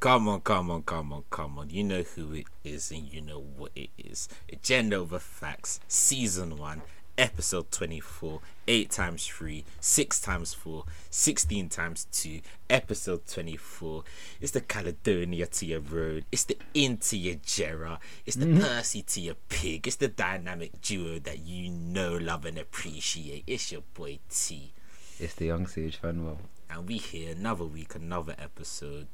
Come on, come on, come on, come on. You know who it is and you know what it is. Agenda over facts, season one, episode 24, 8 times 3, 6 times 4, 16 times 2, episode 24. It's the Caledonia to your road, it's the in to your Jera, it's the mm-hmm. Percy to your pig, it's the dynamic duo that you know, love, and appreciate. It's your boy T. It's the young sage Fanwell. And we here another week, another episode.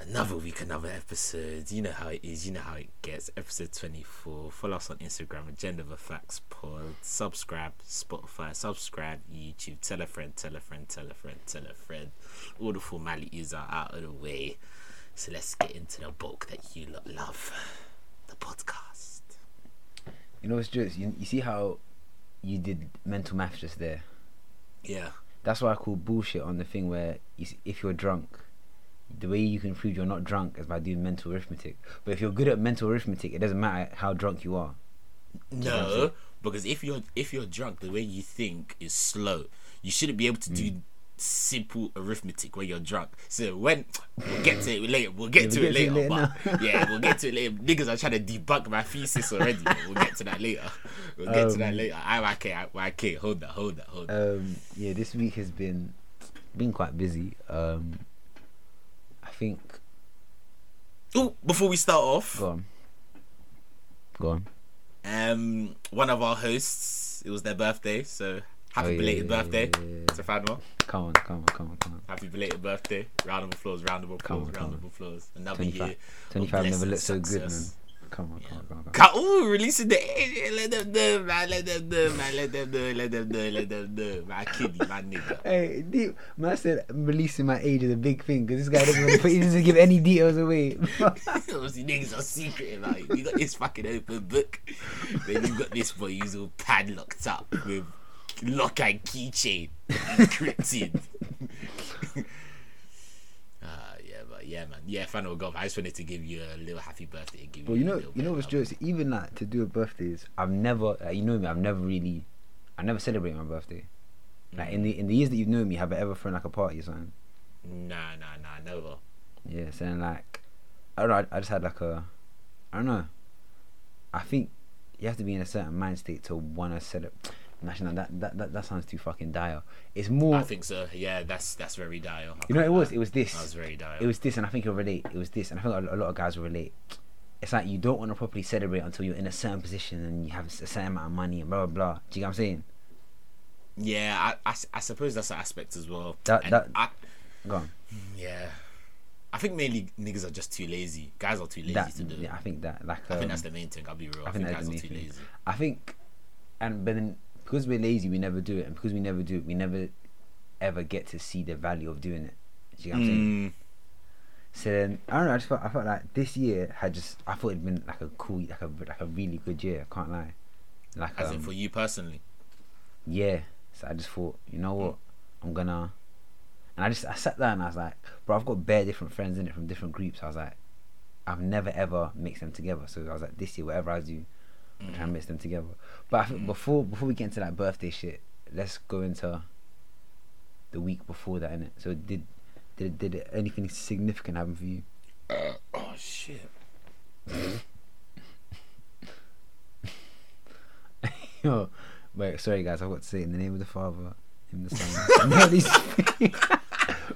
Another week, another episode. You know how it is. You know how it gets. Episode 24. Follow us on Instagram, Agenda of Facts Pod. Subscribe, Spotify. Subscribe, YouTube. Tell a friend, tell a friend, tell a friend, tell a friend. All the formalities are out of the way. So let's get into the bulk that you love. The podcast. You know it's just you, you see how you did mental math just there. Yeah. That's why I call bullshit on the thing where you if you're drunk, the way you can prove you're not drunk is by doing mental arithmetic. But if you're good at mental arithmetic, it doesn't matter how drunk you are. No, because if you're if you're drunk, the way you think is slow. You shouldn't be able to do simple arithmetic when you're drunk. So when we'll get to it later, we'll get Yeah, to we'll it get to later. it later but yeah, we'll get to it later. Niggas are trying to debunk my thesis already. but we'll get to that later. We'll get to that Um, later. I'm okay. I'm okay. Hold that. Hold that. Hold that. Um, yeah, this week has been been quite busy. Um, I think. Oh, before we start off, Go on. Go on. um, one of our hosts, it was their birthday, so happy Oh, belated yeah, birthday yeah, yeah. to Fanwa. Come on, come on, come on, come on. Happy belated birthday. Round of applause, round of Come applause, on, round of applause. Another 25, year. 25 never looked so good, man. Come on, come on, come on. Come on. Ooh, releasing the age. Let them know, man. Let them know, man. Let them know, let them know, let them know. My kiddie, my nigga. Hey, deep, man I said releasing my age is a big thing because this guy doesn't want to put, he doesn't give any details away. Obviously, niggas are secret about it. You got this fucking open book. Then you got this boy who's all padlocked up with lock and keychain encrypted. Ah, yeah, man. Yeah, final golf. I just wanted to give you a little happy birthday. And give But you, you know, you know what's of jokes? Even like to do a birthdays, I've never, like, you know me, I've never really, I never celebrate my birthday. Like in the in the years that you've known me, have I ever thrown like a party or something? Nah, nah, nah, never. Yeah, so then like, I don't know, I, I just had like a, I don't know. I think you have to be in a certain mind state to want to celebrate. No, that, that that that sounds too fucking dire. It's more. I think so. Yeah, that's that's very dire. I you know, it was it was this. That was very dire. It was this, and I think you'll relate. It was this, and I think a lot of guys will relate. It's like you don't want to properly celebrate until you're in a certain position and you have a certain amount of money and blah blah blah. Do you get what I'm saying? Yeah, I, I, I suppose that's an aspect as well. That- And that- I, Go on. yeah, I think mainly niggas are just too lazy. Guys are too lazy That to do. yeah, I think that like I um, think that's the main thing. I'll be real. I, I think, think guys that's are too thing. lazy. I think, and but then because we're lazy, we never do it, and because we never do it, we never ever get to see the value of doing it. Do you get what I'm saying? Mm, So then I don't know. I just felt I felt like this year had just I thought it'd been like a cool, like a like a really good year. I can't lie. Like as um, in for you personally. yeah. So I just thought, you know what, I'm gonna, and I just I sat there and I was like, bro, I've got bare different friends in it from different groups. I was like, I've never ever mixed them together. So I was like, this year, whatever I do, I'm trying to mix them together. But I think mm. before before we get into that birthday shit, let's go into the week before that, innit? So did did did anything significant happen for you? Uh, oh shit. Yo, wait, sorry guys, I've got to say in the name of the Father, in the Son, and the Holy Spirit.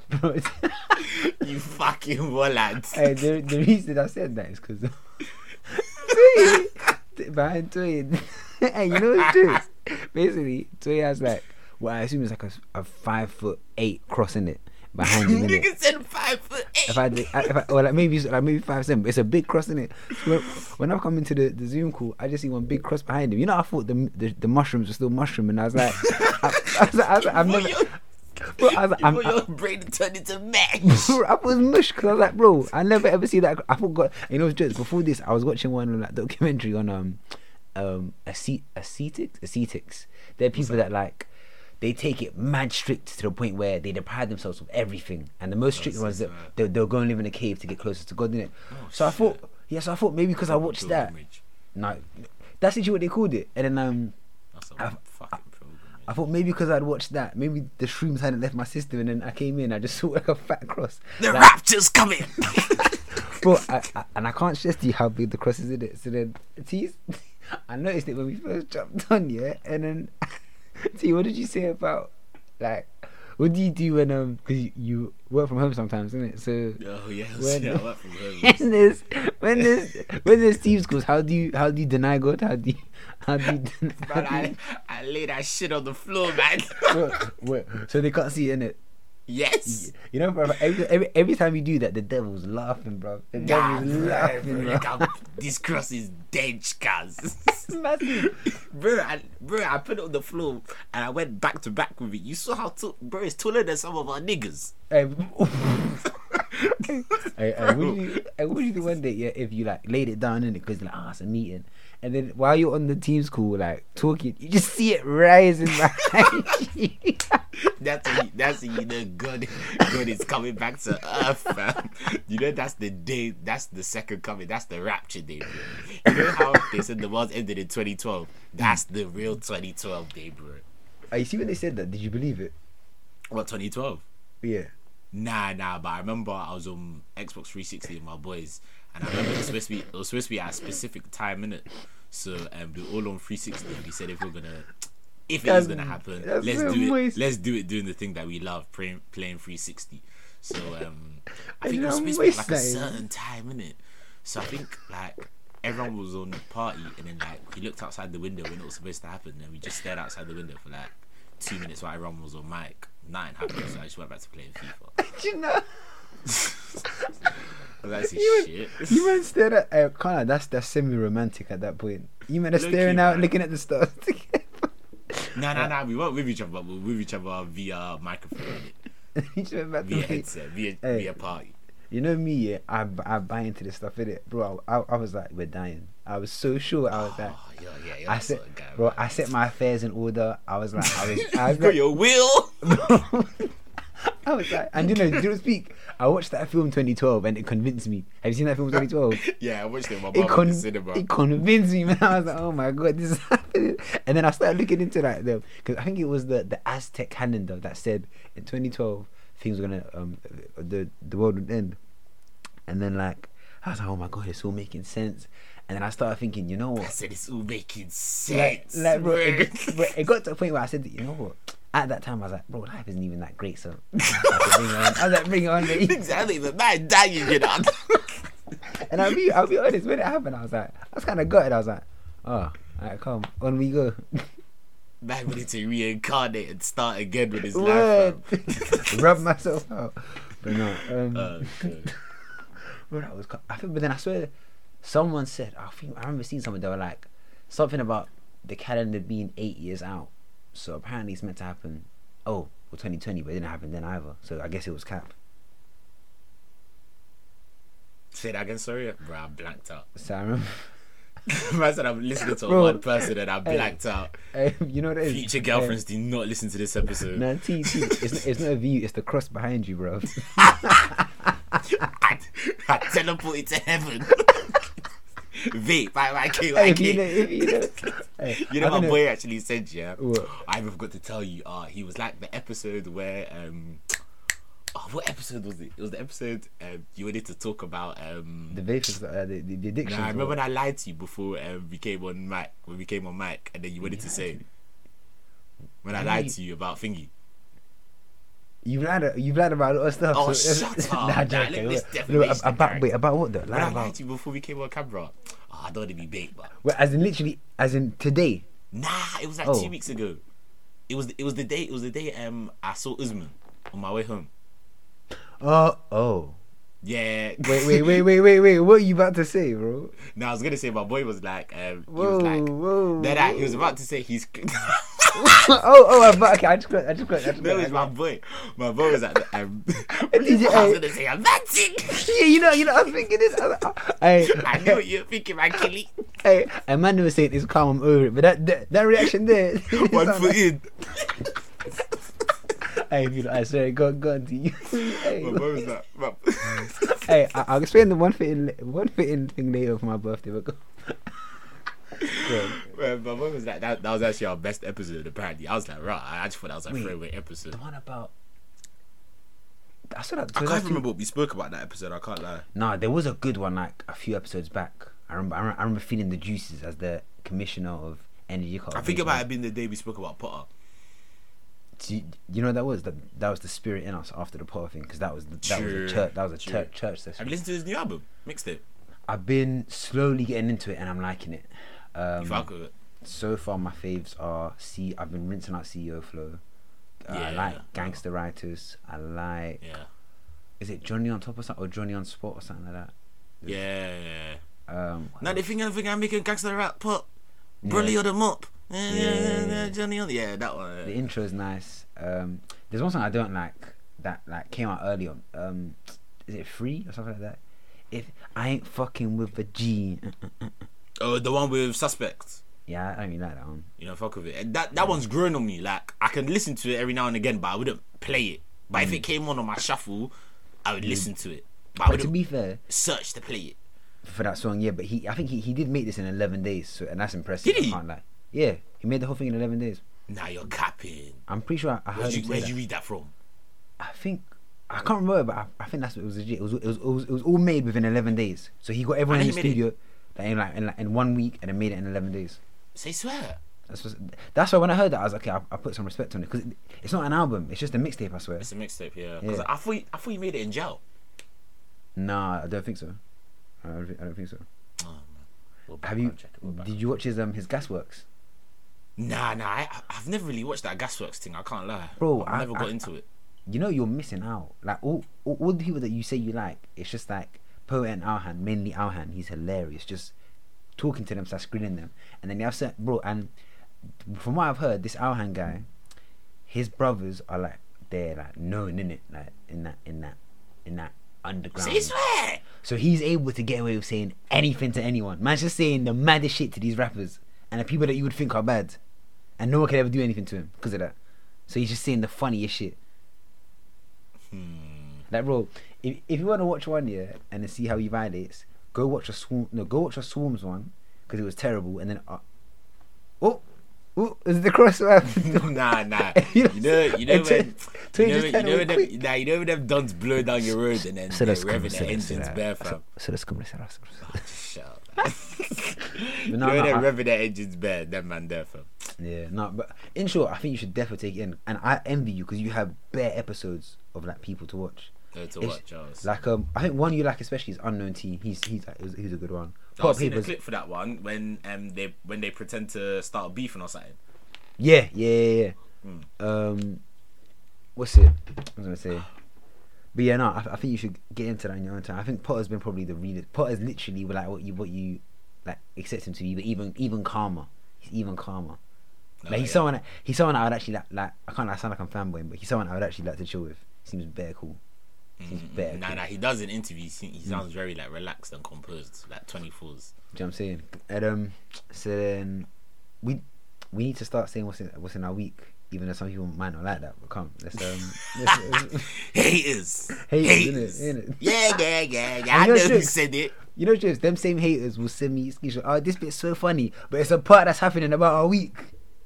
Bro, You fucking wallads. hey, the, the reason I said that is because behind Toy, and you know what's true? Basically, Toy has like what I assume is like a, a five foot eight cross in it behind him. innit? Nigga said five foot eight. if I, if I or like maybe like maybe five seven, but it's a big cross in it. When, when I come into the, the Zoom call, I just see one big cross behind him. You know, I thought the the, the mushrooms were still mushroom, and I was like, I, I was like, I was like I've never. Bro, I was like, I'm, I, your brain turned into mash. bro, I was mush because I was like, bro, I never ever see that. I forgot. You know, just before this, I was watching one like documentary on um um ascet ascetics ascetics. They're people that like they take it mad strict to the point where they deprive themselves of everything. And the most strict ones that they'll, they'll go and live in a cave to get closer to God, innit? Oh, so I shit. thought, yeah, so I thought maybe because I watched that. Pilgrimage. No, that's actually what they called it. And then um, That's a I've- fucking pilgrimage. I thought maybe because I'd watched that, maybe the shrooms hadn't left my system, and then I came in, I just saw like a fat cross. The Like, rapture's coming. bro, I, I, and I can't stress to you how big the cross is in it. So then, T, I noticed it when we first jumped on, yeah. And then, T, what did you say about like, what do you do when um, because you, you work from home sometimes, isn't it? So oh yes, When- yeah, I work from home. when there's when there's when there's Teams calls, how do you how do you deny God? How do you how do you? Den- how Man, do I, you I lay that shit on the floor, man. Wait, wait, so they can't see in it. Yes. You know, bro. Every, every every time you do that, the devil's laughing, bro. The Nah, devil's bro, laughing, bro, bro. this cross is dead, cuz. Massive. bro, I, bro, I put it on the floor and I went back to back with it. You saw how tall, bro, it's taller than some of our niggas. Hey, what do you, hey, what you do one day? Yeah, if you like laid it down in it because like, ah, it's a meeting, and then while you're on the team's call, like talking, you just see it rising behind you. That's a, that's a, you know God God is coming back to earth, fam. You know that's the day. That's the second coming. That's the rapture day, bro. You know how they said the world ended in 2012. That's the real 2012 day, bro. Oh, you see when they said that? Did you believe it? What 2012? Yeah. Nah, nah. But I remember I was on Xbox 360 with my boys, and I remember it was supposed to be it was supposed to be at a specific time in it. So um, we were all on 360. And we said if we're gonna. If it is That's- gonna happen, let's so do it. Let's do it doing the thing that we love, playing playing 360. So um, I think it was supposed to be at, like a certain time in it. So I think like everyone was on the party, and then like we looked outside the window when it was supposed to happen, and we just stared outside the window for like two minutes while everyone was on mic. Nothing happened, so I just went back to playing FIFA. you know, You shit. you man stared at uh, Connor. That's that's semi-romantic at that point. You man are staring out, man. looking at the stars. Nah, nah, nah. We weren't with each other, but we were with each other via microphone, you just went back to via headset, via Hey. via party. You know me, yeah. I, I buy into this stuff, innit, bro. I, I, I was like, we're dying. I was so sure. I was like, Oh, yeah, yeah, yeah. I set, guy, bro. man. I set my affairs in order. I was like, I was, I was Got like, your will. I was like, and you know, you do not speak. I watched that film 2012, and it convinced me. Have you seen that film 2012? yeah, I watched it. My it, con- the cinema. it convinced me, man. I was like, oh my god, this is happening. And then I started looking into that them because I think it was the the Aztec calendar that said in 2012 things were gonna um the the world would end. And then like I was like, oh my god, it's all making sense. And then I started thinking, you know what? I said it's all making sense. like bro, it, bro, it got to a point where I said, you know what? At that time, I was like, bro, life isn't even that great. So I, said, bring it on. I was like, bring it on, mate. exactly, the man dying, you know. And I'll be, I'll be honest. When it happened, I was like, I was kind of gutted. I was like, oh, alright, come on, we go. man we need to reincarnate and start again with his Word. life. Rub myself out. But no, um, Oh, bro, that was. I think, but then I swear, someone said. I think I remember seeing someone. They were like something about the calendar being eight years out. So apparently, it's meant to happen. Oh, well, 2020, but it didn't happen then either. So I guess it was cap. Say that again, sorry. Bro, I blanked out. So I remember. Man said I'm listening to Bro. one person and I Hey. blanked out. Hey, you know what it is? Future girlfriends do not listen to this episode. No, T, T, it's, not- it's not a view, it's the cross behind you, bro. I, I teleported to heaven. I came, I hey, you know, if you know, hey, You know, I'm my boy actually said, yeah. What? I even forgot to tell you. Uh, he was like the episode where um, oh, what episode was it? It was the episode um, you wanted to talk about um. The vapors, uh, the, the, the addiction. Nah, I remember when I lied to you before um, we came on mic when we came on mic, and then you wanted to say when I lied to you about thingy. You've lied, you've lied about a lot of stuff. Oh, so- shut nah, up. Nah, joking. Look, defamation about, character. wait, about what though? When I lied about. to you before we came on camera, oh, I don't want to be bait, but Well, as in literally, as in today. nah, it was like Oh. two weeks ago. It was it was the day it was the day um I saw Usman on my way home. Oh, oh. Yeah. Wait, wait, wait, wait, wait, wait. What are you about to say, bro? No, I was gonna say my boy was like, um, he Whoa, was like, whoa. then I, he was about to say he's. oh, oh, I'm. Okay, I just got, I just got, I just no, got. it's my boy. My boy was like, Did you- I was gonna say I'm dancing. Yeah, you know, you know, I was thinking this. I, was like, I, I knew what you were thinking, man, Kelly. Hey, Amanda was saying it's calm, I'm over it, but that that, that reaction there. One foot like- in. Hey, you know, I swear, go, go on to you. hey, My boy was like, my, hey, I, I'll explain the one fitting, one fitting thing later for my birthday. But go. Well, but what was that? that? That was actually our best episode. Apparently, I was like, right. I just thought that was like Wait, throwaway episode. The one about. I saw that. I can't that's remember what we spoke about that episode. I can't lie. Nah, there was a good one like a few episodes back. I remember. I remember, feeling the juices as the commissioner of energy. I think it might have been the day we spoke about Potter. Do you, you know what that was that that was the spirit in us after the Potter thing because that was the, that was a church that was a true. church church Have you listened to his new album, mixtape? I've been slowly getting into it and I'm liking it. Um, fuck with it? so far, my faves are C. I've been rinsing out CEO Flow. Uh, I Yeah. like Gangster Writers. I like. Yeah, Is it Johnny on top or something or Johnny on spot or something like that? yeah. yeah. Um, Now they think I think I'm making gangster rap pop. Yeah. The mop. Yeah, Yeah, yeah, yeah, yeah, yeah. Johnny on. The Yeah, that one. the intro is nice. Um, there's one song I don't like that like came out early on. Um, is it free or something like that? If I ain't fucking with a G, Oh, the one with suspects. yeah, I don't like that one. You know, fuck with it. And that that one's grown on me. Like I can listen to it every now and again, but I wouldn't play it. But if it mm. came on on my shuffle, I would mm. listen to it. But I But to be fair, search to play it. for that song, yeah, but he, I think he, he did make this in 11 days, so and that's impressive. Did he? I can't lie. Yeah, he made the whole thing in 11 days. Now you're capping. I'm pretty sure I, I heard Where'd you, where'd you read that from? I think I can't remember, but I, I think that's what it was legit. It was it was, it was it was all made within 11 days. So he got everyone And in the made it- studio like, in like in, like in one week, and then made it in 11 days. Say swear. That's what, that's why when I heard that I was like, okay, I, I put some respect on it because it, it's not an album; it's just a mixtape. I swear. It's a mixtape, yeah. 'Cause Yeah. I thought you, I thought you made it in jail. Nah, I don't think so. I don't, think- I don't think so. Oh. We'll Have you? background it, we'll Did you watch his um his Gasworks? Nah, nah, I, I've never really watched that Gasworks thing. I can't lie, Bro, I've I- never I- got into it. You know you're missing out. Like all, all all the people that you say you like, it's just like Poet and Alhan, mainly Alhan. He's hilarious. Just talking to them, start screening them, and then you have certain bro. And from what I've heard, this Alhan guy, his brothers are like they're like known in it, like in that in that in that underground. Say swear. So he's able to get away with saying anything to anyone. Man's just saying the maddest shit to these rappers and the people that you would think are bad, and no one can ever do anything to him because of that. So he's just saying the funniest shit. Hmm. Like, bro, if if you want to watch one yeah and then see how he violates, go watch a swarm. No, go watch a Swarmz one because it was terrible. And then, uh, oh, oh, is it the crossover? nah, nah. You know, you know when, you know, when, you know when them, nah, you know when them duns blow down your road and then So they're let's revving their engines bare, So fam. so let's come. Let's Shut up. You know no, they're revving their engines bare, them man there, fam. Yeah, no, but in short, I think you should definitely take it in, and I envy you because you have bare episodes of like people to watch. Go to It's watch, Charles. Like um, I think one you like especially is Unknown T. He's he's he's, he's a good one. I Pot was seeing a clip for that one when um they when they pretend to start beefing or something. Yeah, yeah, yeah. yeah. Mm. Um, what's it? I was gonna say. But yeah, no, I, I think you should get into that in your own time. I think Potter's been probably the reader. Potter's literally like what you what you like accept him to be, but even even calmer. He's even calmer. No, like he's yeah. someone he's someone I would actually like, like I can't like, sound like I'm fanboying, but he's someone I would actually like to chill with. Seems very cool. Seems very Nah, nah, he does in interviews. He, he sounds very like relaxed and composed, like twenty fours. Do you know what I'm saying? And um, so then we we need to start saying what's in what's in our week, even though some people might not like that. But come, let's um, let's, Haters, Haters, innit? Innit? Yeah, yeah, yeah, yeah. I you know know who said it. you know, just them same haters will send me screenshot. Oh, this bit's so funny, but it's a part that's happening about a week.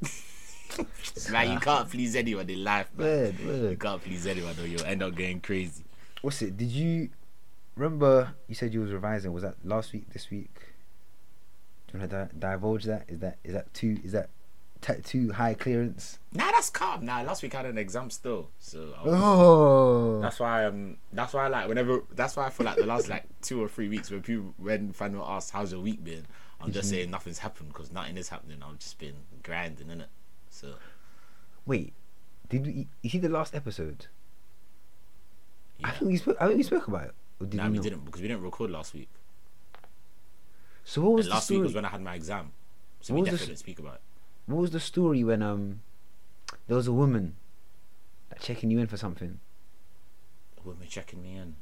Man, you can't please anyone in life, man. Word, You can't please anyone, or you'll end up going crazy. What's it? Did you remember? You said you was revising. Was that last week? This week? Do you want to di- divulge that? Is that is that too? Is that t- too high clearance? Nah, that's calm. Nah, last week I had an exam still, so was- Oh, that's why um that's why I like whenever that's why I feel like the last like two or three weeks when people when fan will ask how's your week been, I'm just saying nothing's happened because nothing is happening. I've just been grinding in it. So wait. Did we? You see the last episode? I think we spoke. I think we spoke about it. Or did Nah, we we didn't because we didn't record last week. So what was And the last story? week was when I had my exam, so What we definitely didn't speak about it. What was the story when um there was a woman like checking you in for something A woman checking me in.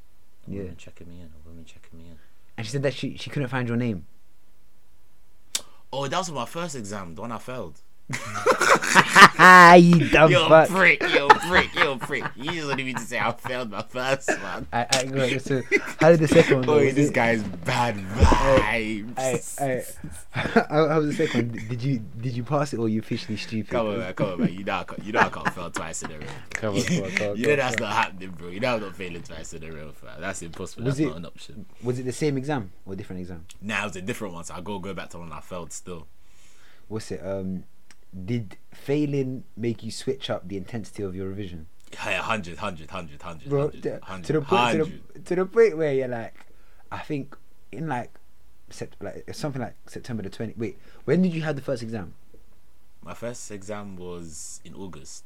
A Yeah. woman checking me in. A woman checking me in. and she said that she she couldn't find your name. Oh, that was my first exam, the one I failed. you dumb Yo, fuck. prick, yo, prick, yo, prick. You just wanted me to say I failed my first one. I, I, on, so how did the second one go? Was this it- guy's bad vibes. I, I, how, how was the second one? Did you did you pass it or you officially stupid? Come on, man, come on, man. You know, I can't, you know I can't fail twice in a row. Come on, come on, come on, you know that's not happening, bro. You know I'm not failing twice in a row, fam. That's impossible. Was that's it- not an option. Was it the same exam or different exam? Now it's a different one, so I go go back to one I failed still. What's it? Um, did failing make you switch up the intensity of your revision? Hey, 100, 100, 100, 100, bro. 100, To, 100, to the point, to the, to the point where you're like, I think in like, sept, like something like September the twenty. Wait, when did you have the first exam? My first exam was in August,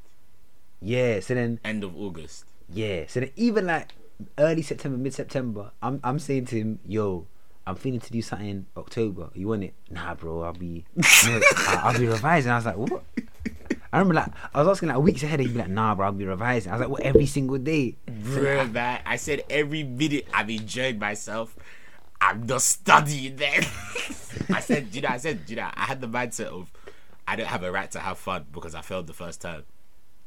Yeah. So then, end of August. yeah. So then, even like early September, mid September, I'm I'm saying to him, yo. I'm feeling to do something in October. You want it? Nah, bro. I'll be, I'll be revising. I was like, what? I remember like I was asking like weeks ahead. He'd be like, nah, bro. I'll be revising. I was like, what? Every single day. Bro, man, I said every minute I'm enjoying myself. I'm not studying then. I said, you know, I said, you know, I had the mindset of I don't have a right to have fun because I failed the first time.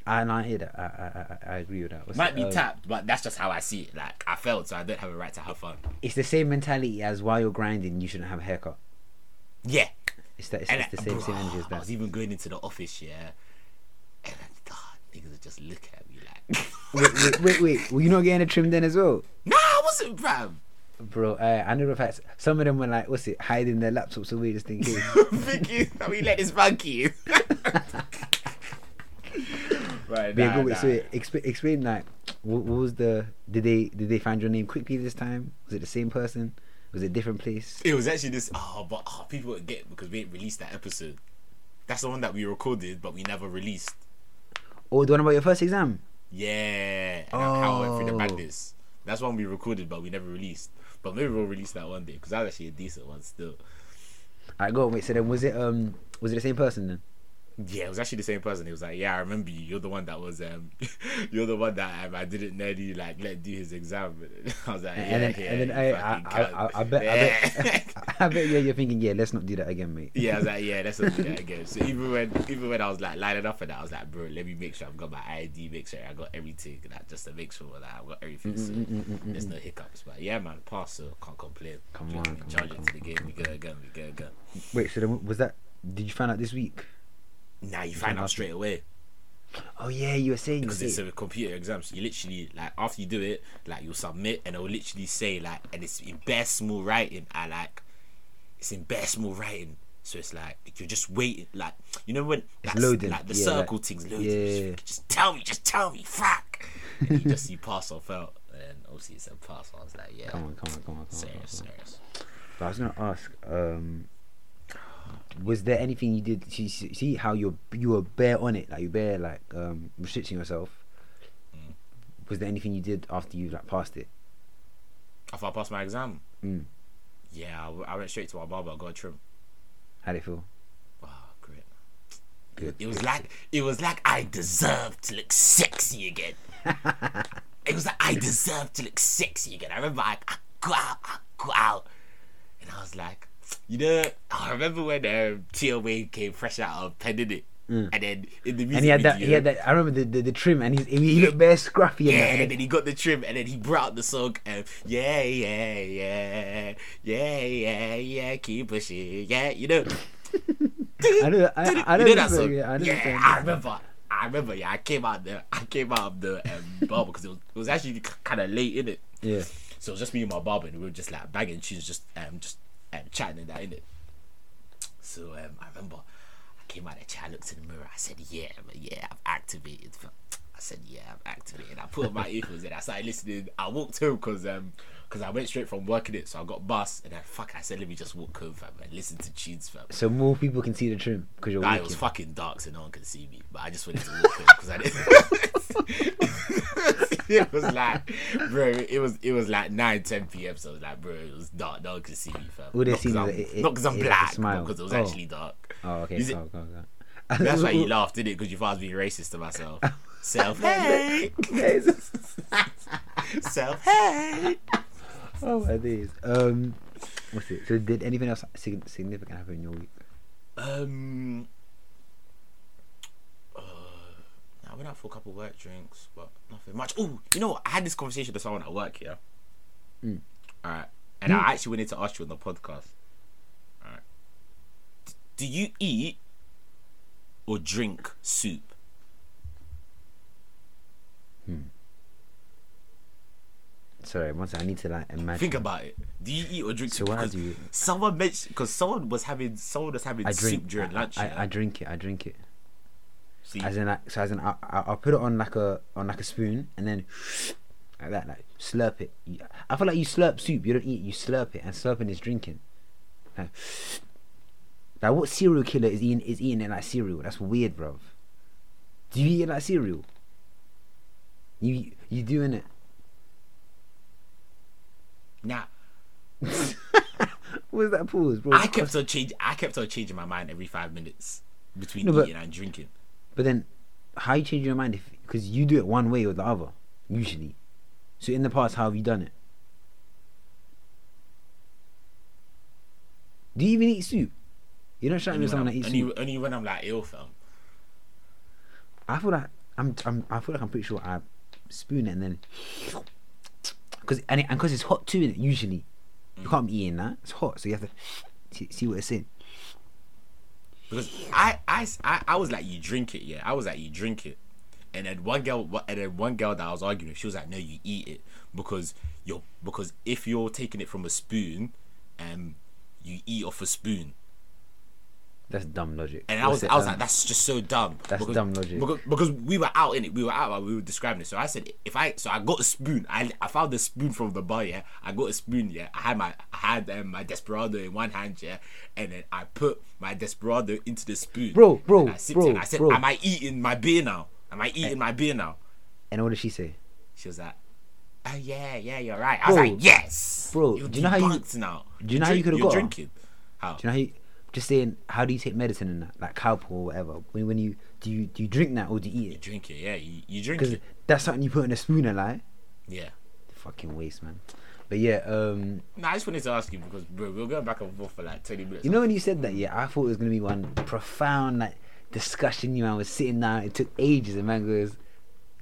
I know I hear that. I I I, I agree with that. What's Might it, be um, tapped, but that's just how I see it. Like I failed, so I don't have a right to have fun. It's the same mentality as while you're grinding, you shouldn't have a haircut. Yeah, It's that. It's, it's the same bro, same energy as I that. was even going into the office, yeah, and ah, niggas would just look at me like, wait, wait, wait, wait. Were you not getting a trim then as well, Nah, I wasn't, bruv. bro? I I know the facts. Some of them were like, what's it, hiding their laptops away just in case. Thinking, I mean, let this monkey. right, But yeah, nah, go wait, nah. so wait, explain, explain like, what, what was the? Did they did they find your name quickly this time? Was it the same person? Was it a different place? It was actually this. Oh, but oh, people would get because we didn't release that episode. That's the one that we recorded, but we never released. Oh, the one about your first exam. Yeah, and how I went through the Oh. madness. That's one we recorded, but we never released. But maybe we'll release that one day because that was actually a decent one still. Alright, go on, wait. So then, was it um was it the same person then? Yeah, it was actually the same person. He was like, "Yeah, I remember you. You're the one that was um, you're the one that um, I didn't nearly like let do his exam." I was like, "Yeah, and then, yeah, and then I, I, I, I, I cunt." bet, I bet, I bet, yeah, you're thinking, yeah, let's not do that again, mate. Yeah, I was like, yeah, what we do that again. So even when even when I was like lining up for that, I was like, bro, let me make sure I've got my ID, make sure I got everything, that just to make sure that I've got everything. So mm, mm, mm, there's no hiccups. But yeah, man, pass. So can't complain. Come on, what I mean? come charge on, it to the game. We go again. We go again. Wait, so then was that? Did you find out this week? Now you find out straight away Oh yeah, you were saying. Because it's a computer exam. So you literally like after you do it, like you'll submit and it'll literally say like, and it's in bare small writing. I like, it's in bare small writing. So it's like you're just waiting, like you know when It's loading. like the Yeah, circle like- things loading. yeah. Just, just tell me, just tell me, fuck. and you just see pass or fail, and obviously it said pass. I was like, yeah, Come on, come on, come on, come on. come serious, on. serious. But I was gonna ask, um, was there anything you did? See, see how you're you were bare on it, like you bare like um restricting yourself. Mm. Was there anything you did after you like passed it? After I passed my exam, Mm. yeah, I, I went straight to my barber, I got a trim. How'd it feel? Wow, great. Good. It was like it was like I deserved to look sexy again. it was like I deserved to look sexy again. I remember I, I go out, I go out, and I was like, you know, I remember when um, Tion Wayne came fresh out of Penn, it, Mm. and then in the music And he had that. video, He had that. I remember the the, the trim, and he's, he looked bare scruffy. yeah, and, that, and then he got the trim, and then he brought out the song, um, yeah, yeah, yeah, yeah, yeah, yeah, keep pushing, yeah, you know. I know. I, I, know that song? Yeah, I yeah. I remember. I remember. Yeah, I came out there. I came out of the um, barber because it was it was actually kind of late in it. Yeah. So it was just me and my barber, and we were just like banging tunes, just um, just um, chatting and that in it. So um, I remember I came out there, I looked in the mirror, I said, "Yeah, yeah, I've activated." I said, "Yeah, I've activated." I put my earphones and I started listening. I walked home because um, because I went straight from working it, so I got bus, and I fuck, I said, "Let me just walk home, fam, and listen to tunes, fam." So more people can see the trim because you're Nah, it was fucking dark, so no one could see me. But I just wanted to walk in because I didn't. it was like, bro, it was it was like 9, 10 p.m. So it was like, bro, it was dark. No one could see me, fam. They not because I'm, it- not 'cause I'm black, because it was Oh. actually dark. oh, okay. It- Go, go, go. That's why you laughed, didn't it? Because you thought I was being racist to myself. Self hate, self hate. Oh my days. Um, what's it? So did anything else sig- significant happen in your week? Um, I went out for a couple work drinks, but nothing much. Oh, you know what? I had this conversation with someone at work, yeah. Mm. All right, and I actually wanted to ask you on the podcast. All right, D- do you eat or drink soup? Sorry, one second. I need to like imagine. Think about it. Do you eat or drink So soup? what Because do you- someone mentioned because someone was having someone was having I soup drink during I, lunch. I, yeah? I drink it. I drink it. You- As in like, so as in, I, I, I'll put it on like a on like a spoon and then like that, like slurp it. I feel like you slurp soup. You don't eat. You slurp it, and slurping is drinking. Like, like what serial killer is eating is eating it like cereal? That's weird, bruv. Do you eat it like cereal? You you doing it? Nah, What was that pause, bro? I kept on changing. I kept on changing my mind every five minutes between No, but- eating and drinking. But then, how you change your mind if because you do it one way or the other usually. So in the past, how have you done it? Do you even eat soup? You don't shout Only me when, someone that eats only, soup. only when I'm like ill, fam. I feel like I'm, I'm. I feel like I'm pretty sure I spoon it and then because and it, and because it's hot too. innit, Usually, you can't be eating that. It's hot, so you have to see, what it's in. Because I, I, I, I was like, you drink it, yeah. I was like, you drink it, and then one girl, and then one girl that I was arguing with, she was like, no, you eat it because you're because if you're taking it from a spoon, um, you eat off a spoon. That's dumb logic. And I was, I was like, that's just so dumb. That's because, dumb logic. Because, because we were out in it, we were out, we were describing it. So I said, if I, so I got a spoon. I, I found the spoon from the bar. Yeah, I got a spoon. Yeah, I had my, I had um, my desperado in one hand. Yeah, and then I put my desperado into the spoon. Bro, bro, And I sipped bro, it and I said, bro. am I eating my beer now? Am I eating my beer now? and what did she say? She was like, oh yeah, yeah, you're right. I was like, yes, bro, do you know how you- now? do you know how you could've you're got drinking? How? Do you know how you, just saying how do you take medicine and that like Calpol or whatever when when you do you do you drink that or do you eat it? You drink it, yeah. You, you drink Because it, that's something you put in a spoon like yeah. fucking waste, man. But yeah, um, No, I just wanted to ask you because bro, we were going back and forth for like twenty minutes. you know when you said that, yeah, I thought it was gonna be one profound like discussion. You know, I was sitting down. It took ages, and man goes,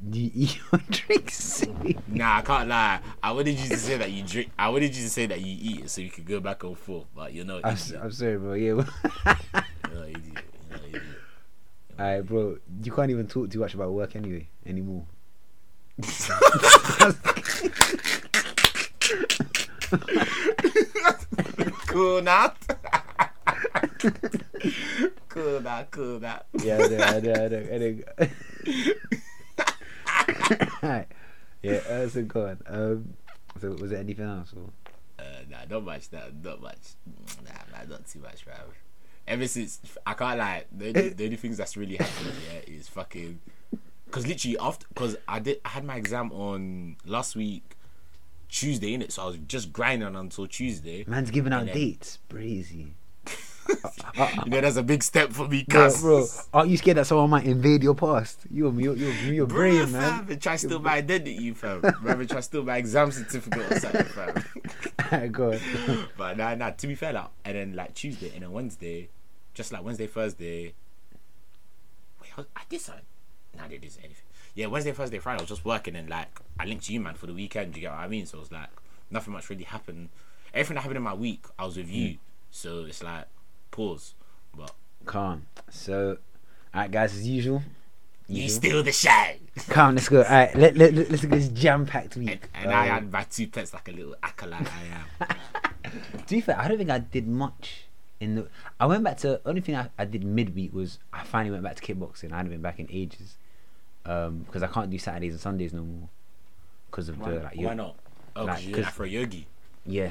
"Do you drink soup?" Nah, I can't lie. I wanted you to say that you drink. I wanted you to say that you eat so you could go back and forth. But you're not. I'm, I'm sorry, bro. Yeah, You're not idiot. You're not idiot. alright, bro. You can't even talk too much about work anyway anymore. cool now. cool now. Cool now. Yeah, I know, I know, I know. I know. Alright. Yeah, uh, so go on. Um, so was there anything else? Or? Uh, nah, not much. Nah, not much. Nah, nah, not too much, bro. Ever since I can't lie, the only, the only things that's really happened yeah is fucking. Cause literally after, cause I did, I had my exam on last week, Tuesday in it, so I was just grinding until Tuesday. Man's giving out then- dates. Brazy. You know, that's a big step for me, Bro, cuz. bro, aren't you scared that someone might invade your past? You're you're you're, you're Bruh, brave, man. fam, try steal my identity, fam. Brother, try steal my exam certificate or something, fam. Alright, go. But nah, nah. To be fair, like, and then like Tuesday and then Wednesday, just like Wednesday, Thursday. Wait, I, did something. Nah, I didn't do anything. Yeah, Wednesday, Thursday, Friday, I was just working and like I linked to you, man, for the weekend. You get what I mean? So it was like nothing much really happened. Everything that happened in my week, I was with hmm. you. So it's like pause. But Calm. So, alright, guys, as usual. you usual. still the shine. Calm. Let's go. Alright, let, let, let, let's get this jam-packed week. And, and I Um, had my two pets like a little acolyte. I am. To be fair, I don't think I did much in the. I went back to only thing I, I did midweek was I finally went back to kickboxing. I hadn't been back in ages, um, because I can't do Saturdays and Sundays no more, because of Why, the like. why yo- not? Oh, like, because you're 'cause- Afro Yogi. Yeah.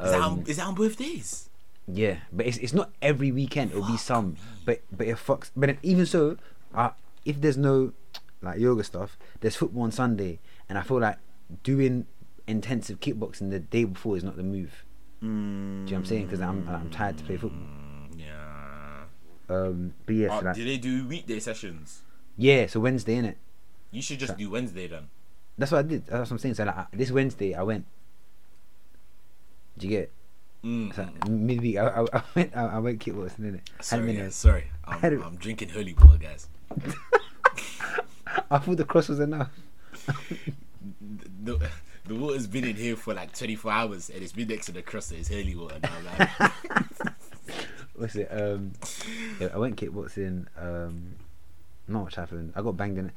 Is, that on, Um, is that on both days? Yeah, but it's it's not every weekend. It'll be some, but but it fucks. But then even so, uh, if there's no like yoga stuff, there's football on Sunday, and I feel like doing intensive kickboxing the day before is not the move. Do you know what I'm saying? Because I'm I'm tired to play football. Mm, yeah. Um, but yeah, Oh, so like, do they do weekday sessions? yeah. So Wednesday, innit? You should just do Wednesday then. That's what I did. That's what I'm saying. So like, I- this Wednesday, I went. Did you get? it? Mm. Midweek, I, I, I went. I, I went kickboxing, innit? Hadn't Sorry, been guys, there. sorry. I'm, a- I'm drinking holy water, guys. I thought the cross was enough. the, the water's been in here for like 24 hours and it's been next to the cross, so it's holy water now, man. What's it? Um, yeah, I went kickboxing. Um, not much happened. I got banged in.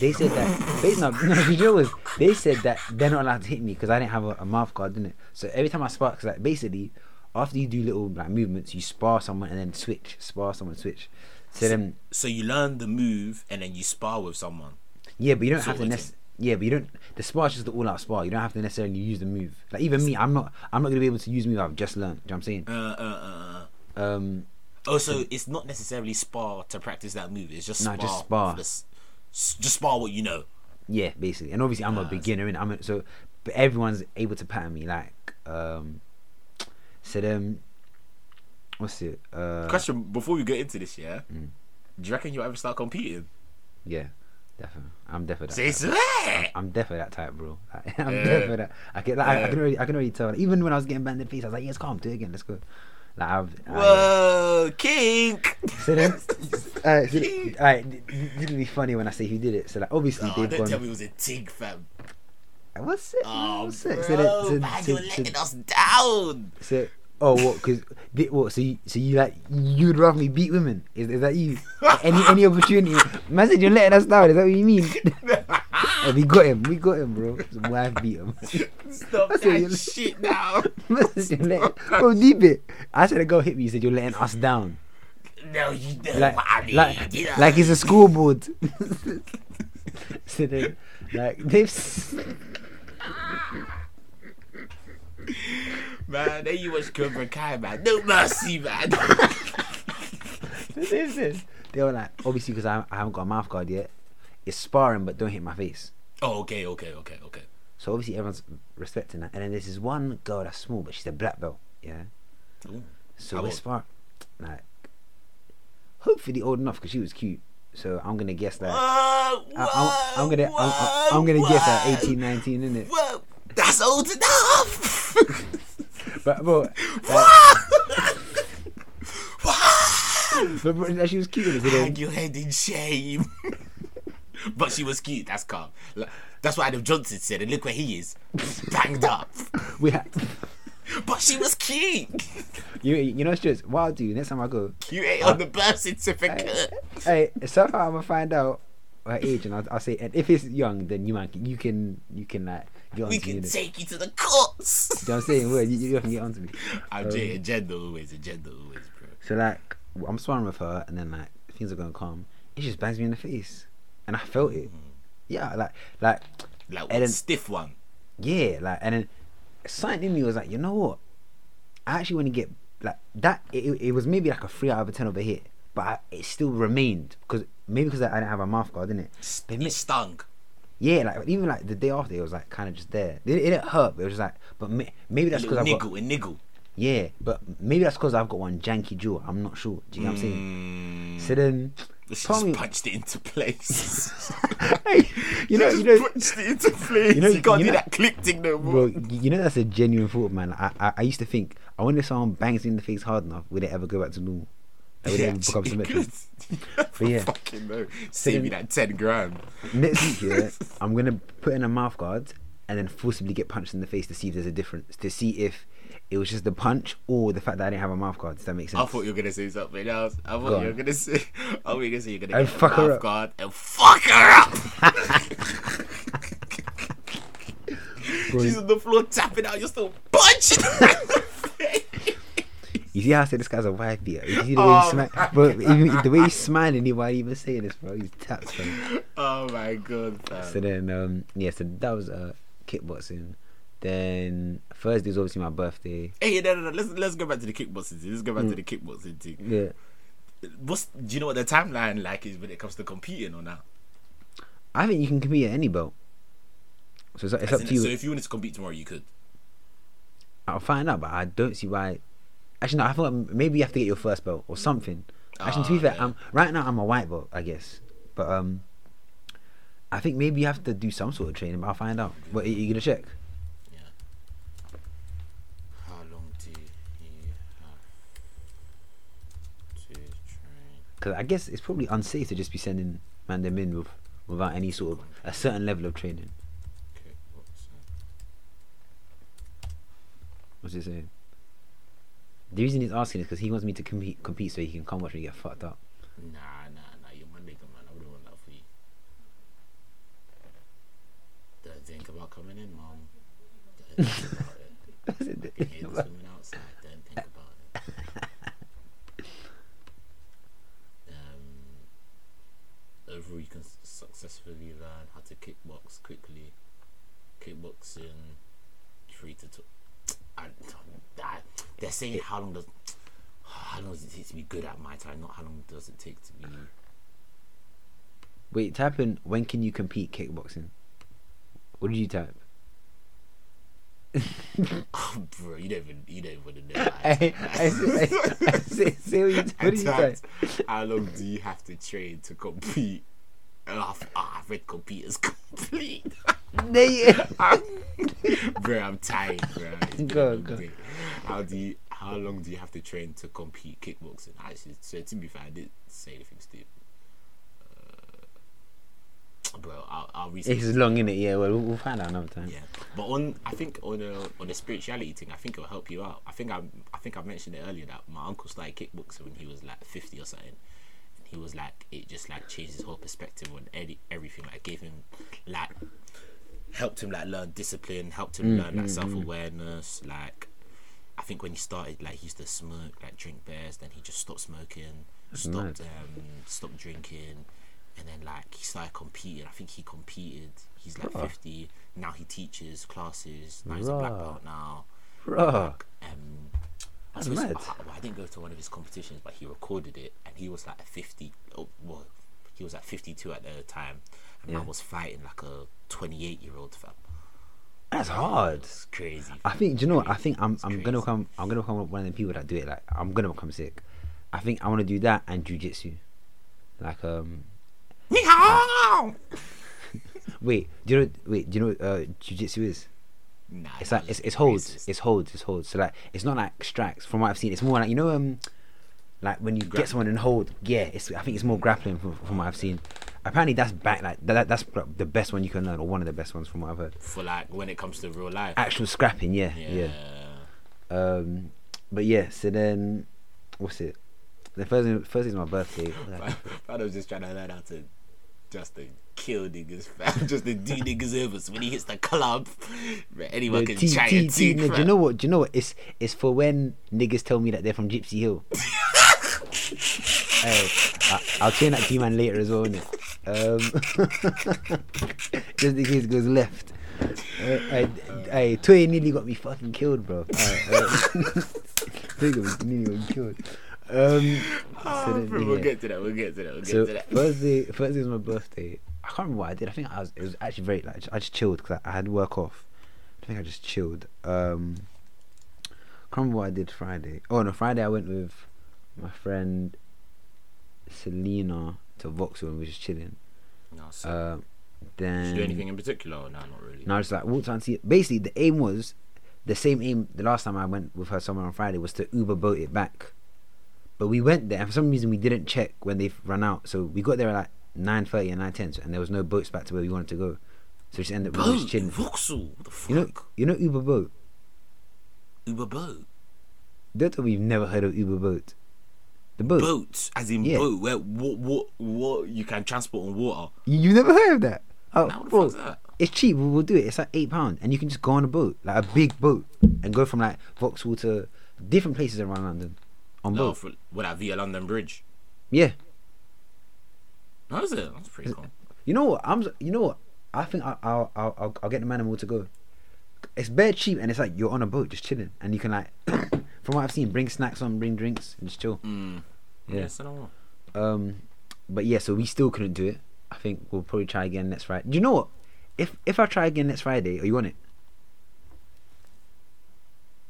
They said that they no, no, you know was they said that they're not allowed to hit me because I didn't have a, a mouth guard, didn't it? So every time I spar, cause like basically after you do little like movements, you spar someone and then switch, spar someone, switch. So then so you learn the move and then you spar with someone. yeah, but you don't have to. Nec- yeah, but you don't. The spar is just the all-out spar. You don't have to necessarily use the move. Like even me, I'm not. I'm not gonna be able to use move I've just learned. Do you know what I'm saying? Uh, uh, uh, uh. Um, Oh, so it's not necessarily spar to practice that move. It's just No, spar. just spar. the just spar what you know. Yeah, basically, and obviously I'm a beginner, and I'm a, so, but everyone's able to pattern me. Like, um, so then, what's it? Uh, Question before we get into this, yeah. Mm. Do you reckon you'll ever start competing? yeah, definitely. I'm definitely that. Type. swear. I'm definitely that type, bro. Like, I'm Yeah. definitely that. I can, like, I, I can already, I can already tell. Like, even when I was getting banned in the face, I was like, "Yes, calm, do it again, let's go." Like, I've, I, Whoa, kink. so then, alright, so, alright, this will be funny when I say who did it. So like, obviously Oh, they've don't gone. tell me it was a tig, fam. What's it? Oh, What's bro, it? So, then, so, man, so, you're so, letting us down. So, oh, what? Because what? So, you, so you like you'd rather me beat women? Is, is that you? any any opportunity? Man said you're letting us down. Is that what you mean? oh, we got him. We got him, bro. Some wife beat him. Stop I said that shit now. Letting. Bro, deep it. I said go hit me. You said you're letting us down. no, you don't. Like I mean, like you know. like it's a scoreboard. so then, like they've. man, then you watch Cobra Kai, man. No mercy, man. This is this. They were like, obviously, because I, I haven't got a mouth guard yet. It's sparring, but don't hit my face. Oh, okay, okay, okay, okay. So obviously everyone's respecting that. And then there's this one girl that's small, but she's a black belt. Yeah. Ooh. So we're old? like hopefully old enough because she was cute. So I'm gonna guess that. Whoa, I, I'm, I'm gonna I'm, whoa, I'm gonna guess at whoa. 18, 19, innit? Whoa, that's old enough. But bro, like, Wow. but uh, bro, like, she was cute. Hang your head in shame. but she was cute. That's calm. That's what Adam Johnson said. And look where he is, banged up. we had, But she was cute. you you know. What I'll do next time I go, You ain't on the birth certificate. hey, somehow I'm gonna find out her age, and I'll, I'll say, and if it's young, then you man, can- you can you can like get We onto me. can take you to the courts. You know what I'm saying? Well, you, you can get onto me. I'm Um, Jay, agenda always, agenda always, bro. So like, I'm sparring with her, and then like things are gonna come. It just bangs me in the face, and I felt it. Yeah, like like Like And then- stiff one. yeah, like and then something in me was like, you know what? I actually want to get like that. It, it, was maybe like a three out of a ten over hit, but I, it still remained because maybe because I, I didn't have a mouth guard, didn't it? They It stung. yeah, like even like the day after, it was like kind of just there. It, it didn't hurt, but it was just like, but may, maybe that's because I've niggle, got a niggle. yeah, but maybe that's because I've got one janky jaw. I'm not sure. Do you know what I'm saying? Mm. So then, Just punched it into place. hey, you know, you know, punched it into place. you know- You, can't you do know- that click thing no more. y- you know that's a genuine thought, man. I, I I used to think, I wonder if someone bangs in the face hard enough, would it ever go back to normal? Like, ever become symmetric? but yeah. fucking no. Save me that ten grand. Next week, yeah, I'm gonna put in a mouth guard and then forcibly get punched in the face to see if there's a difference, to see if it was just the punch or the fact that I didn't have a mouth guard. Does that make sense? I thought you were gonna say something else. I thought Go you were on. gonna say. I thought you were gonna say you're gonna And get fuck a her mouth up. guard and fuck her up. She's on the floor tapping out. You're still punching her in the face. You see how I said this guy's a wife beater? You see the way Oh, he's smiling, bro. Even the way he's smiling, he wasn't even saying this, bro. He's tapped, bro. Oh my god, fam. So then, um, yeah, so that was uh, kickboxing. Then Thursday is obviously my birthday. Hey, no, no, no. Let's let's go back to the kickboxing thing. Let's go back Mm. to the kickboxing thing. Yeah, What's do you know what the timeline like is when it comes to competing or not? I think you can compete at any belt. So it's, it's up to you. So if you wanted to compete tomorrow, you could. I'll find out, but I don't see why. Actually, no. I thought maybe you have to get your first belt or something. Actually, to be Ah, fair, okay. um, right now I'm a white belt, I guess. But um, I think maybe you have to do some sort of training. But I'll find out. What are you gonna check? Because I guess it's probably unsafe to just be sending man them in with without any sort of a certain level of training. What's he saying? The reason he's asking is because he wants me to compete, compete so he can come watch me get fucked up. Nah, nah, nah. You're my nigga, man. I wouldn't want that for you. Don't think about coming in, mom. Don't think about it. You hear the swimming outside. Don't think about it. Um, overall, you can s- successfully learn how to kickbox quickly. Kickboxing, three to two. I, I, they're saying how long does how long does it take to be good at my time, not how long does it take to be. Wait, type in when can you compete kickboxing? What did you type? Oh, bro, you don't even you don't even want to know. I, I, say, I, I say, say what, you, what I did you type? typed, how long do you have to train to compete? And I've, ah, I've read compete as complete. Bro, I'm tired, bro. It's been a Go, go. How do you? How long do you have to train to compete kickboxing? Actually, so to be fair, I didn't say anything stupid. Uh, bro, I'll, I'll research. It's long, innit? Yeah, well, we'll we'll find out another time. Yeah, but on I think on a on the spirituality thing, I think it'll help you out. I think I I think I mentioned it earlier that my uncle started kickboxing when he was like fifty or something. He was like it just like changed his whole perspective on any, everything. Like gave him like helped him like learn discipline, helped him learn like self awareness. Like I think when he started, like he used to smoke, like drink beers. Then he just stopped smoking, stopped um stopped drinking, and then like he started competing. I think he competed. He's like Bruh. fifty now. He teaches classes. Now he's a black belt now. Bruh. Like, um, I, was mad. I, I didn't go to one of his competitions, but he recorded it, and he was like fifty. Oh, well, he was like fifty-two at the time, and Yeah. I was fighting like a twenty-eight-year-old fam. That's hard. It's crazy. I think. Do you know what? I think I'm. It's I'm gonna crazy. become. I'm gonna become one of the people that do it. Like I'm gonna become sick. I think I want to do that and jujitsu. Like um. Wait. Do you know? Wait. Do you know what uh, jujitsu is? Nah, It's like it's it's holds. It's holds. It's holds. So like it's not like strikes. From what I've seen, it's more like you know um. Like when you get someone and hold, yeah, it's. I think it's more grappling from, from what I've seen. Apparently, that's back like that, that's the best one you can learn, or one of the best ones from what I've heard. for like when it comes to real life. Actual scrapping, yeah, yeah. yeah. Um, but yeah, so then, what's it? The first first is my birthday. I was just trying to learn how to just to kill niggas, fam. Just the do niggas over. So when he hits the club, man, anyone No, can T- try T- and T- no, do you know what? Do you know what? It's it's for when niggas tell me that they're from Gipsy Hill. hey, I, I'll train that you man later as well, innit? Um, just in case it goes left. Uh, I, I, Toy nearly got me fucking killed, bro. Uh, Toy got me, nearly got me killed. Um, Oh, so bro, we'll get to that. We'll get to that. We'll get So to that. Thursday, Thursday was my birthday. I can't remember what I did. I think I was. It was actually very like I just chilled because I, I had work off. I think I just chilled. Um, can't remember what I did Friday. Oh no, Friday I went with my friend Selena to Vauxhall and we were just chilling. no, so, Uh, then did you do anything in particular? No, not really. no, I just like walked out and see. Basically, the aim was the same aim. The last time I went with her somewhere on Friday was to Uber boat it back, but we went there and for some reason we didn't check when they've run out. So we got there at like nine thirty and nine ten, and there was no boats back to where we wanted to go. So we just ended up just chilling. Vauxhall. What the fuck? You know, you know Uber boat. Uber boat. Don't tell me you've never heard of Uber boat. The boat. Boat, as in Yeah. boat, where what what what you can transport on water. You, you've never heard of that? Oh, the bro, that? it's cheap. We'll, we'll do it. It's like eight pound, and you can just go on a boat, like a big boat, and go from like Vauxhall to different places around London on No, boat. for what via London Bridge. Yeah. Is it? That's pretty cool. You know what? I'm. You know what? I think I, I'll, I'll I'll I'll get the manimal to go. It's bare cheap, and it's like you're on a boat just chilling, and you can like, from what I've seen, bring snacks on, bring drinks, and just chill. Mm. Yeah. Yes, I know. Um, but yeah, so we still couldn't do it. I think we'll probably try again next Friday. Do you know what? If if I try again next Friday, are you on it?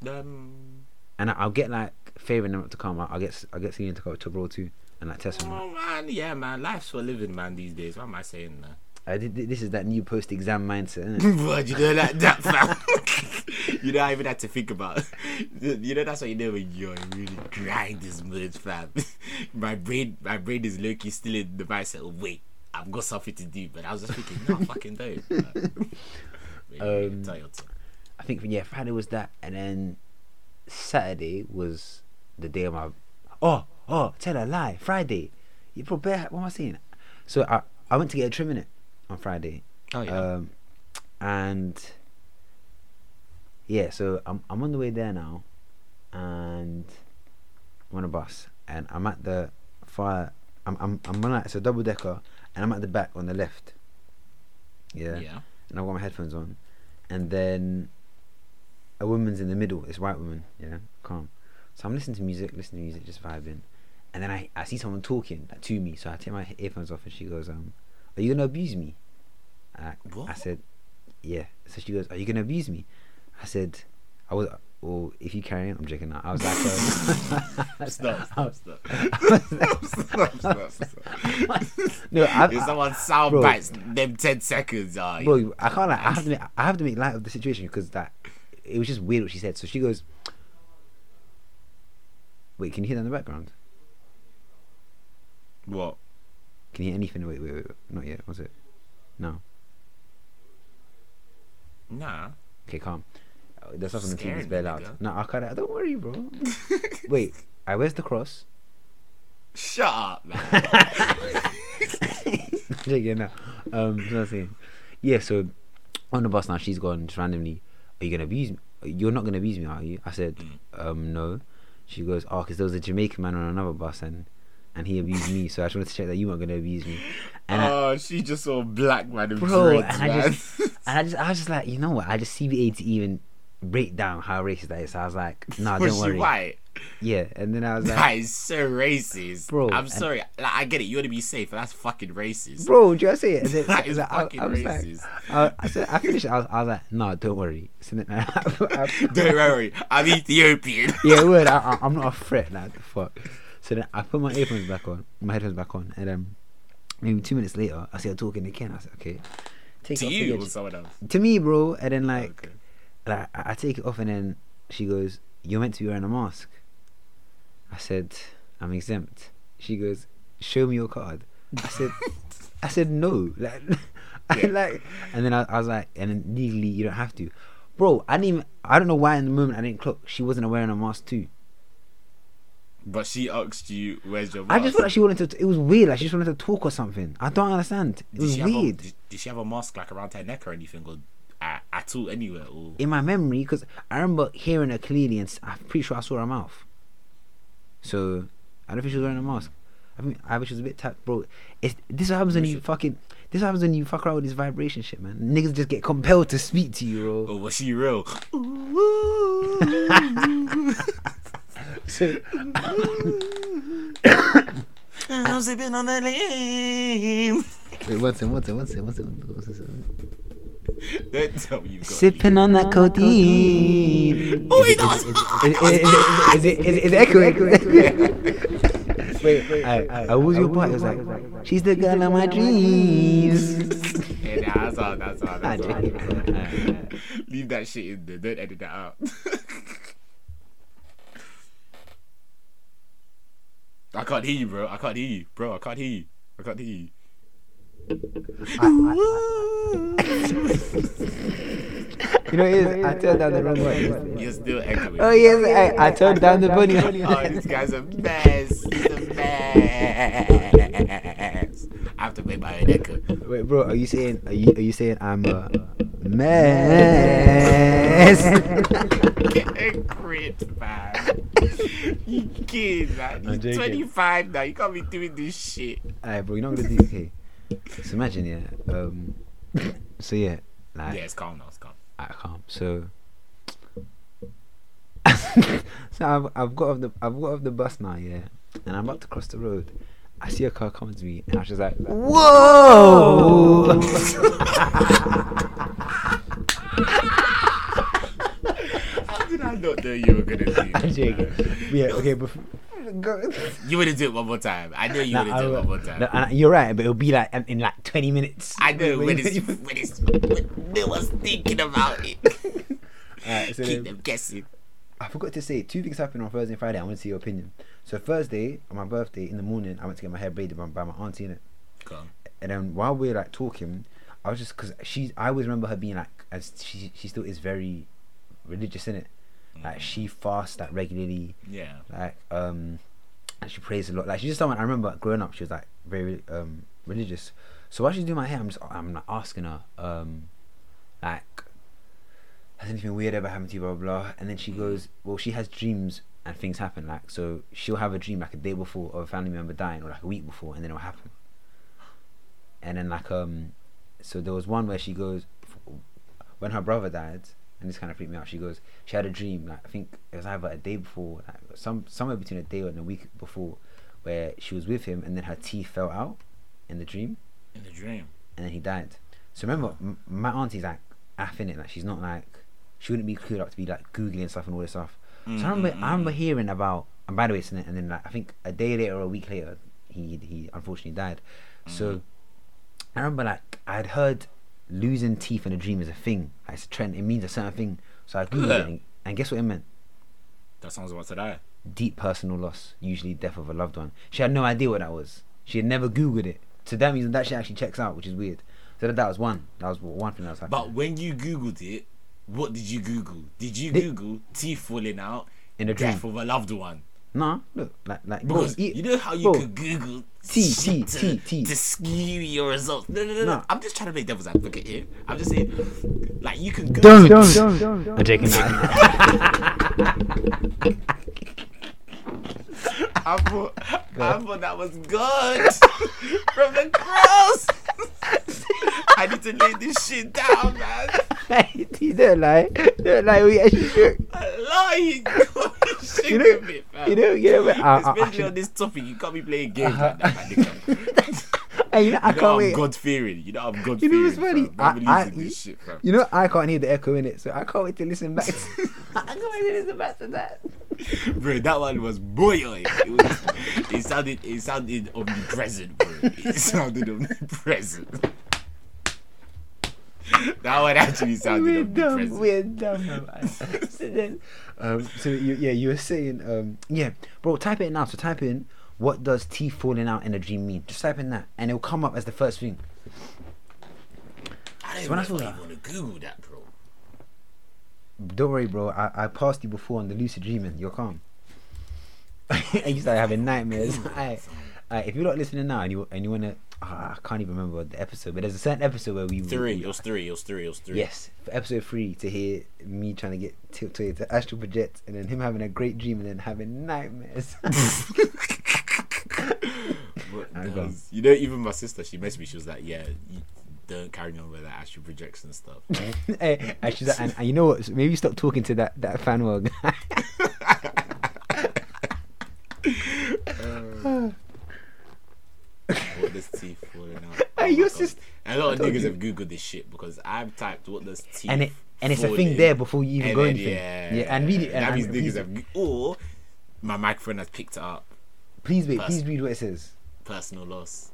Um, And I, I'll get like favouring them up to come. I'll, I'll get I'll get Celine to go to Raw too, and like them. oh man, yeah, man, life's for living, man. These days, what am I saying? Now? I did, this is that new post exam mindset, isn't it? What you know like that, fam? you don't even have to think about. it. You know that's what you do when you're really grind this mode, fam. my brain, my brain is lurking still in the mindset of wait. I've got something to do, but I was just thinking, no, fucking don't. Um, tell your tongue. I think yeah, Friday was that, and then Saturday was the day of my. Oh, oh, tell a lie. Friday, you prepare. What am I saying? So I I went to get a trim in it on Friday. Oh yeah. Um, and yeah, so I'm I'm on the way there now, and I'm on a bus, and I'm at the fire. I'm I'm I'm on like it's a double decker, and I'm at the back on the left. Yeah. yeah. And I've got my headphones on, and then a woman's in the middle. This white woman. Yeah, calm. So I'm listening to music, listening to music, just vibing, and then I I see someone talking like, to me. So I take my earphones off, and she goes, "Um, are you gonna abuse me?" I, I said, "Yeah." So she goes, "Are you gonna abuse me?" I said, "I was." Well, if you carry on, I'm joking. Now. I was like, uh, Stop, stop, stop. stop, stop, stop. no, I, If someone sound bro. bites them 10 seconds, uh, bro, I can't like. I have to. Make, I have to make light of the situation because that it was just weird what she said. So she goes, "Wait, can you hear that in the background? What? Can you hear anything? Wait, wait, wait, not yet. Was it? No. Nah. Okay, calm. The stuff on the TV is Scaring very loud. No, I can't. Don't worry, bro. wait, I where's the cross? Shut up, man. Joking now. Um, so I was saying, yeah. So on the bus now, she's gone just randomly. Are you gonna abuse me? You're not gonna abuse me, are you? I said, Mm. um, no. She goes, oh, because there was a Jamaican man on another bus and and he abused me. So I just wanted to check that you weren't gonna abuse me. And I, oh, she just saw black man bro, dreads, and I man. just, and I just, I was just like, you know what? I just CBA to even break down how racist that is. So I was like, nah, Was don't worry. white? Yeah, and then I was like, That is so racist. Bro, I'm sorry. Like, I get it. You want to be safe, but that's fucking racist. bro, do you say it? Then, That is I, fucking I like, racist. I, I said, I finished. I was, I was like, no, don't worry. So I, I, Don't worry. I'm Ethiopian. yeah, word. I, I, I'm not a threat. Like the fuck. So then I put my earphones back on, my headphones back on, and um, maybe two minutes later, I see her talking again. I said, okay, take to it off you or someone else? to me, bro. And then like, Okay. like I, I take it off, and then she goes, "You're meant to be wearing a mask." I said, "I'm exempt." She goes, "Show me your card." I said, "I said no." Like, I, Yeah. like, and then I, I was like, "And then legally, you don't have to." Bro, I didn't even. I don't know why in the moment I didn't clock. She wasn't wearing a mask too. But she asked you, "Where's your?" I just mask?" felt like she wanted to. It was weird. Like she just wanted to talk or something. I don't understand. It Did was she have a- weird did, did she have a mask like around her neck or anything, or at, at all anywhere? Or in my memory because I remember hearing her clearly, and I'm pretty sure I saw her mouth. So I don't think she was wearing a mask. I think I wish she was a bit tapped, bro. It's this happens when you fucking. This happens when you fuck around with this vibration shit, man. Niggas just get compelled to speak to you, bro. or was she real? So, I'm sipping on the lane. wait, eh, one second, one second, one second, one second, one second. Don't tell me you've. Sipping on that codeine. Oh, he does. Is it? Is it? Is it echoing? Wait, wait. I, I was your part. It was like, she's the girl of my dreams. Eh, yeah, that's all. That's all. Ah, That's all. Leave that shit in there. Don't edit that out. I can't hear you, bro. I can't hear you, bro. I can't hear you. I can't hear you. You know, is. I turned down the wrong one. You're still echoing. Oh yes, I, I turned down the bunny. Oh, this guy's a mess. He's a mess. I have to make my own echo. Wait, bro, are you saying? Are you? Are you saying I'm a mess? Get a grip, man. You kid, man. I'm You're joking. 25 now. You can't be doing this shit. Alright, bro, you're not gonna do okay. So imagine, yeah. Um. So yeah, like Yeah, it's calm now. It's calm. I can't. So. so I've, I've got off the I've got off the bus now, yeah, and I'm about to cross the road. I see a car coming to me, and I was just like, "Whoa!" How did I not know you were gonna do I'm that? joking. Yeah, okay, but go. You wanna do it one more time. I know you Nah, wanna do it one more time. no, and you're right, but it'll be like in, in like 20 minutes. I know When- when when it's when it's when Bill was thinking about it. Alright, so Keep then- them guessing. I forgot to say two things happened on Thursday and Friday. I want to see your opinion. So Thursday, on my birthday in the morning, I went to get my hair braided by, by my auntie in it. And then while we're like talking, I was just because she, I always remember her being like, as she she still is very religious in it. Like she fasts like regularly, Yeah. like um, and she prays a lot. Like she's just someone I remember growing up. She was like very um religious. So while she's doing my hair, I'm just I'm like asking her um, like, has anything weird ever happened to you? Blah blah. blah. And then she goes, well, she has dreams and things happen. Like so, she'll have a dream like a day before of a family member dying, or like a week before, and then it'll happen. And then like um, so there was one where she goes, when her brother died, and this kind of freaked me out. She goes, she had a dream. Like I think it was either a day before, like some somewhere between a day and a week before, where she was with him, and then her teeth fell out in the dream, In the dream. and then he died. So remember, m- my auntie's like half in it. Like she's not like she wouldn't be clued up to be like googling stuff and all this stuff. So I remember, I mm-hmm. remember hearing about. And by the way, it's in it, and then like I think a day later or a week later, he he unfortunately died. So mm-hmm. I remember like I had heard losing teeth in a dream is a thing. Like, it's a trend. It means a certain thing. So I googled it, and, and guess what it meant? That sounds about to die. Deep personal loss, usually death of a loved one. She had no idea what that was. She had never googled it. So that means that shit actually checks out, which is weird. So that, that was one. That was one thing that was happening. But when you googled it, what did you Google? Did you The- Google teeth falling out in a death dream. of a loved one? No, look, like like bro, Because e- you know how you bro, could Google T, shit T, to, T, T. to skew your results. No, no, no, no. No. I'm just trying to make devil's advocate here. I'm just saying, like you can Don't, Google. don't, don't, don't. I'm joking. I thought, I thought that was good from the cross. I need to lay this shit down, man. you don't lie. Don't lie. Oh, we actually shook. I lie. You, know, bit, fam. you know, you know. I, I, uh, uh, Especially uh, on this topic, you can't be playing games uh-huh. like that, man. Hey, you know, I You can't wait. God fearing. You know I'm God You know fearing. what's funny? fam. I- I- this shit. You know, I can't hear the echo in it, so I can't wait to listen back. To, I can't wait to listen back to that. bro, that one was boy. It, was, it sounded, it sounded omnipresent, bro. It sounded omnipresent. That one actually We're sounded dumb. omnipresent. We're dumb. so then, um, so you, yeah, you were saying, um, yeah, bro, type it in now. So type in what does teeth falling out in a dream mean? Just type in that, and it'll come up as the first thing. I don't when I even saw that- want to Google that, bro. Don't worry, bro. I, I passed you before on the lucid dreaming. You're calm. and you started having nightmares. Aight. Aight, if you're not listening now and you and you wanna, ah, I can't even remember the episode, but there's a certain episode where we Three. It was three. It was three. It was three. Yes, for episode three to hear me trying to get tilted to astral project and then him having a great dream and then having nightmares. But I that go. Was- you know, even my sister, she messaged me. She was like, "Yeah, you don't carry on with that astral projection stuff." hey, and, she's like, and, and you know what? Maybe stop talking to that that fan world guy. what does teeth falling out? Hey, Oh your God. sis- And a lot of niggas have googled this shit because I've typed what does teeth and it and it's a thing there before you even and go then, anything. Yeah, Yeah, and read it. That And, means and niggas have, or my microphone has picked it up. Please wait, Pers- please read what it says. Personal loss.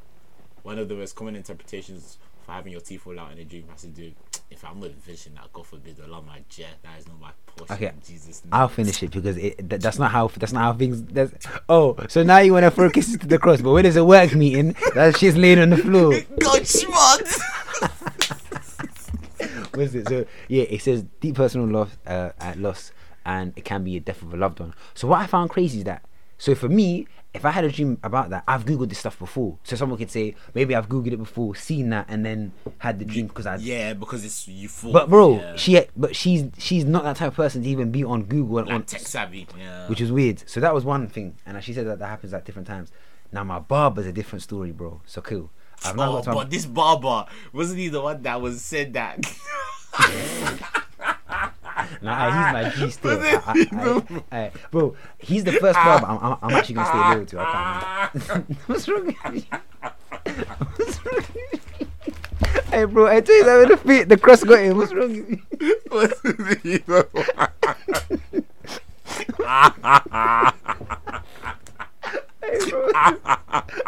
One of the most common interpretations for having your teeth fall out in a dream has to do. If I'm not vision that, God forbid, allow my jet. That is not my portion. Okay, Jesus. name. I'll finish it because it that, that's not how that's not how things. That's, oh, so now you want to throw kisses to the cross, but when there's a work meeting, that shit's laying on the floor. God, smart. What's it? So yeah, it says deep personal loss, uh, at loss, and it can be a death of a loved one. So what I found crazy is that so for me, if I had a dream about that, I've googled this stuff before. So someone could say maybe I've googled it before, seen that, and then had the dream because I. yeah, because it's you fall. But bro, yeah. she but she's she's not that type of person to even be on Google and on tech savvy. Yeah. which is weird. So that was one thing, and she said that that happens at different times. Now my barber's a different story, bro. So cool. I've Oh, but this barber wasn't he the one that was said that? Nah, he's my G still. I, I, I, bro, he's the first barber I'm, I'm, I'm actually gonna stay loyal to. I can't. What's wrong? What's wrong? Hey, bro, I tell you that with the feet, the cross got him. What's wrong with me? wasn't he the? Hey, bro.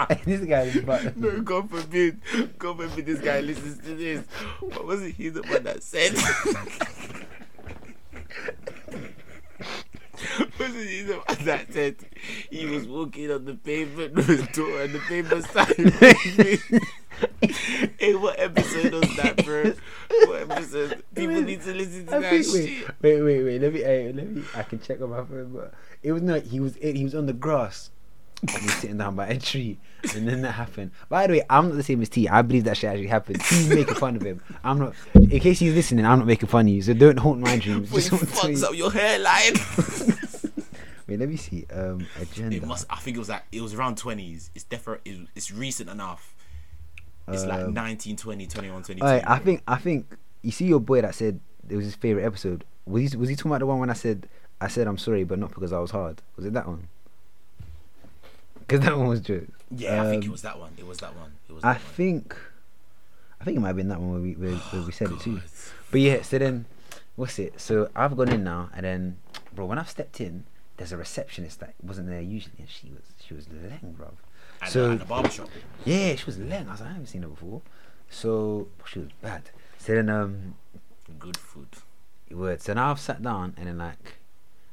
hey, this guy is bad. No, God forbid. God forbid this guy listens to this. But wasn't he the one that said? Wasn't he the one that said he was walking on the pavement with his door and the pavement started? Hey, what episode was that, bro? What episode? People need to listen to I that think, shit. wait, wait, wait. Let me, hey, let me. I can check on my phone, but it was not. He was, he was on the grass. Sitting down by a tree, and then that happened. By the way, I'm not the same as T. I believe that shit actually happened. He's making fun of him. I'm not. In case he's listening, I'm not making fun of you. So don't haunt my dreams. Just you want to tell fucks up your hairline. Wait, let me see. Um, agenda. it must. I think it was like it was around twenties. It's definitely. It's, it's recent enough. It's like Um, 19, 20, 21, 22. Alright, I think I think you see your boy that said it was his favorite episode. Was he was he talking about the one when I said I said I'm sorry, but not because I was hard? Was it that one? Because that one was true. Yeah, I think it Um, was that one. It was that one. It was. I one. think I think it might have been that one where we where, where we said it too. But yeah, so then what's it? So I've gone in now, and then bro, when I've stepped in, there's a receptionist that wasn't there usually, and she was she was leng, bro. And, So- uh, and the barbershop. Yeah, she was leng. I was like, I haven't seen her before. So she was bad. So then um Good food. word. So now I've sat down and then like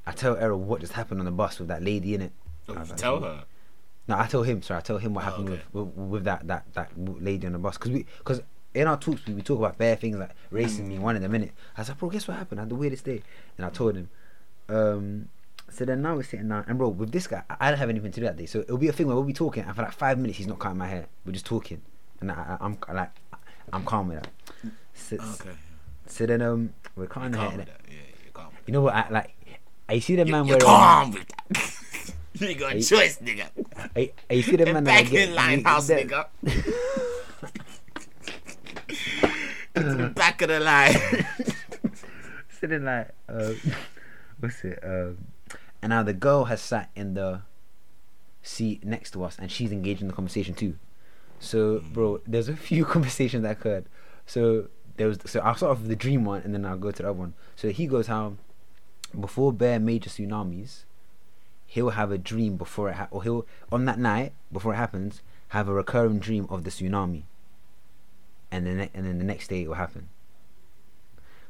I tell Errol what just happened on the bus with that lady in it. Oh, was like, tell her. No, I tell him. Sorry, I tell him what Oh, happened okay. with, with with that that that lady on the bus because we because in our talks we, we talk about bare things like racing me one in a minute. I was like, bro, guess what happened? I had the weirdest day, and I told him. Um, so then now we're sitting down, and bro, with this guy, I, I don't have anything to do that day. So it'll be a thing where we'll be talking, and for like five minutes he's not cutting my hair. We're just talking, and I, I, I'm like, I'm calm with that. So, Okay. so then um, we're cutting the hair. that. Yeah. You know what? I, like, I see the man wearing. calm with that. You ain't got a choice, nigga. I, I see the Get man that I back get- in line, house that- nigga. Get to the back of the line. sitting like uh, what's it um and now the girl has sat in the seat next to us and she's engaged in the conversation too so bro there's a few conversations that occurred so there was so i'll start off with the dream one and then i'll go to the other one so he goes how before bear major tsunamis he'll have a dream before it ha- or he'll on that night before it happens have a recurring dream of the tsunami and then ne- and then the next day it will happen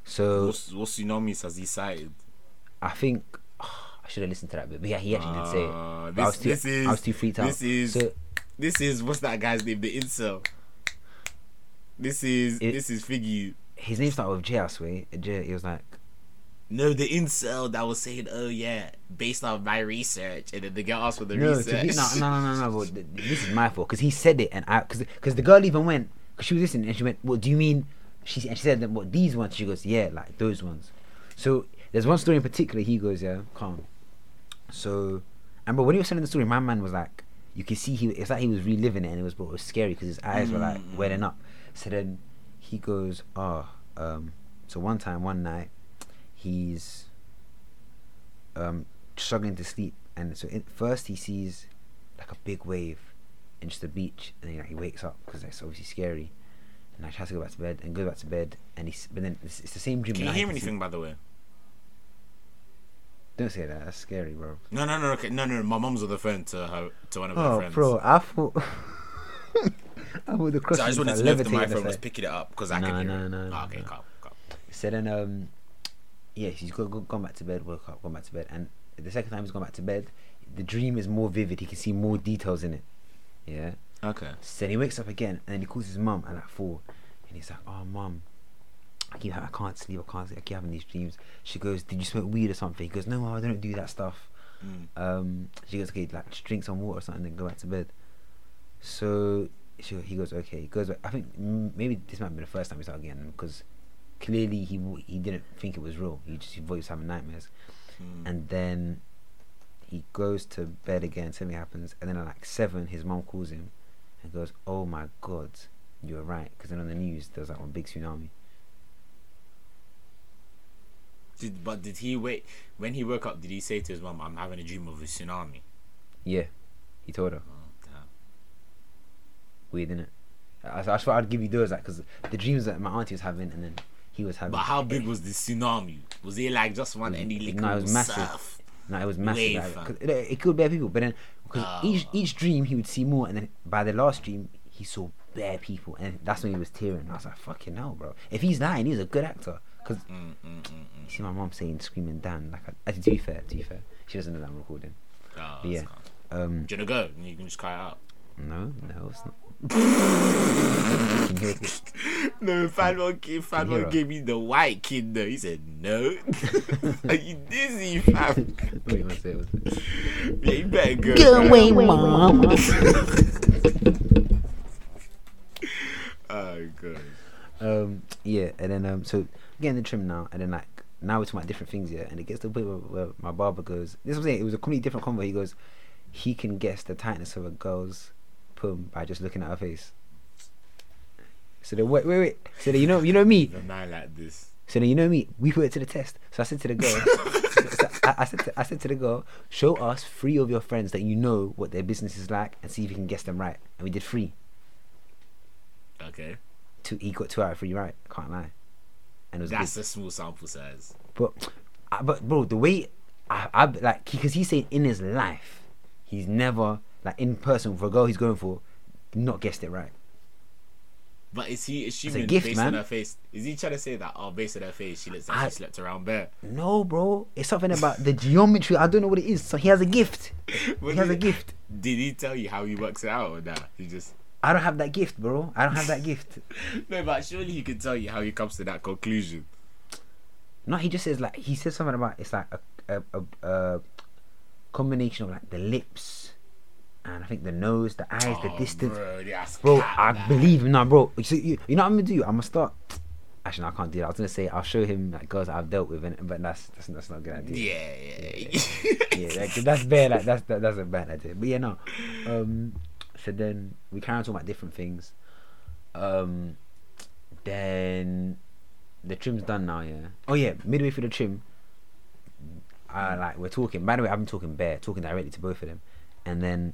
so what, what tsunamis has he cited? I think I should have listened to that bit, but yeah, he actually did say it. Uh, But I was too, this is I was too freaked out. This is so this is what's that guy's name? The incel. This is It- this is Figgy. his name started with J. I swear. J. He was like, No, the incel that was saying, "Oh yeah, based on my research," and then the girl asked for the no, research. be, no, no, no, no, no. But th- this is my fault because he said it, and I because because the girl even went because she was listening and she went, "What do you mean?" She and she said that what these ones. She goes, "Yeah, like those ones." So there's one story in particular. He goes, "Yeah, calm." So, and bro, when he was telling the story, my man was like, you could see he it's like he was reliving it, and it was, bro, it was scary because his eyes were like Mm. welling up. So then he goes, "Oh, um, so one time, one night, he's um struggling to sleep, and so in, first he sees like a big wave in just the beach, and then like, he wakes up because it's obviously scary, and I tries to go back to bed and go back to bed, and he's but then it's, it's the same dream. Can you he hear anything, by the way? Don't say that. That's scary, bro. No, no, no, okay, no, no. My mom's on the phone to her to one of her Oh, friends. bro, I thought. I thought the cross. So I just wanted to know if the microphone was picking it up because I No, can hear no, it. no, Oh, okay, no. calm, calm. So then, um, yeah, he's go, go, gone back to bed, woke up, gone back to bed, and the second time he's gone back to bed, the dream is more vivid. He can see more details in it. Yeah. Okay. So then he wakes up again, and then he calls his mum at like four, and he's like, "Oh, mum, I keep, I can't sleep. I can't sleep. I keep having these dreams." She goes, "Did you smoke weed or something?" He goes, "No, Mum, I don't do that stuff." Mm. Um, she goes, "Okay, like drink some water or something, then go back to bed." So she, he goes, "Okay." He goes. I think maybe this might be the first time he started again because clearly he he didn't think it was real. He just he thought he was having nightmares, Mm. and then he goes to bed again. Something happens, and then at like seven, his mom calls him and goes, "Oh my god, you were right." Because then on the news there was like one big tsunami. Did, but did he wait when he woke up? Did he say to his mom, "I'm having a dream of a tsunami"? Yeah, he told her. Oh, damn. Weird, innit? I, I thought I'd give you those, like, because the dreams that my auntie was having, and then he was having. But how big was the tsunami? Was it like just one any little No, it was massive. surf? No, it was massive. Like, it, it killed bare people, but then because each Oh. each dream he would see more, and then by the last dream he saw bare people, and that's when he was tearing. I was like, "Fucking hell, bro! If he's lying, he's a good actor." Because Mm, mm, mm, mm. you see my mom saying, screaming, "Dan!" Like, I, to be fair, to be fair, she doesn't know that I'm recording. Oh, yeah. calm. Um, Do you wanna go? You can just cry out. no, no, it's not. Can you hear it? No, Fanwell gave, Fanwell hear gave me the white kid though. He said, no. Are you dizzy, fam? Wait, what's it? What's it? Yeah, you better go. Go fam. away, mom. Oh, God. Um, yeah, and then um, so getting the trim now, and then like now we're talking about different things, yeah, and it gets to the point where, where my barber goes. This was saying it was a completely different convo. He goes, he can guess the tightness of a girl's pum by just looking at her face. So then wait, wait, wait. So then you know, you know me. A man like this. So then you know me. We put it to the test. So I said to the girl, so- I, I said, to, I said to the girl, show us three of your friends that you know what their business is like, and see if you can guess them right. And we did three. Okay. Two, he got two out of three right. Can't lie. And it was good. That's a small sample size. But, I- but bro, the way I, I like, because he's saying in his life, he's never like in person for a girl he's going for, not guessed it right. But is he assuming gift, based man. on her face? Is he trying to say that, oh, based on her face, she looks like I- she slept around bare? No, bro, it's something about the geometry. I don't know what it is. So he has a gift. He has a gift. Did he tell you how he works it out or that? He just. I don't have that gift, bro. I don't have that gift. No, but surely he could tell you how he comes to that conclusion. No, he just says like he says something about it's like a a, a, a combination of like the lips and I think the nose, the eyes, the Oh, distance. Bro, Bro, I believe him now, bro. So you, you know what I'm gonna do? I'm gonna start. Actually, no, I can't do that. I was gonna say I'll show him like girls I've dealt with, and, but that's that's, that's not a good idea. Yeah, yeah. yeah, like, that's bad. Like that's that, that's a bad idea. But yeah, no. Um, so then we carry on talking about different things. Um, then the trim's done now. Yeah. Oh yeah, midway through the trim, I like we're talking. By the way, I've been talking bare, talking directly to both of them, and then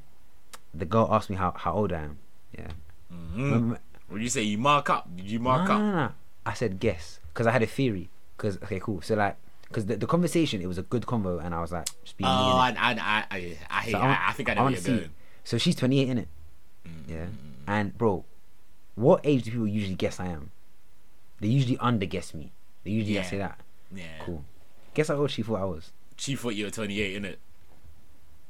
the girl asked me how how old I am. Yeah. Mhm. When you say you mark up, did you mark no, up? no, no. no. I said guess because I had a theory. Because okay, cool. So like, because the, the conversation it was a good convo, and I was like, just being Oh, and, and I, I, I, hate, So I, want- I think I know where you're see. going. So she's 28, innit? Yeah. And bro, what age do people usually guess I am? They usually under guess me. They usually Yeah. say that. Yeah. Cool. Guess how old she thought I was. She thought you were 28, innit?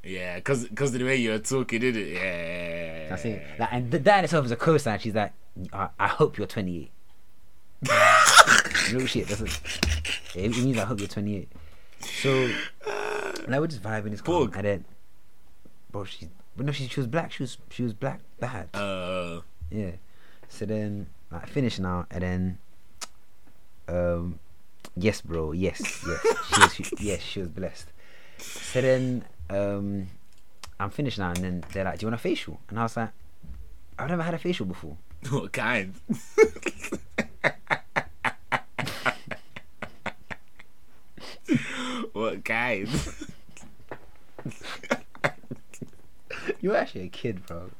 Yeah, cause, cause of the way you're talking, innit? Yeah. That's it. Like, and th- that in itself is a cosign. She's like, I, I hope you're 28. Real shit. That's it. It means I hope you're 28. So, like, we're just vibing. It's calm. Pog. And then, bro, she, but no, she, she was black. She was, she was black bad. Uh, Yeah. So then like finish now and then um yes bro, yes, yes. She was she, yes, she was blessed. So then um I'm finished now and then they're like, Do you want a facial? And I was like, I've never had a facial before. what kind? what kind? You're actually a kid, bro.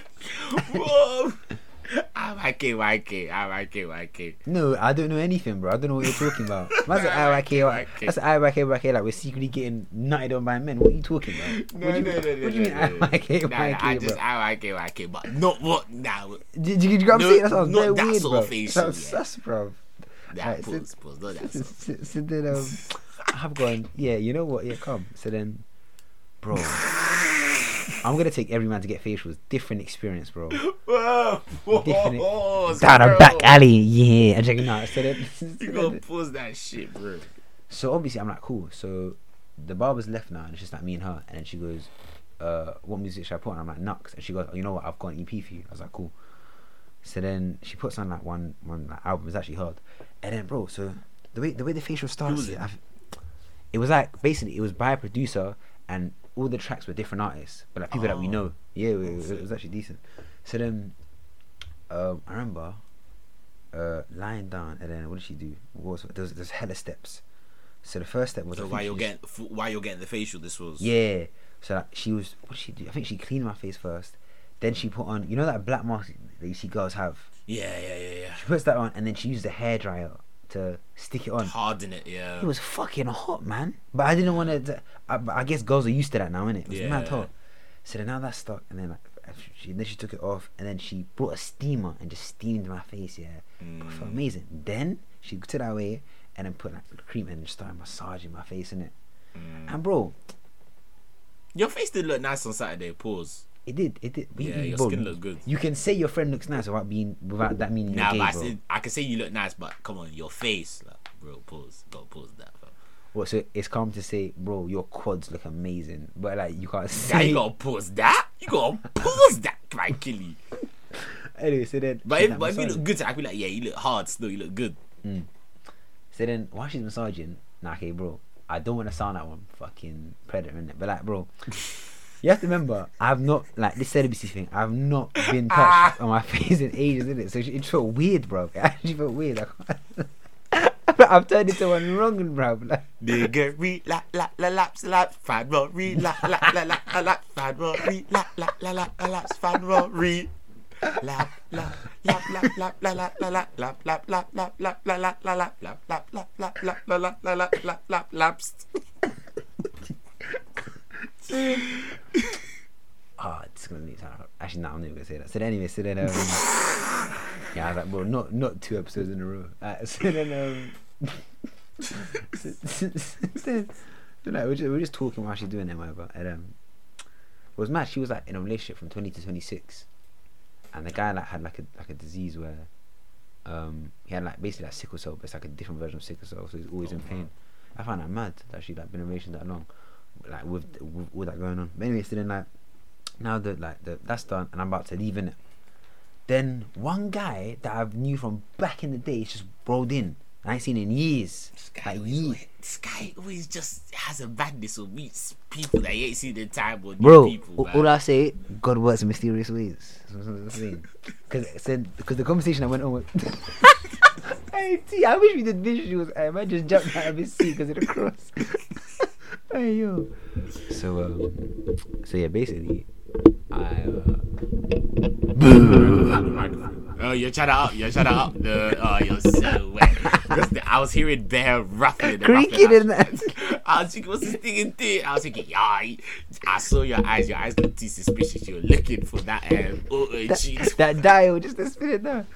Whoa! I like it, like it, I like it, like it. No, I don't know anything, bro. I don't know what you're talking about. That's an I like it, like it. that's an IYK, like like we're secretly getting nutted on by men. What are you talking about? No, what do you, no, no, no, what do you mean no, no. IYK, Nah, nah, I YK, just bro? I like it, like it, but not what now. Did, did you get what I'm No, saying? That sounds not that weird, sort bro. of facial, Sounds yeah. sus, bro. Nah, Right, so- pause, pause, not that So, so, so then um, I've gone. Yeah, you know what? Yeah, come. So then, bro, I'm gonna take every man to get facials. Different experience, bro. Whoa, whoa, Different- whoa, Down a back alley, yeah. And checking out. So then, You gotta pause that shit, bro. so obviously I'm like, cool. So the barber's left now, and it's just like me and her. And then she goes, uh, "What music should I put on?" I'm like, "Knucks." And she goes, oh, "You know what? I've got an EP for you." I was like, "Cool." So then she puts on like one one like, album. It's actually hard. And then, bro, so the way the way the facial starts, was it? it was like basically it was by a producer, and all the tracks were different artists, but like people that we Oh. know. Yeah, it, was- it was actually decent. So then, um, I remember uh, lying down, and then what did she do? What was there's there's hella steps. So the first step was So while you're getting f- while you're getting the facial, this was yeah. So like, she was what did she do? I think she cleaned my face first. Then she put on you know that black mask that you see girls have. yeah, yeah, yeah, yeah. She puts that on, and then she used a hairdryer to stick it on. Harden it, yeah. It was fucking hot, man. But I didn't want to. I, I guess girls are used to that now, innit? It was mad Yeah. hot. So then now that's stuck, and then like she then she took it off, and then she brought a steamer and just steamed my face. Yeah, it felt Mm. amazing. Then she took that away and then put like cream and just started massaging my face in it. Mm. And bro, Your face did look nice on Saturday. Pause. It did. It did. Yeah, your skin look good. You can say your friend looks nice without being without that meaning Nah, I, gay, said, I can say you look nice, but come on, your face, like, bro, pause, gotta pause that. Bro. What? So it's calm to say, bro, your quads look amazing, but like you can't say. you gotta pause that. You gotta pause that, right, Killy. anyway, so then. But if, but if you look good, I be like, yeah, you look hard still. You look good. Mm. So then, while she's massaging, nah, okay, bro, I don't want to sound like one fucking predator in it, but like, bro, you have to remember, I've not like this celibacy thing. I've not been touched on my face in ages, isn't it? So it felt weird, bro. It actually felt weird. I've turned into one wrong, bro. Like, Nigga, re la la la laps laps fan roll re la la la la la lap fan roll re la la la la la laps fan roll re lap lap lap lap lap la la la la lap lap lap lap lap la la la la lap lap lap lap lap la la la la lap lap laps. Oh, it's gonna need time. Actually, no, I'm not gonna say that. So then, anyway, so then, um, yeah, I was like, bro, not not two episodes in a row. Uh, so then, um, so, so, so then, so like, we're just, we're just talking while she's doing it, whatever. And um, it was mad. She was like in a relationship from 20 to 26, and the guy like had like a like a disease where, um, he had like basically like sickle cell, but it's like a different version of sickle cell, so he's always in pain. I find that mad that she like been in a relationship that long, like with with all that going on. But anyway, so then like now that like the, that's done and I'm about to leave in it. Then one guy that I've knew from back in the day is just rolled in. I ain't seen in years. This guy, Like always, years. this guy always just has a madness or meets people that he ain't seen in time or Bro, people. all, all I say, God works in mysterious ways. Because the conversation I went on with. hey T, I wish we did visuals. I might just jump out of his seat because of the cross. Hey yo. So um, so yeah, basically, I. Uh, Oh, you're trying to up, you're trying to up the, oh, you're so wet. The- I was hearing bear ruffling. Creaking in that. I was thinking, what's this thing in there? I was thinking, yeah, I, I saw your eyes. Your eyes looked too suspicious. You were looking for that um, auto cheese. that, that dial just to spin it down.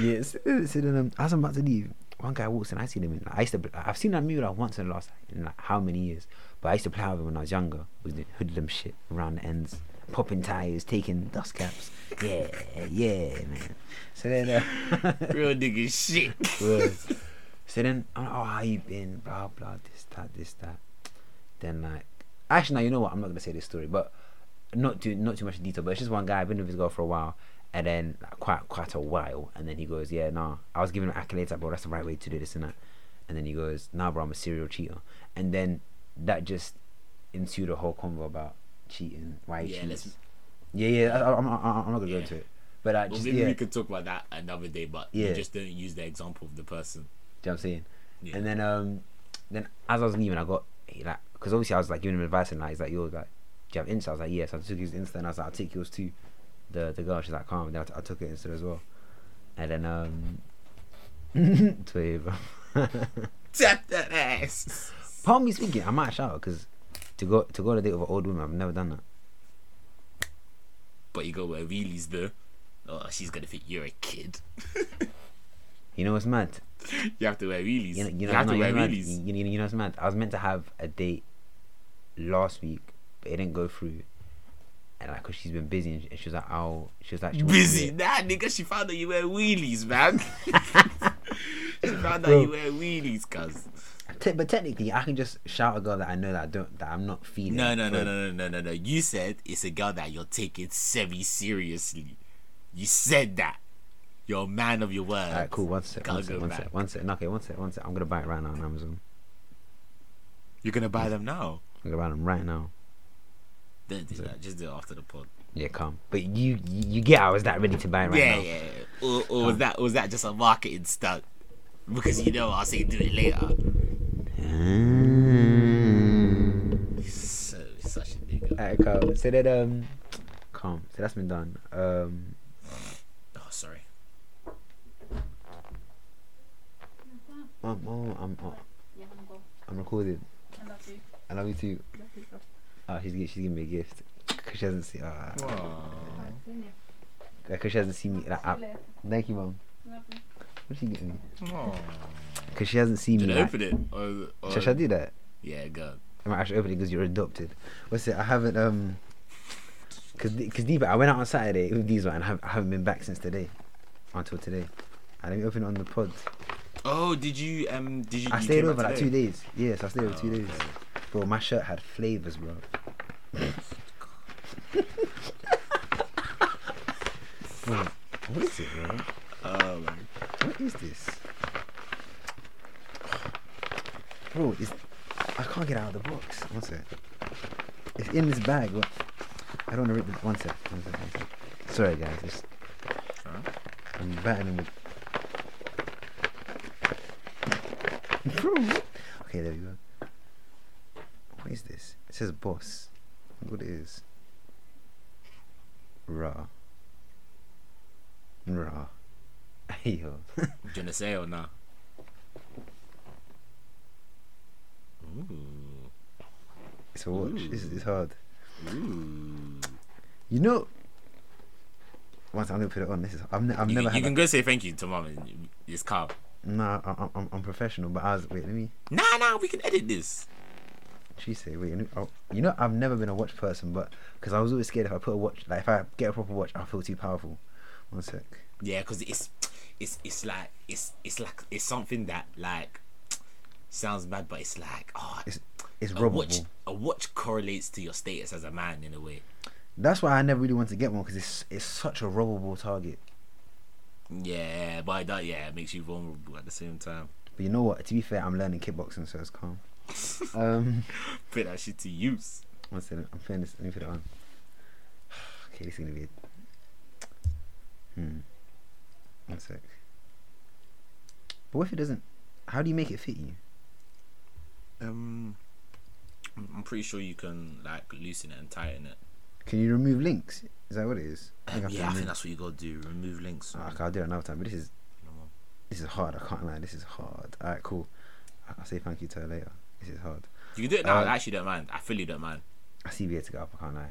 Yes. So then um, as I'm about to leave, one guy walks in. I seen him. In, I used to. I've seen that movie like once in the last in like how many years. But I used to play with him when I was younger. Was the hoodlum shit around the ends, popping tires, taking dust caps. Yeah, yeah, man. So then. Uh, Real nigga shit. So then, I'm like, oh, how you been? Blah blah, this that, this that. Then like, actually, now you know what? I'm not gonna say this story, but not too not too much detail. But it's just one guy. I've been with his girl for a while, and then quite quite a while, and then he goes, yeah, nah. I was giving him accolades, like, bro, that's the right way to do this and that. And then he goes, nah, bro, I'm a serial cheater. And then that just ensued a whole convo about cheating, why he Yeah, cheats. Yeah, yeah. I, I'm, I'm, I'm not gonna go into it, but I Well, just maybe yeah. we could talk about that another day, but Yeah. you just don't use the example of the person. Do you know what I'm saying? Yeah. And then um, then as I was leaving, I got like because obviously I was like giving him advice and like he's like, "Yo, like, do you have Insta?" I was like, "Yes." I took his Insta and I was like, "I'll take yours too." The the girl, she's like, "Calm." Then I, took it Insta as well. And then um, Twitter, bro. Tap that ass. Part me speaking, I might shout because to go to go on a date with an old woman, I've never done that. But you go wear wheelies though. Oh, she's gonna think you're a kid. You know what's mad? You have to wear wheelies. You know, you know, have no, to you wear know, wheelies. you, you, you know what's mad? I was meant to have a date last week, but it didn't go through. And like, cause she's been busy, and she- and she was like, "Oh, she was like, she wants to do Busy. it. Nah, nigga, she found that you wear wheelies, man. she found that Bro. you wear wheelies, cuz. Te- but technically, I can just shout a girl that I know that I don't, that I'm not feeling. No, no, no, no, no, no, no, no. You said it's a girl that you're taking semi seriously. You said that. You're a man of your word. Alright, cool. One sec, one sec, one back. sec, one sec. Okay, one sec, one sec. I'm gonna buy it right now on Amazon. You're gonna buy them now. I'm gonna buy them right now. Don't do that. Just do it after the pod. Yeah, calm. But you, you, you get, I was that ready to buy it right yeah, now. yeah. yeah. Or, or was that was that just a marketing stunt? Because you know I'll say do it later. Mm. So such a nigga. Alright, calm. So then, um, calm. So that's been done. Um, Oh, sorry. I'm, oh, I'm, oh, Yeah, I'm go. I'm recording. I love you. I love you too. Love you, bro. Oh, she's, she's giving me a gift. Cause she hasn't seen. Uh, Love Cause she hasn't seen me. Like, I, you. thank you, mom. What's she getting me? Cause she hasn't seen Did me. I Like, open it? Or, or, should, should I do that? Yeah, go. I might actually open it because you're adopted. What's it? I haven't um. Cause, the- cause deep, I went out on Saturday with these one and I haven't, I haven't been back since today, until today. I didn't open it on the pod. Oh, did you um? Did you? I you stayed came over like today? two days. Yes, I stayed over Oh, two days. okay. Bro, my shirt had flavors, bro. bro, what is it, bro? Oh. What is this? Bro, it's, I can't get out of the box. One sec. It's in this bag. What? I don't want to rip it. One sec. One sec. One sec. Sorry, guys. It's, Huh? I'm battling with. Bro. Okay, there we go. What is this? It says boss. What it is? Raw. Raw. Yo. Do you wanna say or not? Ooh. It's a watch. This is it's hard. Ooh. You know. Once I'm gonna put it on. This is. I've, ne- I've You, never can, you can that. go say thank you to mom and it's calm. Nah, I- I'm, I'm I'm professional. But I was wait. Let me. Nah, nah, we can edit this. She say wait. You know, oh, you know I've never been a watch person, but because I was always scared if I put a watch, like if I get a proper watch, I'll feel too powerful. One sec. Yeah, because it's it's it's like it's it's like it's something that like sounds bad, but it's like oh, It's it's a watch a watch correlates to your status as a man in a way. That's why I never really want to get one because it's it's such a robbable target. Yeah, but that yeah it makes you vulnerable at the same time. But you know what? To be fair, I'm learning kickboxing, so it's calm. Um, Put that shit to use. one second. I'm feeling this. Let me put it on. okay, this is gonna be. Hmm. One sec. But what if it doesn't? How do you make it fit you? Um, I'm pretty sure you can like loosen it and tighten it. Can you remove links? Is that what it is? I think I yeah, I think that's what you gotta do. Remove links. Ah, okay, I'll do it another time. But this is No this is hard. I can't lie. This is hard. All right, cool. I'll say thank you to her later. This is hard. You can do it now. Uh, I actually don't mind. I fully don't mind. I CBA to get up. I can't lie.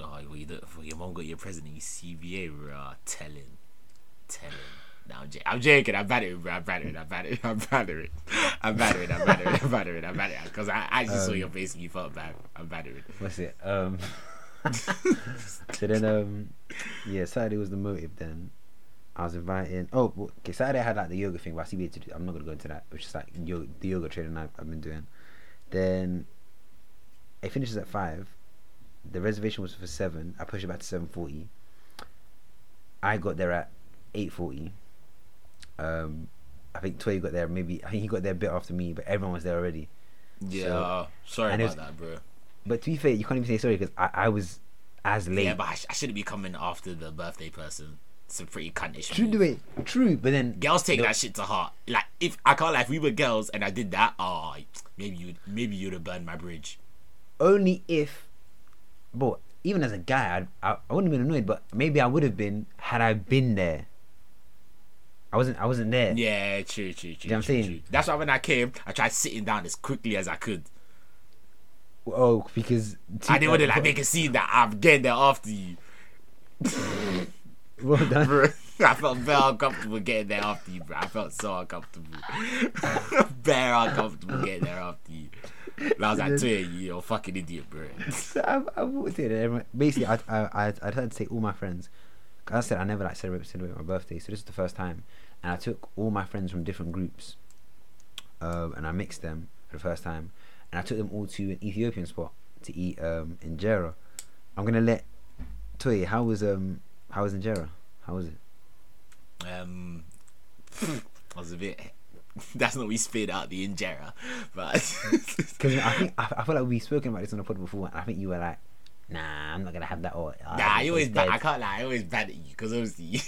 Oh, well, you do for your mom got your president. You CBA, bro. Telling, telling. No, I'm, j- I'm joking. I'm battering, bro. I'm battering. I'm battering. I'm battering. I'm battering. I'm battering. I'm battering. I'm battering. Because I actually saw Um, your face and you felt bad. I'm battering. What's it? Um. so then, um, yeah, Saturday was the motive. Then I was inviting. Oh, okay. Saturday I had like the yoga thing, but I CBA to do. I'm not gonna go into that. Which is like yoga, the yoga training I've, I've been doing. Then it finishes at five. The reservation was for seven. I pushed it back to seven forty. I got there at eight forty. Um, I think Toy got there maybe. I think he got there a bit after me, but everyone was there already. Yeah. sorry about was- that, bro. But to be fair, you can't even say sorry because I, I was as late. Yeah, but I, sh- I shouldn't be coming after the birthday person. It's a pretty cuntish. True, do it. True, but then Girls take that shit to heart. Like if I can't like if we were girls and I did that, oh, maybe you maybe you'd have burned my bridge. only if, but even as a guy, I, I I wouldn't have been annoyed, but maybe I would have been had I been there. I wasn't. I wasn't there. Yeah, true, true, true. You know what I'm saying? true. That's why when I came, I tried sitting down as quickly as I could. Oh, because I didn't want to like make a scene that I'm getting there after you. Well done. Bro, I felt very uncomfortable getting there after you, bro. I felt so uncomfortable. very uncomfortable getting there after you. And I was like, Toya, you're a fucking idiot, bro. So I, I walked in and basically I, I, I, I decided to take all my friends. 'Cause I said I never like celebrate celebrate my birthday, so this is the first time, and I took all my friends from different groups, um, and I mixed them for the first time, and I took them all to an Ethiopian spot to eat um, injera. I'm gonna let Toy. How was um how was injera? How was it? Um, I was a bit. That's not we spit out the injera, but Because I think I, I feel like we've spoken about this on the pod before, and I think you were like, "Nah, I'm not gonna have that." Or "Ah, Nah, you always dead." bad. I can't lie. I always bad at you because obviously,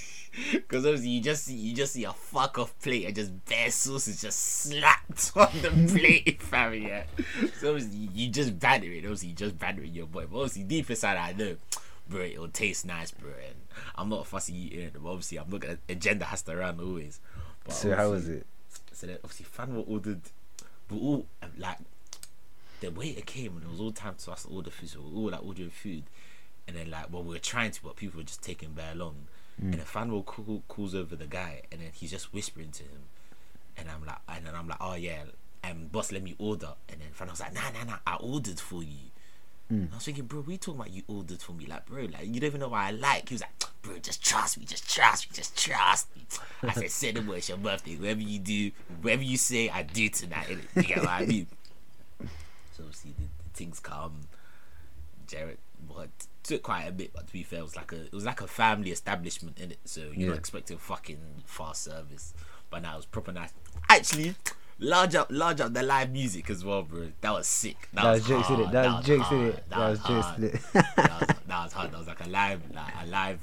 because obviously you just see you just see a fuck off plate and just bare sauces just slapped on the plate, fam. Yeah. So obviously you just batter it. Obviously you just battering your boy. But obviously deep inside I know, bro, it'll taste nice, bro. And I'm not a fussy eating it. But obviously I'm not gonna agenda has to run always. But So how was it? so then obviously fan were ordered, but all um, like the waiter came and it was all time to us to order food. So we were all like ordering food, and then like well we were trying to, but people were just taking very long. And then Fanwell call, calls over the guy, and then he's just whispering to him, and I'm like, and then I'm like, oh yeah, um, boss, let me order. And then fan was like, nah, nah, nah, I ordered for you. Mm. I was thinking, bro, we talking about you ordered for me, like, bro, like you don't even know what I like. He was like, bro, just trust me, just trust me, just trust me. I said, say the word, it's your birthday. Whatever you do, whatever you say, I do tonight. innit? You get what I mean? So obviously the, the things come. Jared, what took quite a bit, but to be fair, it was like a it was like a family establishment in it. So you're not expecting fucking fast service, but now it was proper nice. Actually, large up, large up the live music as well, bro. That was sick. That, That was jokes in it. hard. That was jokes in it. That was jokes in it. that, was, that was hard. That was like a live, like a live.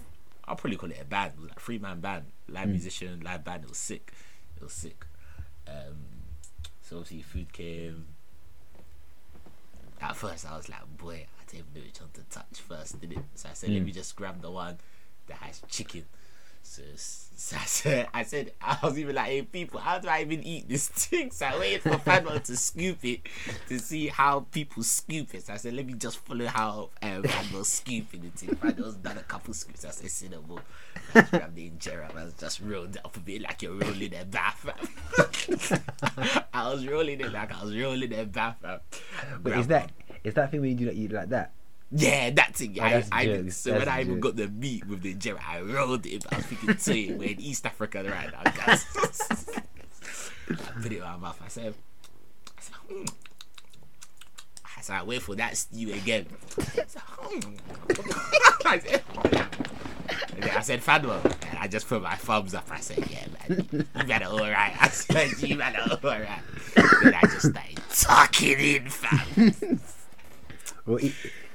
I'll probably call it a band. It was like a three man band, live Mm. musician, live band. It was sick. It was sick. Um, so obviously food came. At first, I was like, boy, I didn't even know which one to touch first, did it? So I said, let Mm. me just grab the one that has chicken. So, so I said, I said, I was even like, hey, people, how do I even eat this thing? So I waited for Fanwell to scoop it to see how people scoop it. So I said, let me just follow how um, scooping it. And Fanwell's done a couple scoops. I said, cinnamon. I just grabbed the injera. I was just rolled up a bit like you're rolling a bath. I was rolling it like I was rolling a bath. But is that is that thing when you do that? You do like that? Yeah, that thing. Oh, I, that's I did. So That's when I even got the meat with the injera, I rolled it. I was thinking, to we're in East Africa right now, guys. I put it in my mouth. I said, I said, hmm. I said, I wait for that stew again. I said, hmm. I said, I said, Fadwa. And I just put my thumbs up. I said, yeah, man, you better all right. I said, you better all right. Then I just started talking in, fam. Well, e-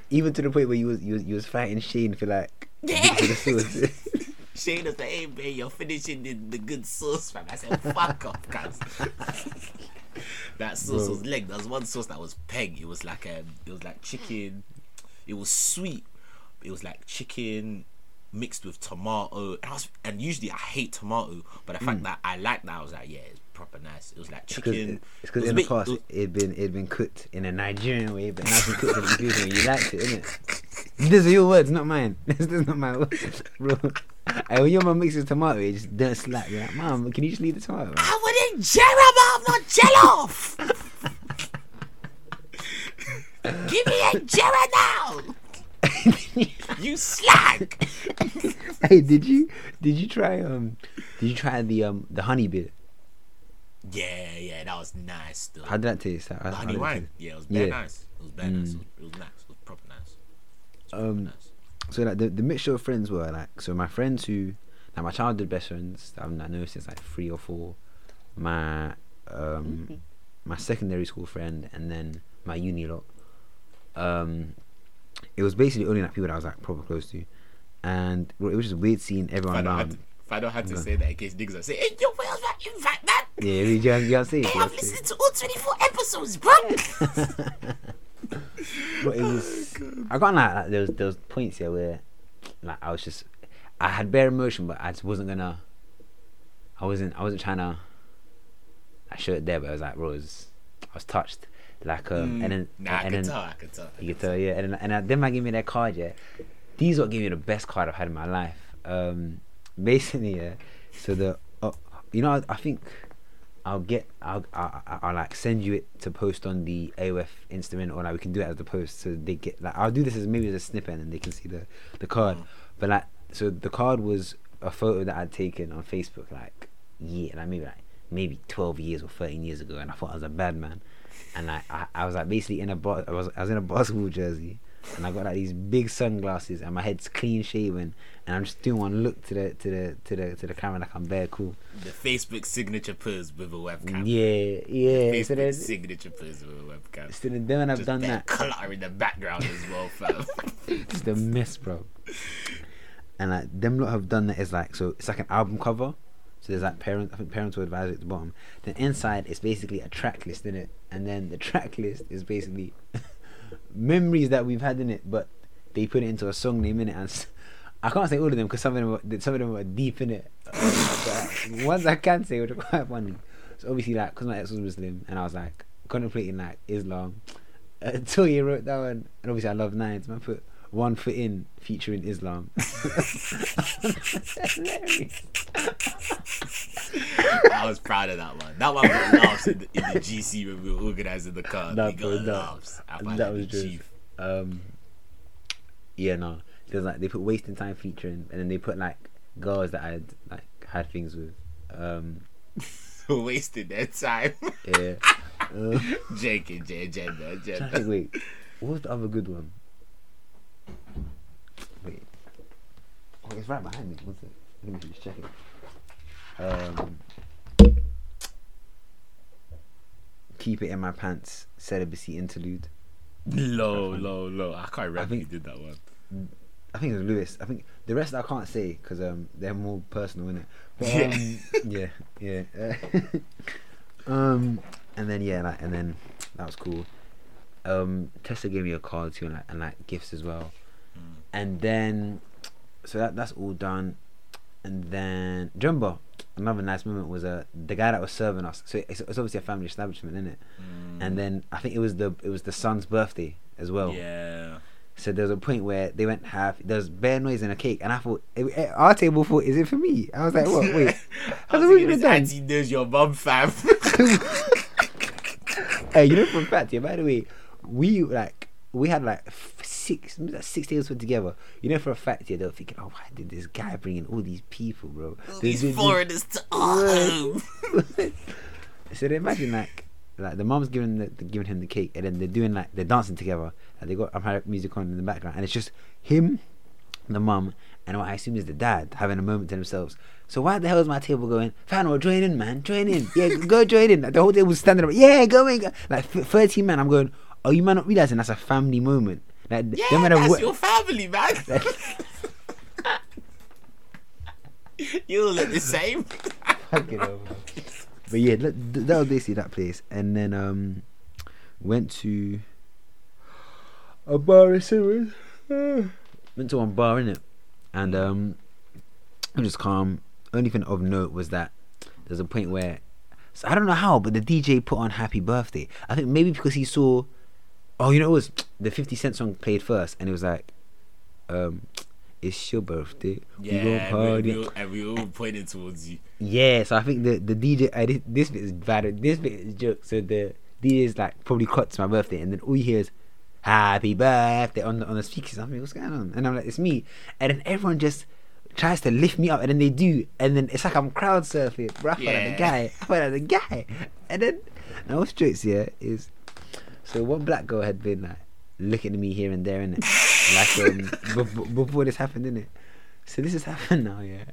even to the point where you was you was, you was fighting Shane for like Yeah. for the sauce. Shane was like, hey man, you're finishing the, the good sauce, fam. I said, fuck off, guys. that sauce Bro. was leg. There was one sauce that was peg. It was like um, it was like chicken. It was sweet. It was like chicken mixed with tomato. And I was, and usually I hate tomato, but the fact that I like that, I was like, yeah, it's proper nice. It was like chicken. it's because was in the past it it'd been it'd been cooked in a Nigerian way, but now it's been cooked in a Ethiopian way. You liked it, innit? These are your words, not mine. This is not my words, bro. And when your mum mixes tomato, it just don't slap. You're like, mom, can you just leave the tomato? Man? I wouldn't jam I'm not jello. Give me a Jera now. you slag. hey, did you did you try um did you try the um the honey bit? Yeah, yeah, that was nice. Though. How did that taste? How, The how honey did it wine. taste? Yeah, it was very Yeah. nice. It was very nice. It Mm. was, it was nice. It was proper nice. It was proper Um, nice. So like the, the mixture of friends were like so my friends who like my childhood best friends that I've- known since like three or four, my um my secondary school friend and then my uni lot. Um, it was basically only like people that I was like proper close to, and it was just weird seeing everyone If I, around. To, if I don't have to Okay. say that in case niggas are saying, hey, yo, where's that invite, man? Yeah, you you you gotta say it. Hey, you I've gotta say listened to all 24 episodes, bro. But it was. I got like, like there was there was points here where, like I was just, I had bare emotion, but I just wasn't gonna. I wasn't. I wasn't trying to. I showed it there, but I was like, bro, it was, I was touched, like um, and then Mm. nah, I and can then tell, I can tell. I you can could tell, yeah, and then, and then, then I give me that card, yeah. These what gave me the best card I've had in my life. Um, basically, yeah. So the, uh, you know, I, I think I'll get, I'll, I, I- I'll like send you it to post on the AOF Instagram, or like we can do it as the post, so they get like I'll do this as maybe as a snippet, and they can see the the card. But like, so the card was a photo that I'd taken on Facebook, like yeah, like maybe like maybe twelve years or thirteen years ago, and I thought I was a bad man, and like I, I was like basically in a ba- I was I was in a basketball jersey, and I got like these big sunglasses, and my head's clean shaven, and I'm just doing one look to the to the to the to the camera like I'm very cool. The Facebook signature pose with a webcam. Yeah, yeah. So Facebook then, signature pose with a webcam. so then when I've Just done that clutter in the background as well, fam. it's the mess, bro. And like them lot have done that is like so it's like an album cover. So there's like parent I think parental advisory at the bottom. Then inside it's basically a track list in it. And then the track list is basically memories that we've had in it, but they put it into a song name in it and I can't say all of them because some of them were, some of them were deep in it. ones I can say are quite funny. So obviously like because my ex was Muslim and I was like contemplating like Islam. Until you wrote that one, and obviously I love nines. Man, put one foot in featuring Islam. I was proud of that one. That one got laughs in the, in the GC when we were organising the card. Nah, we got laughs. I That was just- chief. Um, yeah, no. There's like they put wasting time featuring, and then they put like girls that I had like had things with. Um, Wasted their time. yeah. uh, Jaking, J, gender, trying to wait, what was the other good one? Wait, oh, it's right behind me. What's it? Let me just check it. Um, keep it in my pants. Celibacy interlude. Low, low, low. I can't remember think- who did that one. I think it was Lewis. I think the rest I can't say because um they're more personal in it. But, Yeah. um, yeah, yeah. um, and then yeah, like and then that was cool. Um, Tessa gave me a card too and like, and like gifts as well. And then so that that's all done. And then do you remember another nice moment was uh the guy that was serving us. So it's, it's obviously a family establishment, isn't it? And then I think it was the it was the son's birthday as well. Yeah. So there was a point where they went half. There was bare noise and a cake, and I thought our table thought, "Is it for me?" I was like, "What? Wait, I how's was it thinking even this done?" auntie knows your mum, fam. hey, you know for a fact, yeah. By the way, we like we had like six, like six tables put together. You know for a fact, yeah, they were thinking, "Oh, why did this guy bring in all these people, bro?" All These foreigners to so they imagine like like the mom's giving the, giving him the cake and then they're doing like they're dancing together and they got Amharic music on in the background and it's just him, the mum, and what I assume is the dad having a moment to themselves. So why the hell is my table going? Fano, join in, man, join in. Yeah, go join in. Like, the whole table's standing up. Yeah, go in. Like thirteen man. I'm going. Oh, you might not realize realizing that's a family moment. Like, Yeah, no matter that's what- your family, man. you all look the same. Fucking hell, man. But yeah, that, that was basically that place, and then um, went to a bar in Simmons. went to one bar in it, and um, it was just calm. Only thing of note was that there's a point where so I don't know how, but the DJ put on Happy Birthday. I think maybe because he saw, oh, you know, it was the Fifty Cent song played first, and it was like, um, "It's your birthday, we gon' Yeah, we, party." we all, and we all pointed towards you. Yeah, so I think the the DJ uh, this, this bit is bad. This bit is joke. So the DJ is like probably cut to my birthday, and then all you hear is "Happy Birthday" on the on the speakers. I'm like, what's going on? And I'm like, it's me. And then everyone just tries to lift me up, and then they do, and then it's like I'm crowd surfing. Bro, I felt like the guy. I felt like the guy. And then now what's jokes here is so one black girl had been like looking at me here and there, innit? like um before, before this happened, innit? So this has happened now, yeah.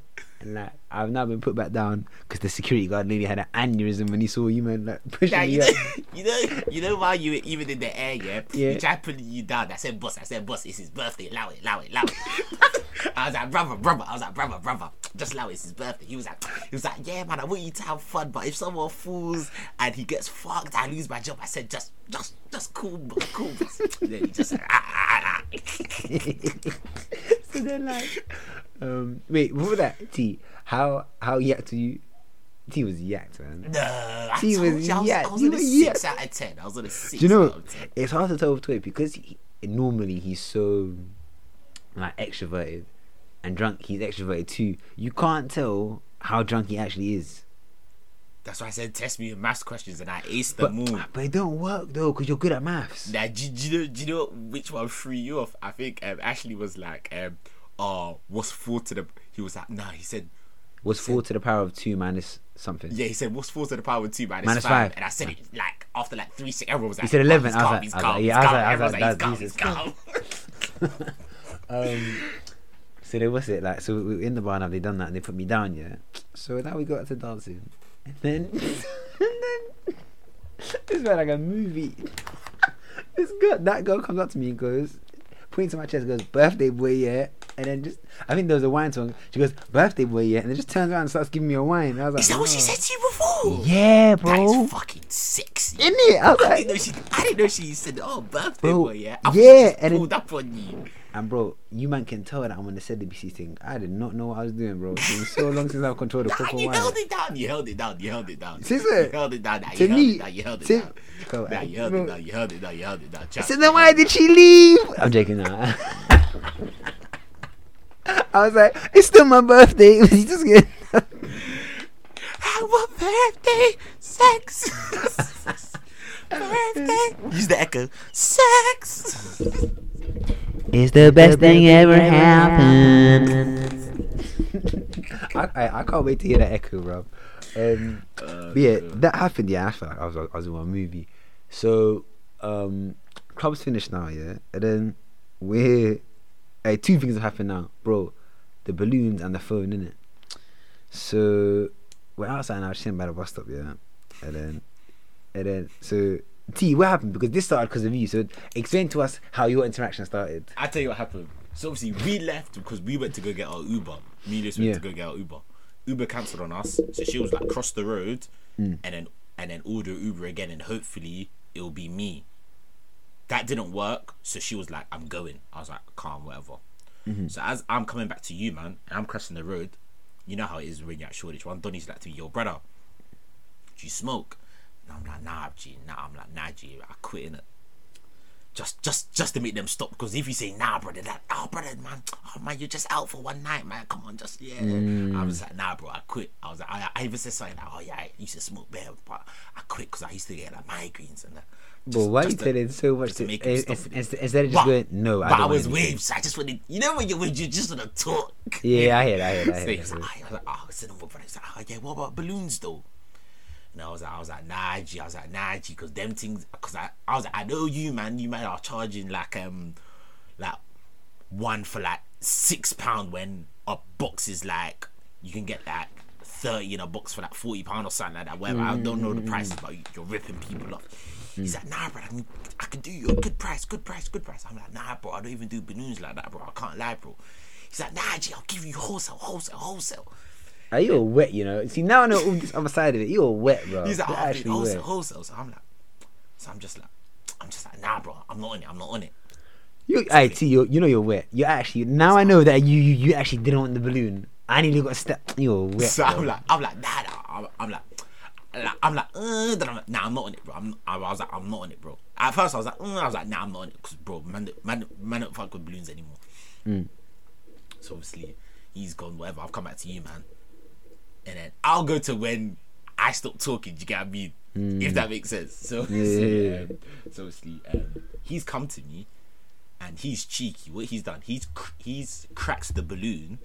And like I've now been put back down because the security guard nearly had an aneurysm when he saw you man like pushing you know, you know, you know, while you were even in the air, yeah, Yeah. he tried putting you down. I said, "Boss," I said, "Boss, it's his birthday. Allow it, allow it, allow it." I was like, "Brother, brother," I was like, "Brother, brother, just allow it. It's his birthday." He was like, "He was like, yeah, man, I want you to have fun, but if someone falls and he gets fucked, I lose my job." I said, "Just, just, just cool, cool." boss." then he just said, ah, ah, ah. so then like um wait before that T how how yacked to you T was yacked man. No, told was you, I was, yacked. I was a six yacked. out of ten. I was on a six Do you know out of ten. it's hard to tell with Toy because he, normally he's so like extroverted and drunk he's extroverted too. You can't tell how drunk he actually is. That's why I said test me in maths questions and I aced But, them all. but it don't work though because you're good at maths. Now, do, do you know? Do you know which one threw you off? I think um, Ashley was like, um, "Oh, what's four to the?" He was like, "Nah." He said, Was four to the power of two minus something. "Yeah." He said, "What's four to the power of two minus, Minus five? five. And I said it like after like three seconds. Everyone was like, he said "Oh, 11. He's I was calm. He's I was calm. like, He's yeah, I was calm. like- I was like, like, that's he's calm. He's calm. Um, so they was it like so we were in the bar now they done that and they put me down yeah. So now we got to dancing and then and then it's like a movie. This girl, that girl comes up to me and goes, points to my chest, goes, "Birthday boy, yeah." And then just, I think there was a wine song. She goes, "Birthday boy, yeah," and then just turns around and starts giving me a wine. I was like, Is that what she said to you before? Yeah, bro. is fucking sexy. In it, I I like, didn't know she. I didn't know she said, "Oh, birthday Bro, boy." Yeah. I yeah, and then- up on you. And bro, you man can tell that I'm on the celibacy thing. I did not know what I was doing, bro. It's been so long since I've controlled a Nah, proper you wine. held it down. You held it down. You held it down. Sis, You held it down. Nah, to you held me- it down. You held it to- down. Nah, you held it down. You held it down. You held it down. So then why did she leave? I'm joking now. I was like, it's still my birthday. He just get Our birthday sex. Birthday. Use the echo. Sex. It's the best thing ever happened. I, I, I can't wait to hear that echo, bro. Um, but yeah, that happened. Yeah, I felt like I was I was in one movie. So, um, club's finished now, yeah, and then we're hey, two things have happened now, bro. The balloons and the phone, in it. So we're outside now, sitting by the bus stop, yeah, and then and then so T, what happened? Because this started because of you. So explain to us how your interaction started. I tell you what happened. So obviously we left because we went to go get our Uber. Me and Liz went Yeah. to go get our Uber. Uber cancelled on us, so she was like cross the road Mm. and then and then order Uber again, and hopefully it'll be me. That didn't work, so she was like, "I'm going." I was like, "Calm, whatever." Mm-hmm. So as I'm coming back to you, man, and I'm crossing the road, you know how it is when you're at Shoreditch. One Donny's like to me, "Yo, brother, do you smoke?" And I'm like, "Nah, G, nah." I'm like, "Nah, G, I quit in it." just just just to make them stop because if you say nah brother that oh brother man oh man you're just out for one night man come on just yeah I was like nah bro I quit I was like I, I even said something like oh yeah I used to smoke bear but I quit because I used to get like migraines and that But why are you just telling so much just to make him stop ins- it. instead of just going no? I but I want was anything." with so I just wanted you know when you're you just want to talk Yeah, I hear. I hear that. I hear that. like, I was like, oh, I said, no, brother. He's like, oh, yeah, what about balloons though? And I was like, I was like, nah, G. I was like, nah, G, because them things, because I, I was like, I know you, man. You man are charging like, um, like one for like six pound when a box is like you can get like thirty in a box for like forty pound or something like that. Whatever. I don't know the prices, but you're ripping people off. He's like, nah, bro. I, mean, I can do you a good price, good price, good price. I'm like, nah, bro. I don't even do balloons like that, bro. I can't lie, bro. He's like, nah, G. I'll give you wholesale, wholesale, wholesale. Are you all wet? You know. See now I know all this other side of it. You're all wet, bro. He's like, You're wholesale, wet. wholesale. So I'm like, so I'm just like, I'm just like, nah, bro. I'm not on it. I'm not on it. You, I see. You, you know you're wet. You actually now I know that you, you, you actually didn't want the balloon. I need to go a step. You're wet. So bro. I'm like, I'm like, nah, nah. I'm, I'm like, like, I'm like, uh, then I'm like, nah, I'm not on it, bro. I'm, I was like, I'm not on it, bro. At first, I was like, uh, I was like, nah, I'm not on it, because, bro, man, man, man, don't fuck with balloons anymore. Mm. So obviously, he's gone. Whatever. I've come back to you, man. And then I'll go to when I stop talking. Do you get what I mean? If that makes sense. So, Mm. Yeah. um, so obviously, um, he's come to me, and he's cheeky. What he's done, he's he's cracked the balloon.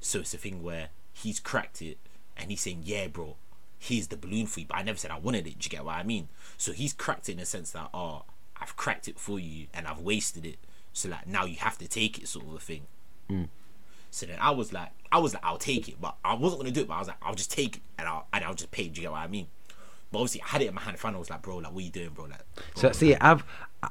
So it's a thing where he's cracked it, and he's saying, "Yeah, bro, here's the balloon for you." But I never said I wanted it. Do you get what I mean? So he's cracked it in a sense that, oh, I've cracked it for you, and I've wasted it. So like now you have to take it, sort of a thing. Hmm. So then I was like, I was like, I'll take it, but I wasn't gonna do it. But I was like, I'll just take it and I'll and I'll just pay. Do you get what I mean? But obviously, I had it in my hand. Front, I was like, bro, like, what are you doing, bro? Like, So bro, see, I've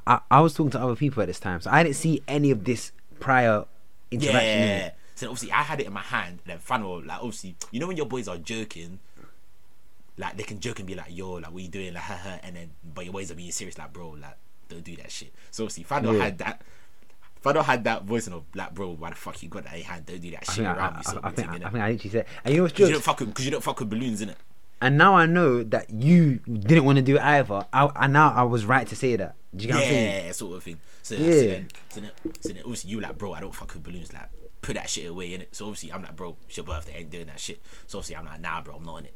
I, I was talking to other people at this time, so I didn't see any of this prior interaction. in yeah. So obviously, I had it in my hand, and then Fano, like, obviously, you know when your boys are joking, like they can joke and be like, "Yo, like, what you doing?" Like, haha, and then but your boys are being serious, like, bro, like, don't do that shit. So obviously, Fano Yeah. had that. Fano had that voice and like, bro, why the fuck you got that in hand? Don't do that shit I, around I, me. Sort I, I of think thing, I, think I literally said, and you know what's Because you don't fuck with, because you don't fuck with balloons, innit? And now I know that you didn't want to do it either. I, and now I was right to say that. Do you get what I'm saying? Yeah, sort of thing. So, Yeah. so, then, so, then, so then obviously you like, bro, I don't fuck with balloons. Like, put that shit away in it. So obviously I'm like, bro, it's your birthday, I ain't doing that shit. So obviously I'm like, nah, bro, I'm not in it.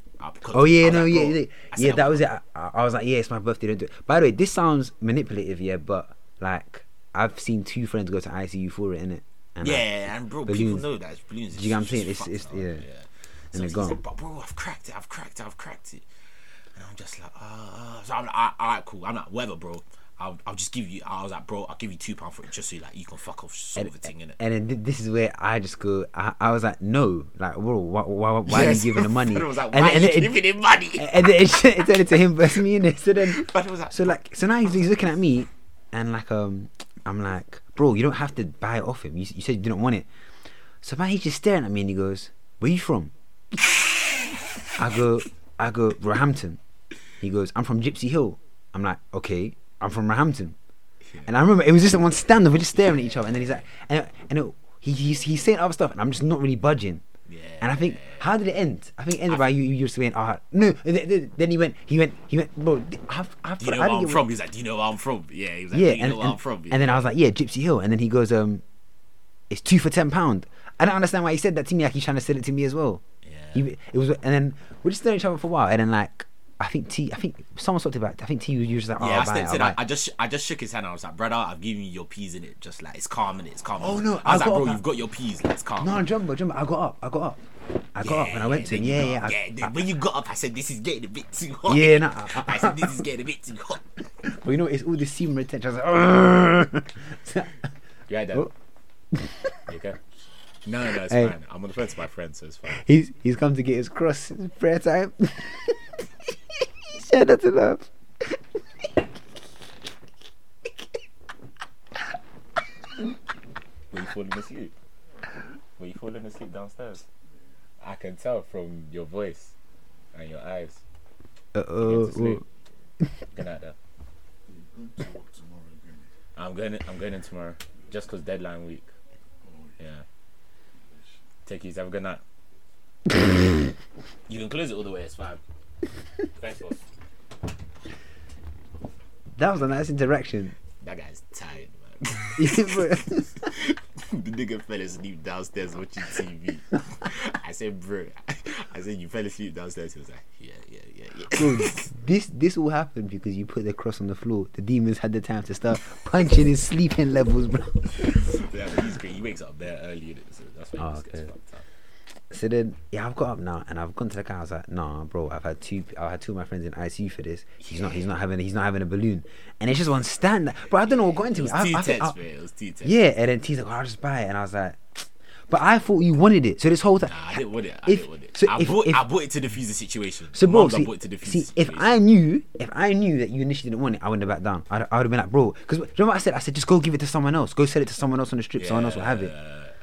Oh yeah, no, like, yeah, yeah, yeah. That was it. I, I was like, yeah, it's my birthday. Don't do it. By the way, this sounds manipulative, yeah, but like I've seen two friends go to ICU for it, innit? And like, Yeah, and bro, balloons. people know that it's balloons. Do you get what I'm saying? just It's- it's- up, yeah. So they're gone. like, but bro, I've cracked it, I've cracked it, I've cracked it. And I'm just like, uh, so I'm like, all right, cool. I'm like, whatever, bro. I'll, I'll just give you. I was like, bro, I'll give you two pound for it, just so you, like you can fuck off, sort of a thing, innit? And then this is where I just go. I, I was like, no, like, bro, why, why, why Yes. are you giving the money? Was like, and why and are you it- giving him money? and then it, it turned into him versus me in it. So then, Fado was like, so like, so now he's, he's looking at me, and like, um, I'm like, bro, you don't have to buy it off him. You, you said you didn't want it. So man, he's just staring at me, and he goes, "Where you from?" I go, I go, Roehampton. He goes, I'm from Gipsy Hill. I'm like, okay, I'm from Roehampton. And I remember it was just one stand, we're just staring at each other, and then he's like, and, and it, he, he's, he's saying other stuff, and I'm just not really budging. Yeah. And I think, how did it end? I think it ended by you, you just went, ah, no. And then- he went, he went, he went, bro, I've, I've, do you know I where I'm from? He's like, do you know where I'm from? Yeah, he was like, yeah, do you and, know where and, I'm from? and then I was like, yeah, Gipsy Hill, and then he goes, um, it's two for ten pound. I don't understand why he said that to me, like he's trying to sell it to me as well. Yeah. He, it was, and then we just staring at each other for a while, and then like I think T. I think someone talked about. I think T like, oh, Yeah, I oh, buy said, I, I just I just shook his hand. and I was like, brother, I've given you your peas in it. Just like it's calm in it. It's calm. Oh, no, I was I like, bro, up- you've got your peas. Let's calm. No, jumbo, jumbo. I got up. I got up. I got up and I went to him. Yeah, got up. yeah. I- when you got up, I said, this is getting a bit too hot. Yeah, nah, I- I said, this is getting a bit too hot. But you know, it's all the semen retention. I was like, You? Oh. You okay? No, no, it's Hey. fine. I'm on the phone to my friend, so it's fine. he's he's come to get his cross. It's prayer time. he that's enough. Were you falling asleep? Were you falling asleep downstairs? I can tell from your voice and your eyes. Uh oh. Good night, Dad. You're going to work tomorrow again. I'm going. I'm going in tomorrow, just 'cause deadline week. Yeah. Take it. Have a good night. you can close it all the way. It's fine. Thanks, boss. That was a nice interaction. That guy's tired, man. The nigga fell asleep downstairs watching TV. I said, bro. I said, you fell asleep downstairs. He was like, yeah, yeah, yeah, yeah. Bro, this this all happened because you put the cross on the floor. The demons had the time to start punching his sleeping levels, bro. yeah, but he's great. He wakes up there early, so that's why he Oh, gets okay. fucked. So then, yeah, I've got up now and I've gone to the guy. I was like, "Nah, bro, I've had two. I've had two of my friends in ICU for this. He's not. He's not having. He's not having a balloon, and it's just one stand. Bro, I don't know what got It into was me. I, I, think I-. It was too tense. yeah, and then T's like, oh, "I'll just buy it," and I was like, "But I thought you wanted it." So this whole time, Nah, I didn't want it. I If- didn't want it. so I, if- brought, if- I brought it to defuse the situation. So, bro, see, it see the if. I knew, if I knew that you initially didn't want it, I wouldn't have backed down. I'd, I would have been like, bro, because remember what I said? I said, just go give it to someone else. Go sell it to someone else on the strip. Someone else will have it.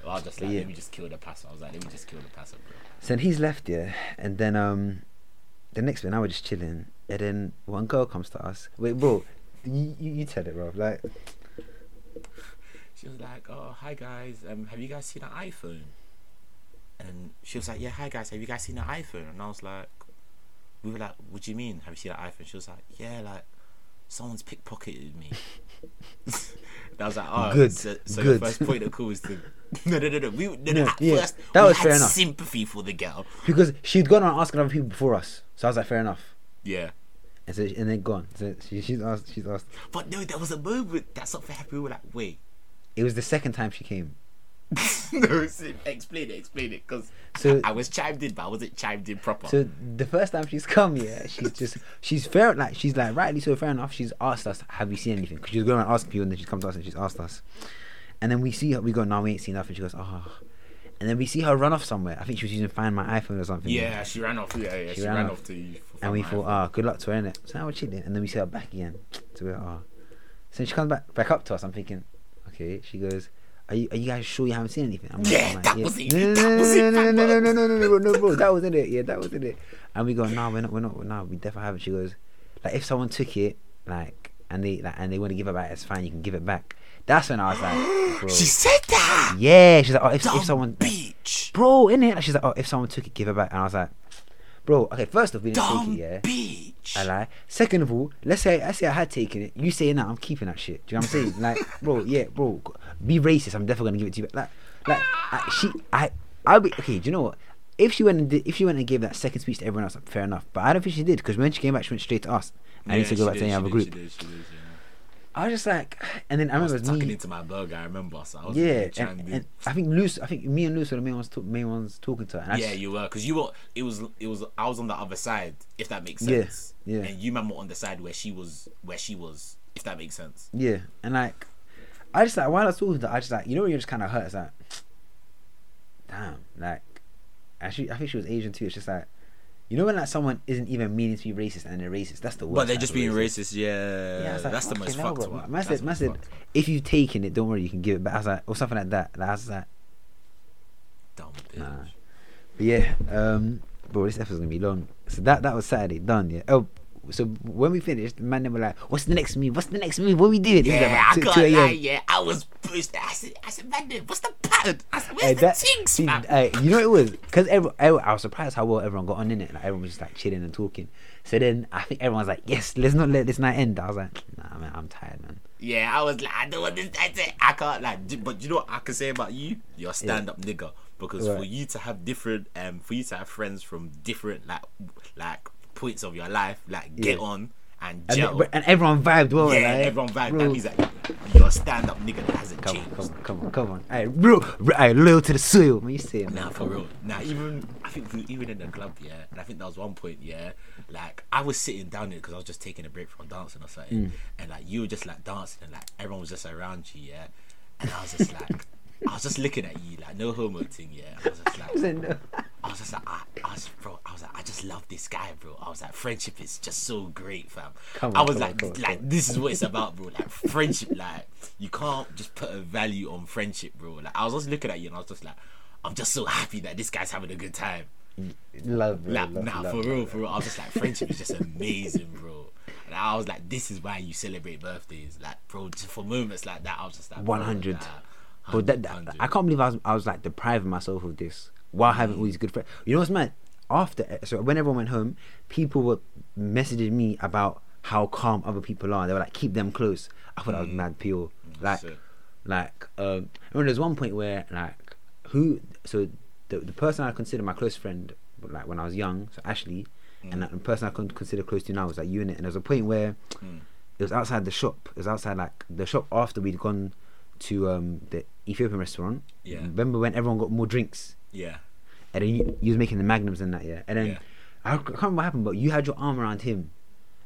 Well, I was just like, Yeah. let me just kill the passer. I was like, let me just kill the passer, bro. So then he's left, yeah, and then um, the next bit, now we're just chilling, and then one girl comes to us. Wait, bro, you, you, you tell it, bro. Like, She was like, "Oh, hi guys. Um, have you guys seen an iPhone?" And she was like, "Yeah, hi guys. Have you guys seen an iPhone?" And I was like, "We were like, what do you mean? Have you seen an iPhone?" She was like, "Yeah, like someone's pickpocketed me." I was like, "Oh, Good, So, so good. your first point of call is to no, no, no, no. We no, no, No, at yeah, first that we was had fair enough. sympathy for the girl. because she'd gone on asking other people before us, so I was like, fair enough. Yeah." And so, and then gone. So she, she's asked. She's asked. But no, there was a moment that something happened. We were like, wait. It was the second time she came. no, explain it, explain it. Because So- I, was chimed in, but I wasn't chimed in proper. So the first time she's come, yeah, she's just she's fair like she's like rightly so fair enough. She's asked us, "Have you seen anything?" Because she was going around asking people, and then she's come to us and she's asked us. And then we see her. We go, "No, we ain't seen nothing." She goes, "Oh." And then we see her run off somewhere. I think she was using Find My iPhone or something. yeah, she ran off. Yeah, yeah, she, ran ran, off. off. to you. for- And we thought, "Ah, good luck to her." Innit? So now we're chilling, and then we see her back again. So we're, "Ah." So she comes back back up to us. I'm thinking, okay. She goes. Are you, are you guys sure you haven't seen anything? I'm Yeah, I'm that was it. No, no, That no, was no, it, no, no, that no, no, no, no, no, no, no, bro. That wasn't it. Yeah, that wasn't it. And we go, no, we're not, we're not, no, we definitely haven't. She goes, like, if someone took it, like, and they, like, and they want to give it back, it's fine. You can give it back. That's when I was like, bro. She said that. yeah. She's like, oh, if, Dumb if someone, bitch. bro, in it. Like, she's like, oh, if someone took it, give it back. And I was like, bro, okay. First off, we didn't Dumb take it. Yeah. bitch. I lie. Second of all, let's say I say I had taken it. You saying that I'm keeping that shit. Do you know what I'm saying? Like, bro, yeah, bro, be racist. I'm definitely gonna give it to you. Like, like I, she, I, I'll be okay. Do you know what? If she went and did, if she went and gave that second speech to everyone else, fair enough. But I don't think she did because when she came back, she went straight to us. I need to go she back to did, any she other did, group. She did, she yeah. I was just like, and then I I remember was tucking me. into my burger. I remember. So I was Yeah, and, and I think Luce, I think me and Luce were the main ones, talk, main ones talking to her. And yeah, just- you were because you were. It was. It was. I was on the other side. If that makes sense. yeah. yeah. And you man were on the side where she was. Where she was. If that makes sense. Yeah, and like, I just like while I was talking to her, I just like you know you're just kind of hurt. It's like, damn, like, actually, I think she was Asian too. It's just like, you know when like someone isn't even meaning to be racist and they're racist. That's the worst. But they're just being racist. Yeah. Yeah, like, that's the most hell, fucked one. Man said, man said, if you've taken it, don't worry, you can give it back. I was like, or something like that. Like, I was like, Dumb bitch. Nah. but yeah, um, bro, this episode's gonna be long. So that that was Saturday, done. Yeah. Oh. So when we finished, the man they were like, "What's the next move? What's the next move? What we doing?" Yeah, about I can't lie. Yeah, I was pushed. I said, I said, man, what's the pattern? I said, where's the that, things, see, man? hey, you know it was because I was surprised how well everyone got on in it. Like everyone was just like chilling and talking. So then I think everyone was like, "Yes, let's not let this night end." I was like, "Nah, man, I'm tired, man." Yeah, I was like, I don't want this. I said, I can't like. But you know what I can say about you? You're a stand-up nigga. Because for you to have different, um, for you to have friends from different like, like points of your life, like get Yeah. on and And, gel. but- and everyone vibed well. yeah, like, everyone vibed. bro. That means that you're a stand-up nigga that hasn't Come on, changed. come on, come on, come on. Hey, real, hey, loyal to the soil. Man, you it. Nah, for real. Nah, even I think even in the club, yeah, and I think that was one point, yeah. Like I was sitting down there because I was just taking a break from dancing or something, mm. and like you were just like dancing, and like everyone was just around you, yeah. And I was just like, I was just looking at you, like no homo thing, yeah. I was just like, I was just like, I, I was, bro, I was like, I just love this guy, bro. I was like, friendship is just so great, fam. Come I was come on, like, come on, like on. this is what it's about, bro. Like friendship, like you can't just put a value on friendship, bro. Like I was just looking at you and I was just like, I'm just so happy that this guy's having a good time. love, bro. Like, love, nah, love, for real, love. for real. I was just like, friendship is just amazing, bro. And I was like, this is why you celebrate birthdays, like, bro. Just for moments like that, I was just like, bro, 100. But that, that- 100. I can't believe I was, I was like depriving myself of this while having all these good friends. You know what's mad? After, so when everyone went home, people were messaging me about how calm other people are. They were like, keep them close. I thought that was mad pure. Like, Sick. like, um, I remember there's one point where, like, who, so the, the person I consider my close friend, like when I was young, so Ashley, and like, the person I con- consider close to now was like Unit. And there was a point where Mm. it was outside the shop. It was outside like the shop after we'd gone to um, the Ethiopian restaurant. Yeah. Remember when everyone got more drinks Yeah. And then you, you was making the magnums and that, yeah. And then Yeah. I can't remember what happened, but you had your arm around him,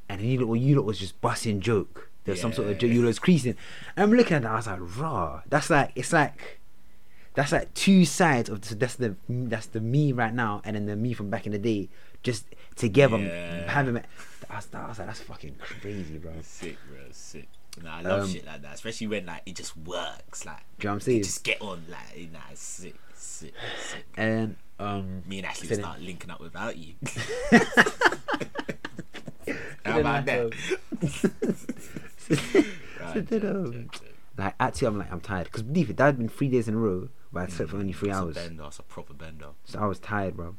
and then you lot, well, you lot was just busting joke. There's some sort of joke. Yeah. You lot was creasing. And I'm looking at that. I was like, raw. That's like it's like. That's like two sides of the, that's the that's the me right now and then the me from back in the day just together Yeah. having it. I was, I was like that's fucking crazy, bro. Sick, bro. Sick. Nah, I love Um, shit like that, especially when like it just works. Like Do you know what I'm you saying? just get on. Like, nah, it's sick, sick, sick. And um, Me and Ashley will start linking up without you. How about that? like, Right, so then, um, like actually I'm like I'm tired because believe it that had been three days in a row where I slept for only three It's hours. A bender, it's a proper bender. So I was tired, bro.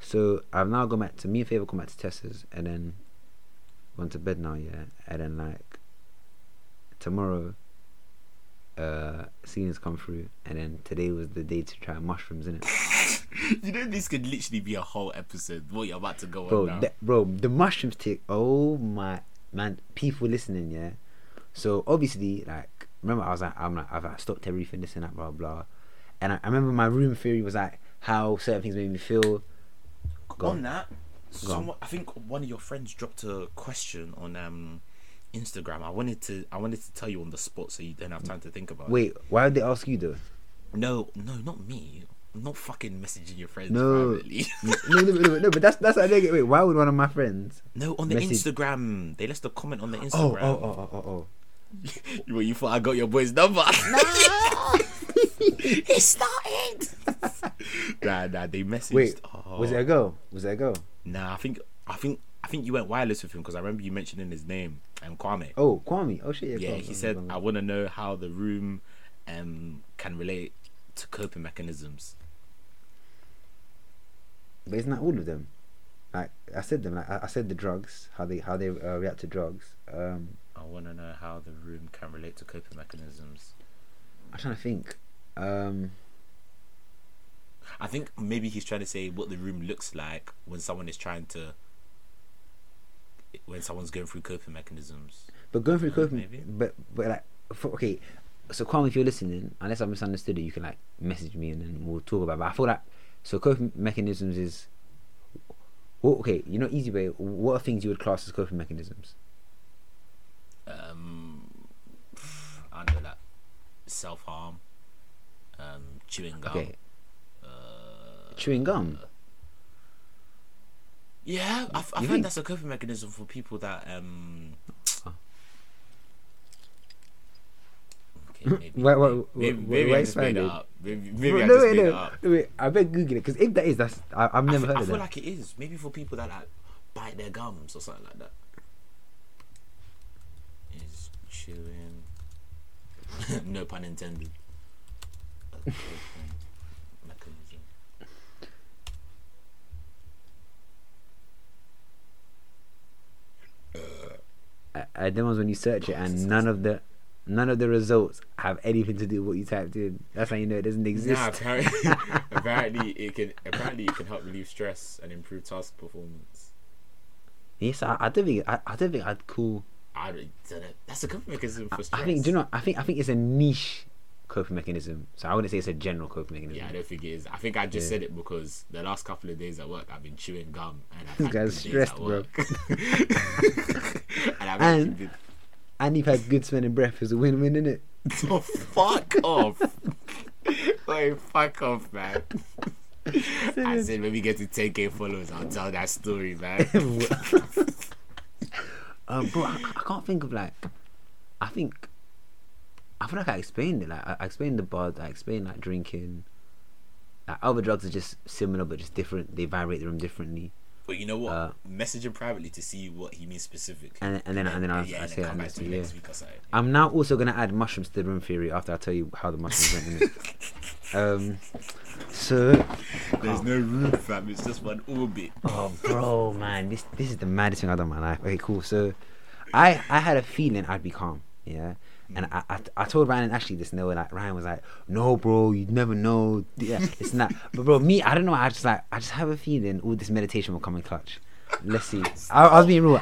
So I've now gone back to me and Favor come back to Tessa's and then went to bed now, yeah. And then like tomorrow, uh, scenes come through, and then today was the day to try mushrooms, innit? you know this could literally be a whole episode. What you're about to go Bro, on now. the, bro, the mushrooms take. Oh my man, people listening, yeah. So obviously, like, remember I was like, I'm like, I've like, stopped everything, this and that, blah blah. And I, I remember my room theory was like how certain things made me feel. Go on on. that, Go on. I think one of your friends dropped a question on um Instagram. I wanted to I wanted to tell you on the spot so you don't have time to think about it. Wait, why did they ask you though? No, no, not me. I'm not fucking messaging your friends No. privately. no, no, no, no, no, but that's that's I don't get. Wait, why would one of my friends? no, on the Message- Instagram. They left a comment on the Oh, Instagram. oh, oh, oh, oh, oh. Well, you thought I got your boy's number? No, he started. nah, nah. They messaged. Wait, oh. was it a girl? Was it a girl? Nah, I think I think I think you went wireless with him because I remember you mentioning his name and Kwame. Oh, Kwame. Oh shit. yeah, Kwame, he Kwame, said Kwame. I want to know how the room um can relate to coping mechanisms. But it's not all of them? Like I said them. Like I, I said the drugs. How they how they uh, react to drugs. Um, I want to know how the room can relate to coping mechanisms. I'm trying to think. Um, I think maybe he's trying to say what the room looks like when someone is trying to when someone's going through coping mechanisms. but going through coping, maybe. but but like for, okay. So Kwame, if you're listening, unless I misunderstood it, you can like message me and then we'll talk about. it. But I feel like so coping mechanisms is. Well, okay, you know, easy way. What are things you would class as coping mechanisms? Um, I know that self harm, um, chewing gum. Okay, Uh, chewing gum. Yeah, I've, I've think- that's a coping mechanism for people that um. Oh. Okay, maybe, Why- why- maybe, why- maybe, why maybe I just made it up. Maybe, maybe Bro, I just wait, made no, it up. wait, I bet Google it because if that is, that's I, I've never I, heard I of feel that. like it is. Maybe for people that like bite their gums or something like that. Is chewing. no pun intended. Mechanism. I, I them ones when you search it and none of the none of the results have anything to do with what you typed in. That's how you know it doesn't exist. Nah, apparently, apparently it can apparently it can help relieve stress and improve task performance. Yes, I, I don't think I, I don't think I'd call. I don't know. That's a coping mechanism for stress. I think do you know? I think I think it's a niche coping mechanism. So I wouldn't say it's a general coping mechanism. Yeah, I don't think it is. I think I just Yeah. said it because the last couple of days at work, I've been chewing gum and I've This had guy's good days stressed, bro. and I've And- been. And you've had good smelling breath. It's a win-win, isn't it? Oh, fuck off. Like, fuck off, man. I said when we get to 10k followers, I'll tell that story, man. um, bro, I, I can't think of like. I think. I feel like I explained it. Like I, I explained the bud. I explained like drinking. Like other drugs are just similar but just different. They vibrate the room differently. But you know what? Uh, Message him privately to see what he means specifically. And and then and then I'll, yeah, I'll say that come back next. Yeah. next week or something. I'm now also gonna add mushrooms to the room theory after I tell you how the mushrooms went in. Um, so There's no roof, fam. It's just one orbit. Oh, bro, man, this this is the maddest thing I've done in my life. Okay, cool. So, I I had a feeling I'd be calm, yeah. And I, I, I told Ryan and Ashley this, and they were like, Ryan was like, "No, bro, you never know." Yeah, it's not. But bro, me, I don't know. I just like, I just have a feeling all this meditation will come in clutch. Let's see. I, I was being real.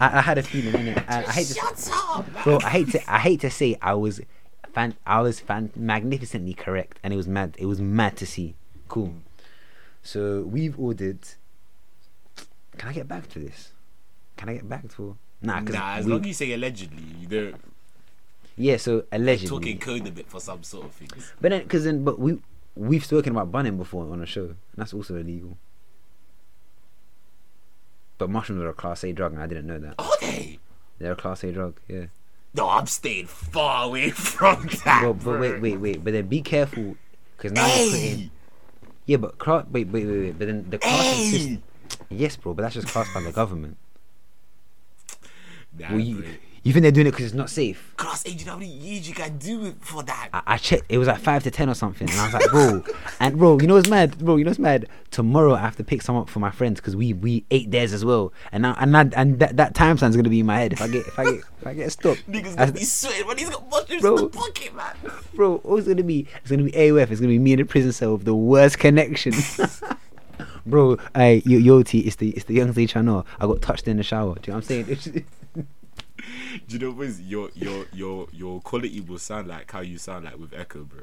I, I had a feeling in it, and I hate to, Shut up, bro. I hate to, I hate to say I was, fan, I was fan, magnificently correct, and it was mad. It was mad to see. Cool. So we've ordered. Can I get back to this? Can I get back to? Nah, Nah, as we- long as you say allegedly, you don't yeah. So allegedly, talking code a bit for some sort of things. but then because then, but we we've spoken about bunning before on a show, and that's also illegal. But mushrooms are a class A drug, and I didn't know that. Are they? They're a class A drug, yeah. No, I'm staying far away from that. But, but wait, wait, wait. But then be careful, because now you're putting. Yeah, but class. Wait, wait, wait, wait. But then the classing hey. system. Yes, bro, but that's just classed by the government. Nah, Well, you. You think they're doing it because it's not safe? Class A, do you know how many years you can do it for that? I, I checked. It was like five to ten or something, and I was like, bro, and bro, you know what's mad, bro? You know what's mad? Tomorrow I have to pick some up for my friends because we we ate theirs as well, and now and that and that, that time sign's gonna be in my head if I get if I get if I get stopped. Niggas gonna be sweating when he's got mushrooms Bro. in the pocket, man. bro, what's gonna be? It's gonna be AOF. It's gonna be me in a prison cell with the worst connection. bro, I yo, yo T, it's the it's the young Z channel. I got touched in the shower. Do you know what I'm saying? Do you know what is your your your your quality will sound like how you sound like with Echo, bro.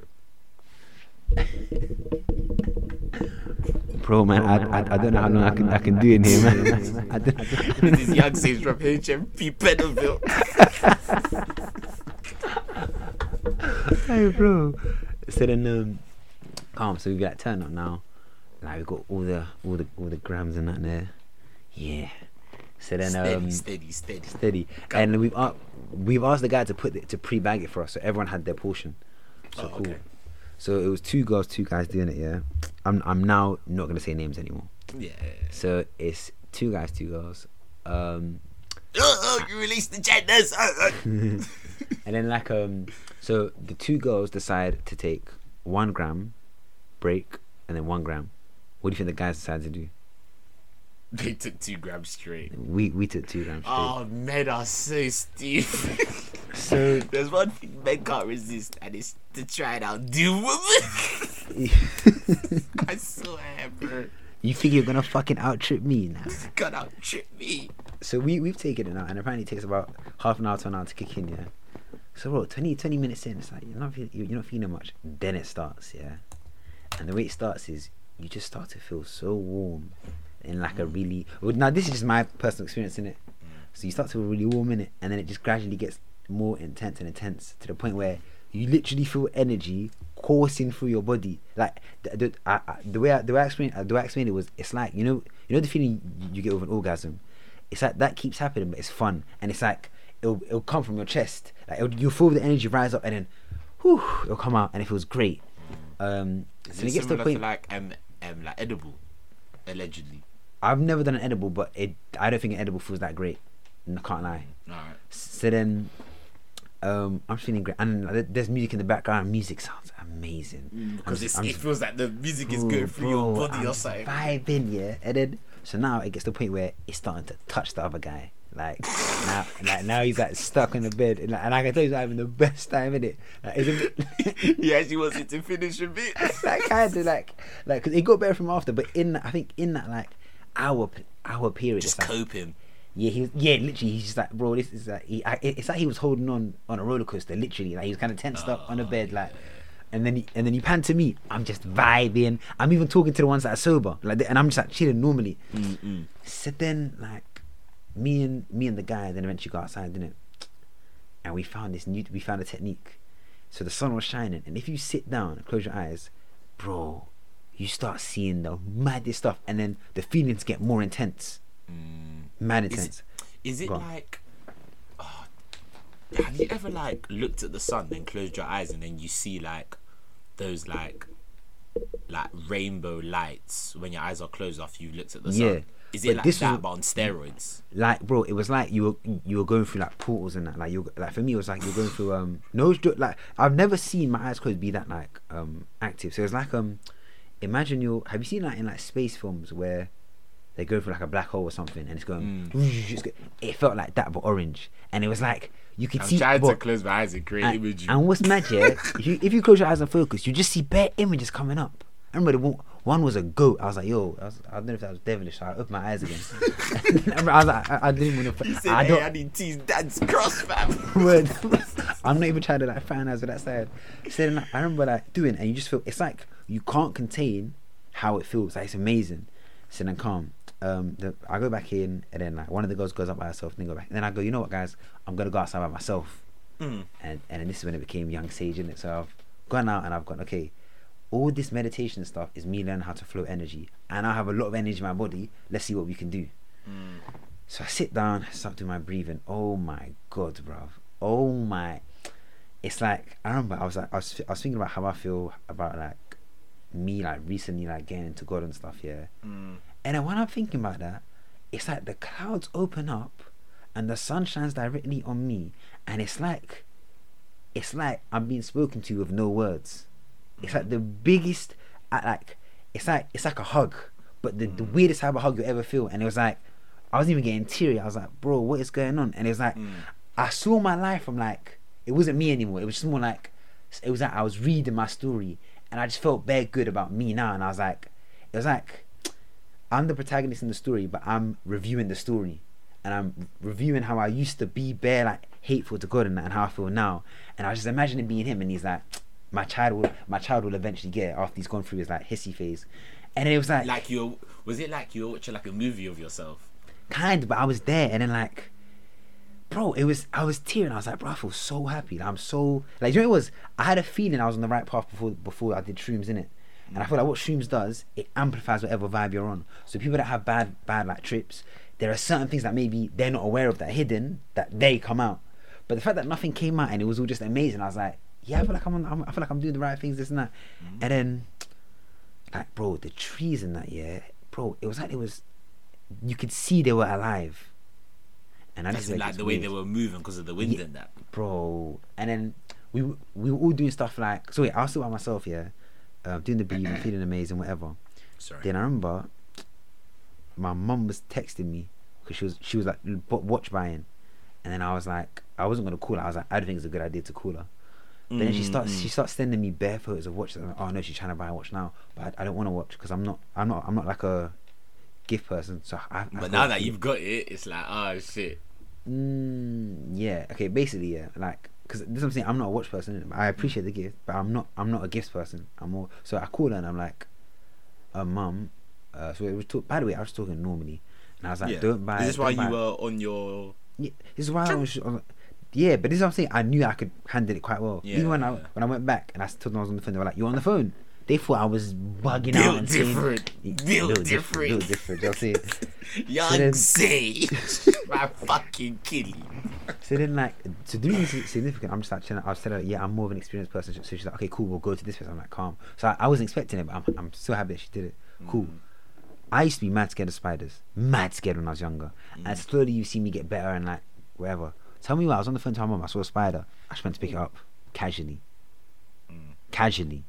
bro, man, I, I I don't know how long I can I can do in here, man. I don't, this is young Sage from HMP Pedoville. Hey, bro. So then, um, calm. So we got turn up now. Like we got all the all the all the grams and that there. Yeah. So then, steady, um, steady, steady. steady. And we've uh, we've asked the guy to put it, to pre-bag it for us, so everyone had their portion. So Oh, cool. okay. So it was two girls, two guys doing it. Yeah. I'm I'm now not gonna say names anymore. Yeah. So it's two guys, two girls. Um, Oh, oh, you released the genders. Oh, oh. and then like um, so the two girls decide to take one gram, break, and then one gram. What do you think the guys decided to do? They took two grams straight. We we took two grams. straight. Oh, men are so stupid. So There's one thing men can't resist, and it's to try and outdo women. I swear, bro. you think you're gonna fucking out trip me now? God out trip me. So we we've taken it now, and apparently it takes about half an hour to an hour to kick in. Yeah. So bro, 20, 20 minutes in, it's like you're not feel, you're not feeling much. Then it starts, yeah. And the way it starts is you just start to feel so warm, in like a really. Well, now this is just my personal experience in it. So you start to feel really warm in it, and then it just gradually gets more intense and intense to the point where you literally feel energy coursing through your body. Like the the, I, I, the way I, the way I explained the way I explained it was it's like you know you know the feeling you, get with an orgasm. It's like that keeps happening, but it's fun, and it's like it'll it'll come from your chest. Like it'll, you'll feel the energy rise up, and then, whew, it'll come out, and it feels great. Um, Is and it it gets to the point. to like um um like edible, allegedly? I've never done an edible, but it I don't think an edible feels that great. I can't lie. Alright. So then, um, I'm feeling great, and there- there's music in the background. Music sounds amazing Because I'm it feels like the music is going through your body I'm or something. Vibing, yeah. And then so now it gets to the point where it's starting to touch the other guy. Like now, like now he's like stuck in the bed, and, like, and I can tell he's having the best time in it. Like, bit, he actually wants it to finish a bit. like kind of like like 'cause it got better from after, but in I think in that like hour p- hour period. Just like, coping. yeah, he was, yeah, literally, he's just like, bro, this is like, he, I, it's like he was holding on on a roller coaster, literally, like he was kind of tensed up on the Oh, bed, like, and then he, and then he pan to me, I'm just vibing, I'm even talking to the ones that are sober, like, and I'm just like chilling normally. Mm-mm. So then, like, me and me and the guy then eventually got outside, didn't it? And we found this new, we found a technique. So the sun was shining, and if you sit down and close your eyes, bro, you start seeing the maddest stuff, and then the feelings get more intense, mad Is intense. it, is it like? Oh, have you ever like looked at the sun, then closed your eyes, and then you see like those like like rainbow lights when your eyes are closed after you looked at the sun? Yeah, Is but it like this that, was- but on steroids? like bro it was like you were you were going through like portals and that like you like for me it was like you're going through um no like i've never seen my eyes closed be that like um active so it's like um imagine you're have you seen that in like space films where they go through like a black hole or something and it's going mm. it's go- it felt like that but orange and it was like you could I'm see trying to close my eyes and create and, imagery. and what's magic? if you if you close your eyes and focus, you just see bare images coming up. I remember the one, was a goat. I was like, yo, I, was, I don't know if that was devilish. So I opened my eyes again. I, was like, I, I didn't want He to. said, I hey, don't. I need T's dad's cross, fam. word. I'm not even trying to like finance with that side. So then I remember like doing, and you just feel it's like you can't contain how it feels. Like it's amazing. So then calm. Um, the, I go back in, and then like one of the girls goes up by herself, and then go back. And then I go, you know what, guys, I'm gonna go outside by myself. Mm. And and then this is when it became young sage, in it. So I've gone out and I've gone, okay, all this meditation stuff is me learning how to flow energy, and I have a lot of energy in my body. Let's see what we can do. So I sit down, start doing my breathing. Oh my god, bruv. Oh my. It's like I remember I was like I was I was thinking about how I feel about like me like recently like getting into God and stuff. Yeah. Mm. And then when I'm thinking about that, it's like the clouds open up and the sun shines directly on me, and it's like, it's like I'm being spoken to with no words. It's like the biggest, like, it's like it's like a hug, but the, the mm. weirdest type of hug you ever feel. And it was like, I wasn't even getting teary. I was like, bro, what is going on? And it was like, mm. I saw my life from like, it wasn't me anymore. It was just more like, it was like I was reading my story, and I just felt very good about me now. And I was like, it was like. I'm the protagonist in the story, but I'm reviewing the story, and I'm reviewing how I used to be bare like hateful to God and, that, and how I feel now. And I was just imagining being him, and he's like, my child will, my child will eventually get it after he's gone through his like hissy phase, and it was like, Like you, was it like you were watching like a movie of yourself? kind, of, but I was there, and then like, bro, it was I was tearing. I was like, bro, I feel so happy. Like, I'm so like, you know, it was I had a feeling I was on the right path before before I did shrooms in it, and I feel like what shrooms does, it amplifies whatever vibe you're on. So people that have bad bad like trips, there are certain things that maybe they're not aware of that are hidden that they come out. But the fact that nothing came out and it was all just amazing, I was like, yeah, I feel like I'm, on, I'm I feel like I'm doing the right things, this and that, and then like, bro, the trees in that yeah, bro, it was like it was, you could see they were alive. And I just like the way they were moving because of the wind and that. bro. And then we we were all doing stuff like so. Wait, I was still by myself, yeah, uh, doing the breathing, feeling amazing, whatever. Sorry. Then I remember my mum was texting me because she was she was like watch buying, and then I was like I wasn't gonna call her. I was like I don't think it's a good idea to call her. But then she starts Mm, she starts sending me bare photos of watches. Like, oh no, she's trying to buy a watch now, but I, I don't want to watch because I'm not I'm not I'm not like a gift person. So I, I But now that you've got it, it's like, oh shit. Mm, yeah. Okay. Basically, yeah. Like, because this I'm saying. I'm not a watch person. I appreciate the gift, but I'm not. I'm not a gift person. I'm more. So I call her and I'm like, uh, "Mum." Uh, so it was talk, By the way, I was talking normally, and I was like, yeah. "Don't buy." Is this is why don't you buy- were on your? Yeah, this is why I was. I was- Yeah, but this is what I'm saying. I knew I could handle it quite well. Even when I Yeah. when I went back and I told them I was on the phone, they were like, "You're on the phone?" They thought I was bugging out Built and saying- different. Yeah, Built built different. Built different. You know what I'm saying? Young then- Sage, my fucking killie. So then, like, to do anything significant, I'm just like, chilling. I her, yeah, I'm more of an experienced person. So she's like, okay, cool, we'll go to this place. I'm like, calm. So I, I wasn't expecting it, but I'm, I'm so happy that she did it. Cool. Mm. I used to be mad scared of spiders. Mad scared when I was younger. And mm. slowly you see me get better and, like, whatever. Tell me what, I was on the phone to my mum, I saw a spider. I just went to pick it up casually. Mm. Casually.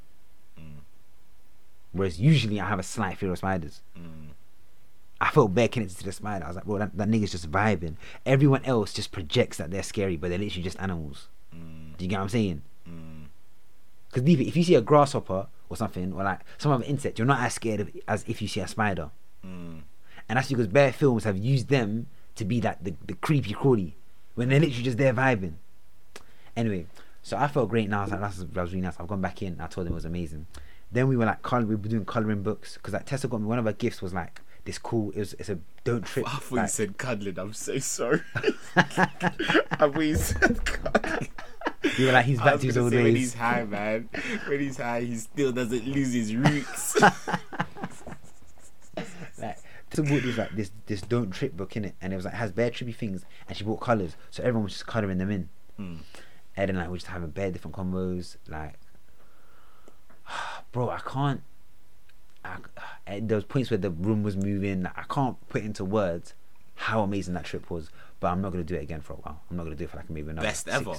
Whereas usually I have a slight fear of spiders. Mm. I felt bare connected to the spider. I was like, bro, that, that nigga's just vibing. Everyone else just projects that they're scary, but they're literally just animals. Mm. Do you get what I'm saying? Mm. Because if you see a grasshopper or something, or like some other insect, you're not as scared of as if you see a spider. Mm. and that's because bare films have used them to be like the, the creepy crawly when they're literally just there vibing. Anyway, so I felt great now. I was like, that's that was really nice. I've gone back in. I told them it was amazing. Then we were like, color, we were doing coloring books because like Tessa got me one of her gifts was like this cool. It was it's a don't trip. I thought you said cuddling. I'm so sorry. You said cuddling. we were like, he's back to his old say, when he's high, man. When he's high, he still doesn't lose his roots. Tessa bought this like this this don't trip book in it, and it was like has bare trippy things, and she bought colors, so everyone was just coloring them in. Hmm. And then like we just having bare different combos, like, bro, I can't. I, at those points where the room was moving, Like, I can't put into words how amazing that trip was. But I'm not gonna do it again for a while. I'm not gonna do it for like maybe another Best six. ever.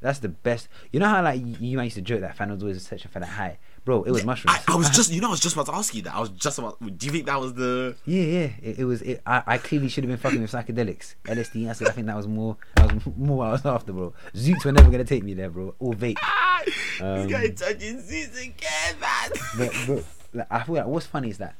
That's the best. You know how like you, you used to joke that fan was always searching for that high, bro. It was mushrooms. I, I was just, you know, I was just about to ask you that. I was just about. Do you think that was the? Yeah, yeah. It, it was. It, I, I clearly should have been fucking with psychedelics, LSD, acid. I think that was more. That was more what I was after, bro. Zoots were never gonna take me there, bro. Or vape. Ah, Um, this guy touching seats again, man. But, but like, I feel like what's funny is that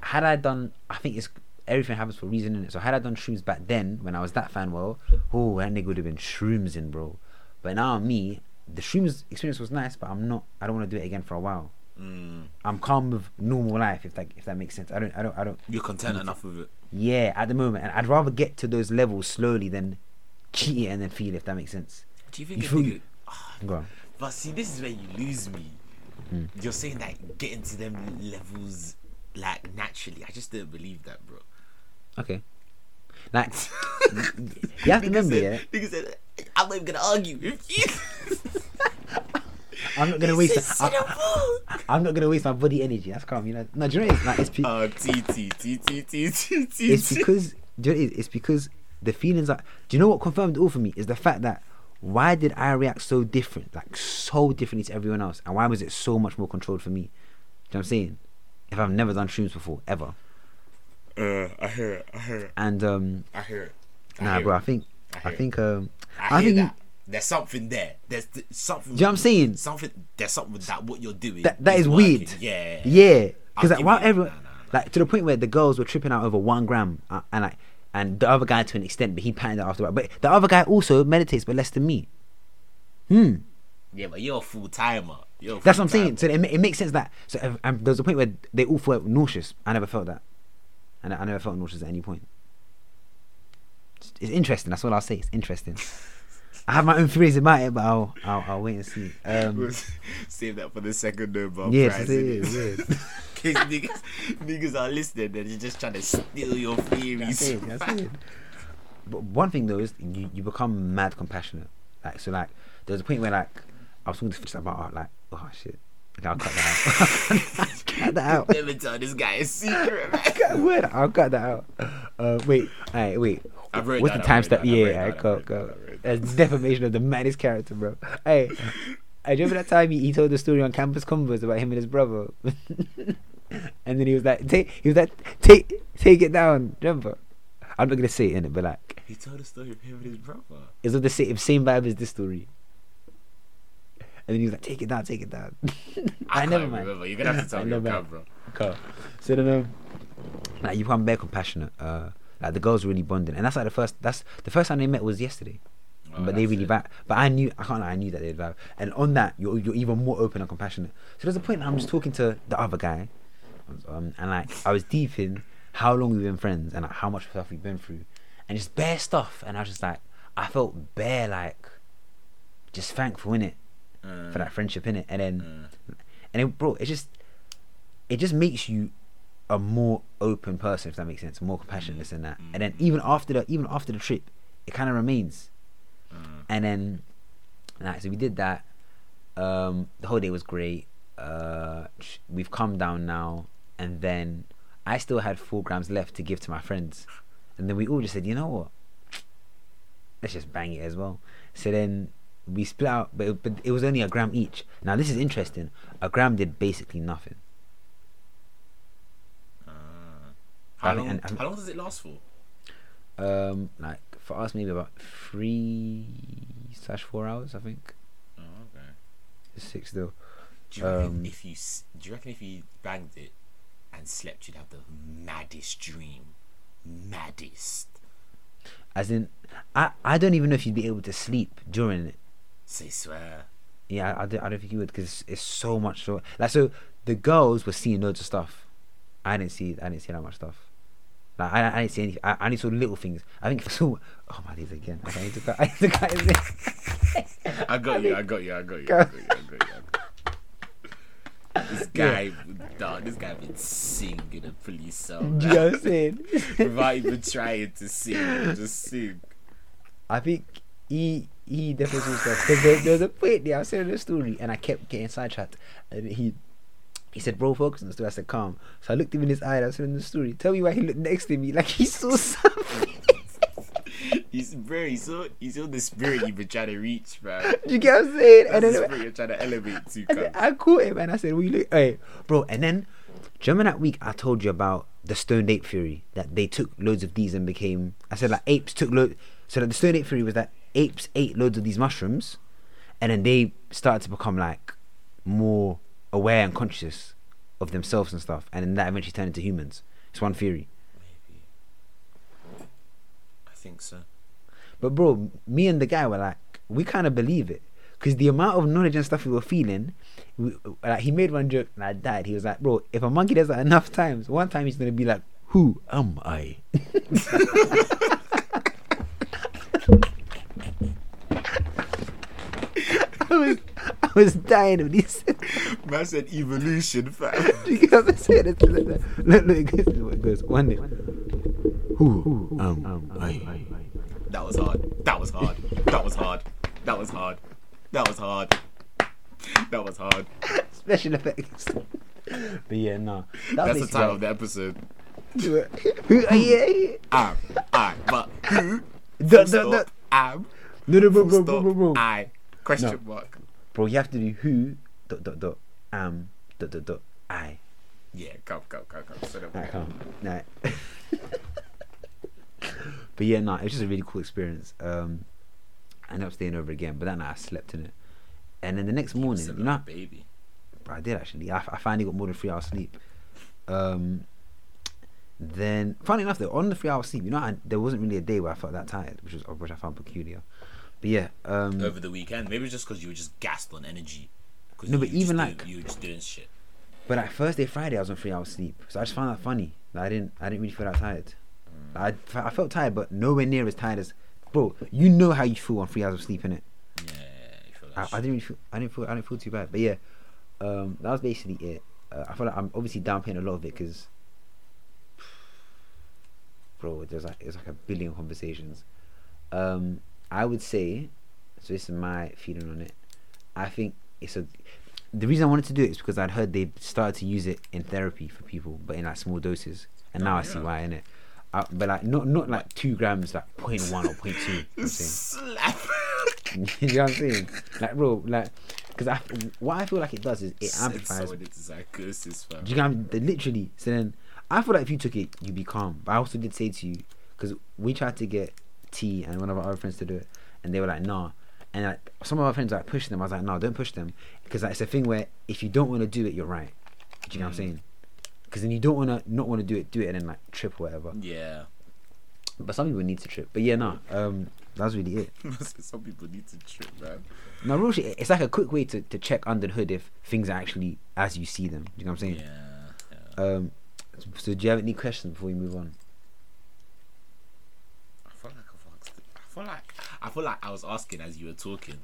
had I done, I think it's everything happens for a reason in it. So had I done shrooms back then when I was that fan, well, oh, that nigga would have been shrooms in, bro. But now me, the shrooms experience was nice, but I'm not. I don't want to do it again for a while. Mm, I'm calm with normal life, if that if that makes sense. I don't. I don't. I don't. you're content enough with it. Yeah, at the moment, and I'd rather get to those levels slowly than cheat it and then feel. If that makes sense. Do you think? You feel you- Go on. But see, this is where you lose me. Hmm. You're saying that getting to them levels like naturally. I just don't believe that, bro. Okay. Like, you have to remember, yeah. Said, I'm not even gonna argue with you. I'm not gonna He waste. said, I, "Sit down." I'm not gonna waste my body energy. That's calm, you know. No, do you know what it is? Like, it's, pe- Oh, T T T T T T T. it's because do you know it is? It's because the feelings are. Do you know what confirmed all for me is the fact that why did I react so different, like so differently to everyone else, and why was it so much more controlled for me? Do you know what I'm saying? If I've never done shrooms before, ever, Uh, I hear it. I hear it. and um, I hear it. I nah, hear bro, it. I think, I I, hear it. think, um, I, I hear think you- that. There's something there. There's th- something. Do you know what I'm saying? Something. There's something with that. What you're doing. that that is working. weird. Yeah. yeah. Because like, while everyone, Nah, nah, nah. like to the point where the girls were tripping out over one gram, uh, and like, and the other guy to an extent, but he patterned it after. that. But the other guy also meditates, but less than me. Hmm. Yeah, but you're a full timer. That's what I'm saying. So it, it makes sense that. So um, there was a point where they all felt nauseous. I never felt that, and I, I never felt nauseous at any point. It's, it's interesting. That's all I'll say. It's interesting. I have my own theories about it, but I'll I'll, I'll wait and see. Um, Save that for the second Nobel yes, Prize. it innit? is. Yes. case niggas, niggas are listening and you're just trying to steal your theories. That's it, that's it. But one thing though is you, you become mad compassionate. Like so, like there was a point where like I was talking to about art, like oh shit, okay, I'll cut that out. cut that out. Never tell this guy a secret, man. Word, I'll cut that out. Uh, wait, alright, wait. I've wrote What's that the time step? wrote that, I've Yeah, that, go, go. that, I've wrote That's defamation of the maddest character, bro. Hey, I remember that time he, he told the story on Campus Convos about him and his brother, and then he was like, "Take," he was like, "Take, take it down." Remember? I'm not gonna say it in it, but like, He told the story of him and his brother. it's of the same same vibe as this story. And then he was like, "Take it down, take it down." I, can't never mind. remember. You're gonna have to tell I me camera. Cool. So then, um, like you become very compassionate. Uh, like the girls really bonding, and that's like the first. That's the first time they met was yesterday. Oh, but they really vibe. But I knew I can't. lie, I knew that they'd vibe. And on that, you're you're even more open and compassionate. So there's a point. I'm just talking to the other guy, um, and like I was deep in how long we've been friends and like, how much stuff we've been through, and just bare stuff. And I was just like, I felt bare like, just thankful in it Uh, for that friendship in it. And then uh, and it, bro, it just it just makes you a more open person, if that makes sense, more compassionate, this and that. And then even after the even after the trip, it kind of remains. uh, And then, like, so we did that. Um, the whole day was great. Uh, we've come down now, and then I still had four grams left to give to my friends, and then we all just said, you know what? Let's just bang it as well. So then we split out, but it, but it was only a gram each. Now this is interesting. A gram did basically nothing. uh. How long? mean, and- how long does it last for? Um, like for us, maybe about three slash four hours. I think Oh, okay. it's six though. Do you reckon Um, if you do you reckon if you banged it and slept, you'd have the maddest dream. Maddest. As in, I, I don't even know if you'd be able to sleep during it. Say swear. Yeah, I, I, don't, I don't think you would because it's, it's so much. So like, so the girls were seeing loads of stuff. I didn't see. I didn't see that much stuff. Like I, I didn't see anything. I, I only saw little things. I think so. Oh my days again. I need to cut. I need to cut. I got you, I got you, I got you, I got you, I got you. I got you. This guy, dog, this guy been singing a police song you know what I'm saying? without even trying to sing, just sing. I think he he definitely saw stuff. Cause there, there was a point there. I was saying the story and I kept getting sidetracked. And he he said, "Bro, focus on the story." I said, "Calm." So I looked him in his eye. and I was telling the story. Tell me why he looked next to me like he saw something. He's bro, he's so he's on the spirit you've been trying to reach, bro. Do you get what I'm saying? That's And the then spirit you're trying to elevate to. Then. I caught him and I said, "Well, you look, hey, bro." And then, remember that week I told you about the stone ape theory that they took loads of these and became? I said like apes took load. So that the stone ape theory was that apes ate loads of these mushrooms, and then they started to become like more aware and conscious of themselves and stuff, and then that eventually turned into humans. It's one theory. Maybe. I think so. But bro, me and the guy were like, we kind of believe it. Because the amount of knowledge and stuff we were feeling, we, like he made one joke and I died. He was like, bro, if a monkey does that enough times, one time he's going to be like, who am I? I was, I was dying when he said, Man said evolution, fam. you get what I'm saying? It's like that. Look, look, this is what it goes. One day, who am um, um, I? That was hard. That was hard. That was hard. That was hard. That was hard. That was hard. Special effects. But yeah, no. That That's was the title of the episode. Who are you? Am I? But who? The- Full the- stop, Am. No, no, bro, Full bro, bro, bro, bro. I. Question No. mark. Bro, you have to do who dot dot dot am dot dot dot I. Yeah, come, come, come, come. So that we Alright, can- come. Nah. but yeah, no, it was just a really cool experience. Um, I ended up staying over again, but that night I slept in it. And then the next morning, you know, baby. bro, I did actually. I, I finally got more than three hours sleep. Um, then, funny enough, though, on the three hours sleep, you know, I, there wasn't really a day where I felt that tired, which was which I found peculiar. But yeah, um, Over the weekend, maybe it's just because you were just gassed on energy. 'Cause No, you but even like- you were just doing shit. But like Thursday, Friday, I was on three hours sleep, so I just found that funny. Like, I didn't, I didn't really feel that tired. Like, I, I felt tired, but nowhere near as tired as, bro. You know how you feel on three hours of sleep in it. Yeah, you feel I, I didn't really feel, I didn't feel, I didn't feel too bad. But yeah, um, that was basically it. Uh, I feel like I'm obviously downplaying a lot of it because, bro, there's like it's like a billion conversations. Um, I would say, so this is my feeling on it. I think it's a. The reason I wanted to do it is because I'd heard they started to use it in therapy for people, but in like small doses, and now Oh, I see why in it. Uh, but like not not like two grams, like point one or point two. you know what I'm saying? Slap. you know what I'm saying? Like, bro, like, because I, what I feel like it does is it Send amplifies. into psychosis, fam. Do you know what I mean? Literally. So then, I feel like if you took it, you'd be calm. But I also did say to you, because we tried to get T and one of our other friends to do it, and they were like, nah. And like, some of our friends like pushing them. I was like, no, don't push them, because like, it's a thing where if you don't want to do it, you're right. Do you know what I'm Mm. saying? Because then you don't want to not want to do it, do it, and then like trip or whatever. Yeah. But some people need to trip. But yeah, no. Um, that's really it. Some people need to trip, man. No, real shit. It's like a quick way to, to check under the hood if things are actually as you see them. Do you know what I'm saying? Yeah. yeah. Um, so do you have any questions before we move on? I feel like I've asked. I feel like I feel like I was asking as you were talking.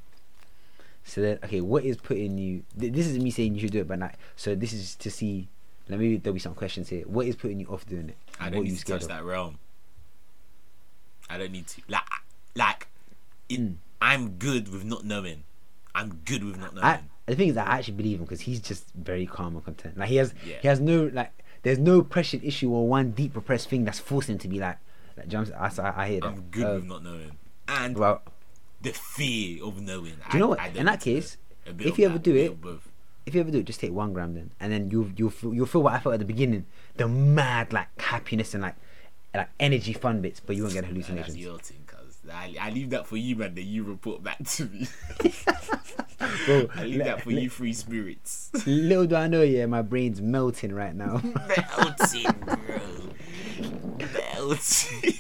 So then, okay, what is putting you? th- This is me saying you should do it, but like, so this is to see. Let me. there'll be some questions here. What is putting you off doing it? I don't what need to touch of? that realm. I don't need to. Like, like, it, Mm. I'm good with not knowing. I'm good with not knowing. I, the thing is, I actually believe him because he's just very calm and content. Like he has, Yeah. he has no like. There's no pressured issue or one deep repressed thing that's forcing him to be like. Like, do you know what I'm? I, I, I hear that. I'm good Um, with not knowing. And Well, the fear of knowing. do you know what? I In that need to know. case, if you ever that, do it, if you ever do it, just take one gram then, and then you'll you'll feel you'll feel what I felt at the beginning, the mad like happiness and like like energy fun bits, but you won't get That's hallucinations. your thing, cuz. I, I leave that for you, man. Then you report back to me. Bro, I leave that for you free spirits. Little do I know, yeah, my brain's melting right now. Melting, bro. Melting.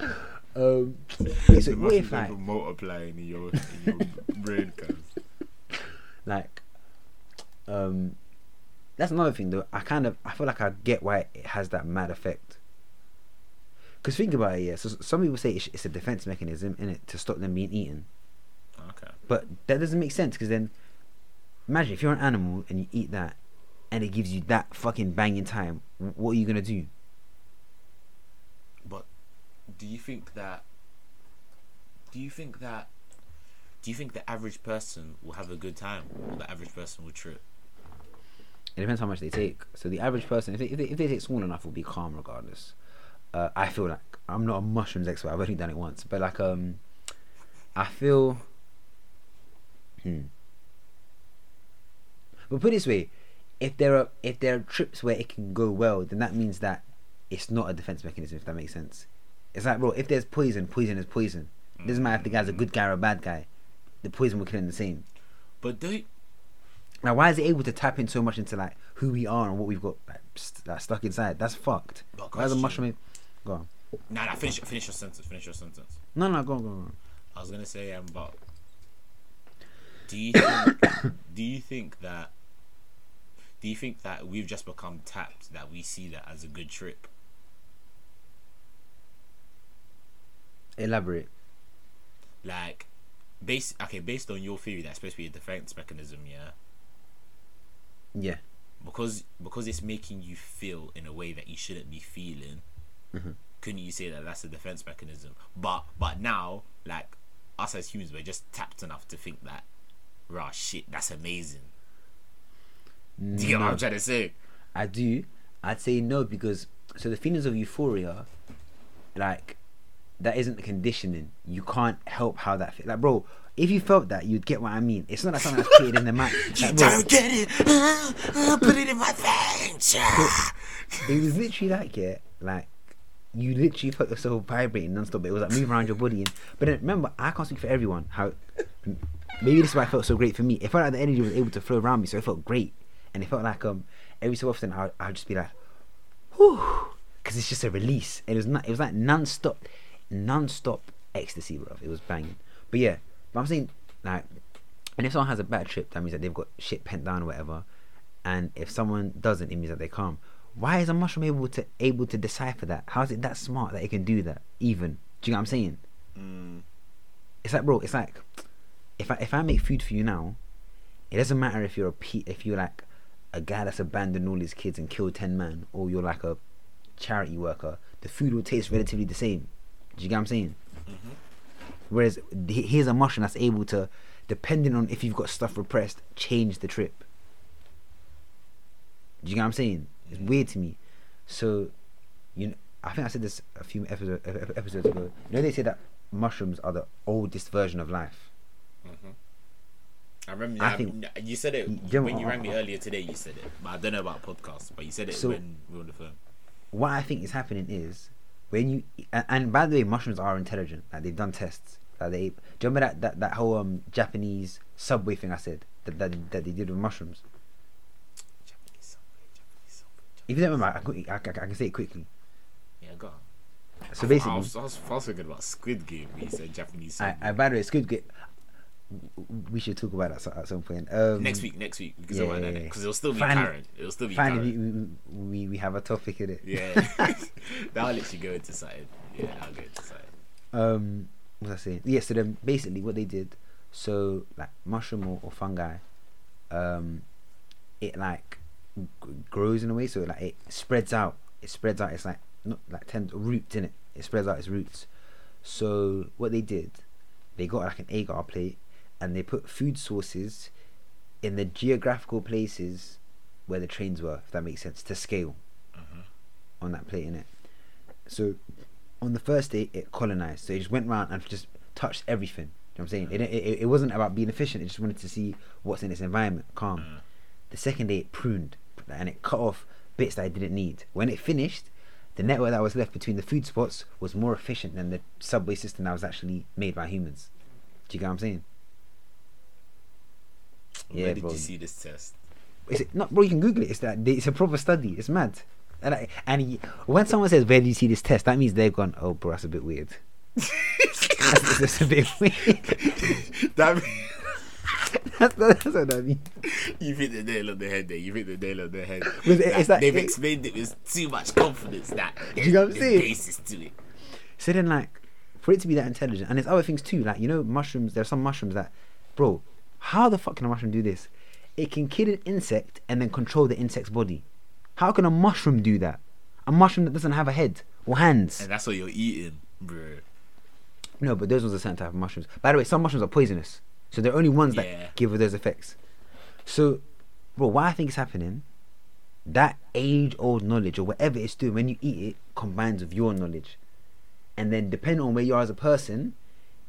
um, The what if like, multiplying in your, in your brain, cuz. like, um, that's another thing though. I kind of, I feel like I get why it has that mad effect. Cause think about it, yeah. So some people say it's, it's a defense mechanism in it to stop them being eaten. Okay. But that doesn't make sense because then imagine if you're an animal and you eat that and it gives you that fucking banging time, what are you gonna do? But do you think that? Do you think that? Do you think the average person will have a good time, or the average person will trip? It depends how much they take. So the average person, if they, if they, if they take small enough, will be calm regardless. Uh, I feel like I'm not a mushrooms expert. I've only done it once, but like um, I feel. Hmm. But put it this way, if there are if there are trips where it can go well, then that means that it's not a defense mechanism. If that makes sense, it's like bro, if there's poison, poison is poison. It doesn't matter if the guy's a good guy or a bad guy. The poison will kill him the same. But don't Now, why is it able to tap in so much into like who we are and what we've got like, st- like, stuck inside? That's fucked. But Why is a mushroom? Go on. nah nah finish finish your sentence finish your sentence. No, no, go on, go on. Go on. I was gonna say um but do you think do you think that do you think that we've just become tapped that we see that as a good trip? Elaborate. Like based okay, based on your theory that's supposed to be a defense mechanism, yeah. Yeah. because because it's making you feel in a way that you shouldn't be feeling Mhm. couldn't you say that that's a defense mechanism but but now like us as humans we're just tapped enough to think that rah shit that's amazing do you know what i'm trying to say I do. I'd say no because so the feelings of euphoria, like that isn't the conditioning. You can't help how that feel. Like, bro, if you felt that, you'd get what I mean. It's not like something that's created in the mind. Like, bro, get it Ah, ah, put it in my veins it was literally like yeah, like you literally felt yourself vibrating non-stop. It was like moving around your body, and but then remember, I can't speak for everyone. How maybe this is why it felt so great for me. It felt like the energy was able to flow around me, so it felt great, and it felt like um every so often I I'd just be like, whew, because it's just a release. It was not. It was like non-stop, non-stop ecstasy, bro. It was banging. But yeah, but I'm saying like, and if someone has a bad trip, that means that they've got shit pent down or whatever. And if someone doesn't, it means that they're calm. Why is a mushroom able to able to decipher that? How is it that smart that it can do that? Even do you know what I'm saying? Mm, It's like, bro. It's like if I if I make food for you now, it doesn't matter if you're a pe- if you're like a guy that's abandoned all his kids and killed ten men, or you're like a charity worker. The food will taste relatively the same. Do you get what I'm saying? Mm-hmm. Whereas here's a mushroom that's able to, depending on if you've got stuff repressed, change the trip. Do you get what I'm saying? It's mm-hmm. weird to me. So, you know, I think I said this a few episode, episodes ago. You know, they say that mushrooms are the oldest version of life. Mm-hmm. i remember I I think- you said it Yeah, when you rang me earlier today you said it but i don't know about podcasts but you said it So- when we were on the phone What I think is happening is when you and, and by the way, mushrooms are intelligent. Like they've done tests. Like they, do you remember that, that, that whole um Japanese subway thing I said that, that that they did with mushrooms? Japanese subway, Japanese subway, If you don't remember, I, I, I, I can say it quickly. yeah go on So I basically, was, I was, I was thinking about Squid Game. He said Japanese. I, subway. I by the way, it's good. Get, we should talk about that at some point. Um, next week, next week, because yeah, yeah, yeah, yeah. it'll still be Finally- Karen. It'll still be Finally, Karen. we, we, we, we have a topic in it. Yeah, now I'll let you go into something. Yeah, I'll go into something. um what was I saying? Yeah, so then basically what they did, so like mushroom or, or fungi, um, it like g- grows in a way, so like it spreads out. It spreads out. It's like not like ten roots in it. It spreads out its roots. So what they did, they got like an agar plate, and they put food sources in the geographical places where the trains were. If that makes sense, to scale on that plate in it. So on the first day it colonized. So it just went around and just touched everything. You know what i'm saying? It, it, it wasn't about being efficient. It just wanted to see what's in its environment. Calm. Mm. the second day it pruned. And it cut off bits that it didn't need. When it finished the network that was left between the food spots was more efficient than the subway system that was actually made by humans. Do you get what i'm saying Yeah, Where did bro. you see this test? Is it not, bro? You can Google it. It's that it's a proper study. It's mad. And, like, and he, when someone says, "Where do you see this test?" That means they've gone, "Oh, bro, that's a bit weird." that's, that's a bit weird. that mean- that's, that's what that means. you hit the nail on the head there. You hit the nail on the head. It- That- it's they've it- explained it with too much confidence that You know what I'm saying? basis to it. So then, like, for it to be that intelligent, and there's other things too. Like, you know, mushrooms. There are some mushrooms that, bro, how the fuck can a mushroom do this? It can kill an insect and then control the insect's body. How can a mushroom do that? A mushroom that doesn't have a head or hands. And that's what you're eating, bro. No, but those ones are certain type of mushrooms. By the way, some mushrooms are poisonous, so they're only ones Yeah. that give those effects. So, bro, why I think it's happening? That age-old knowledge or whatever it's doing when you eat it combines with your knowledge, and then depending on where you are as a person,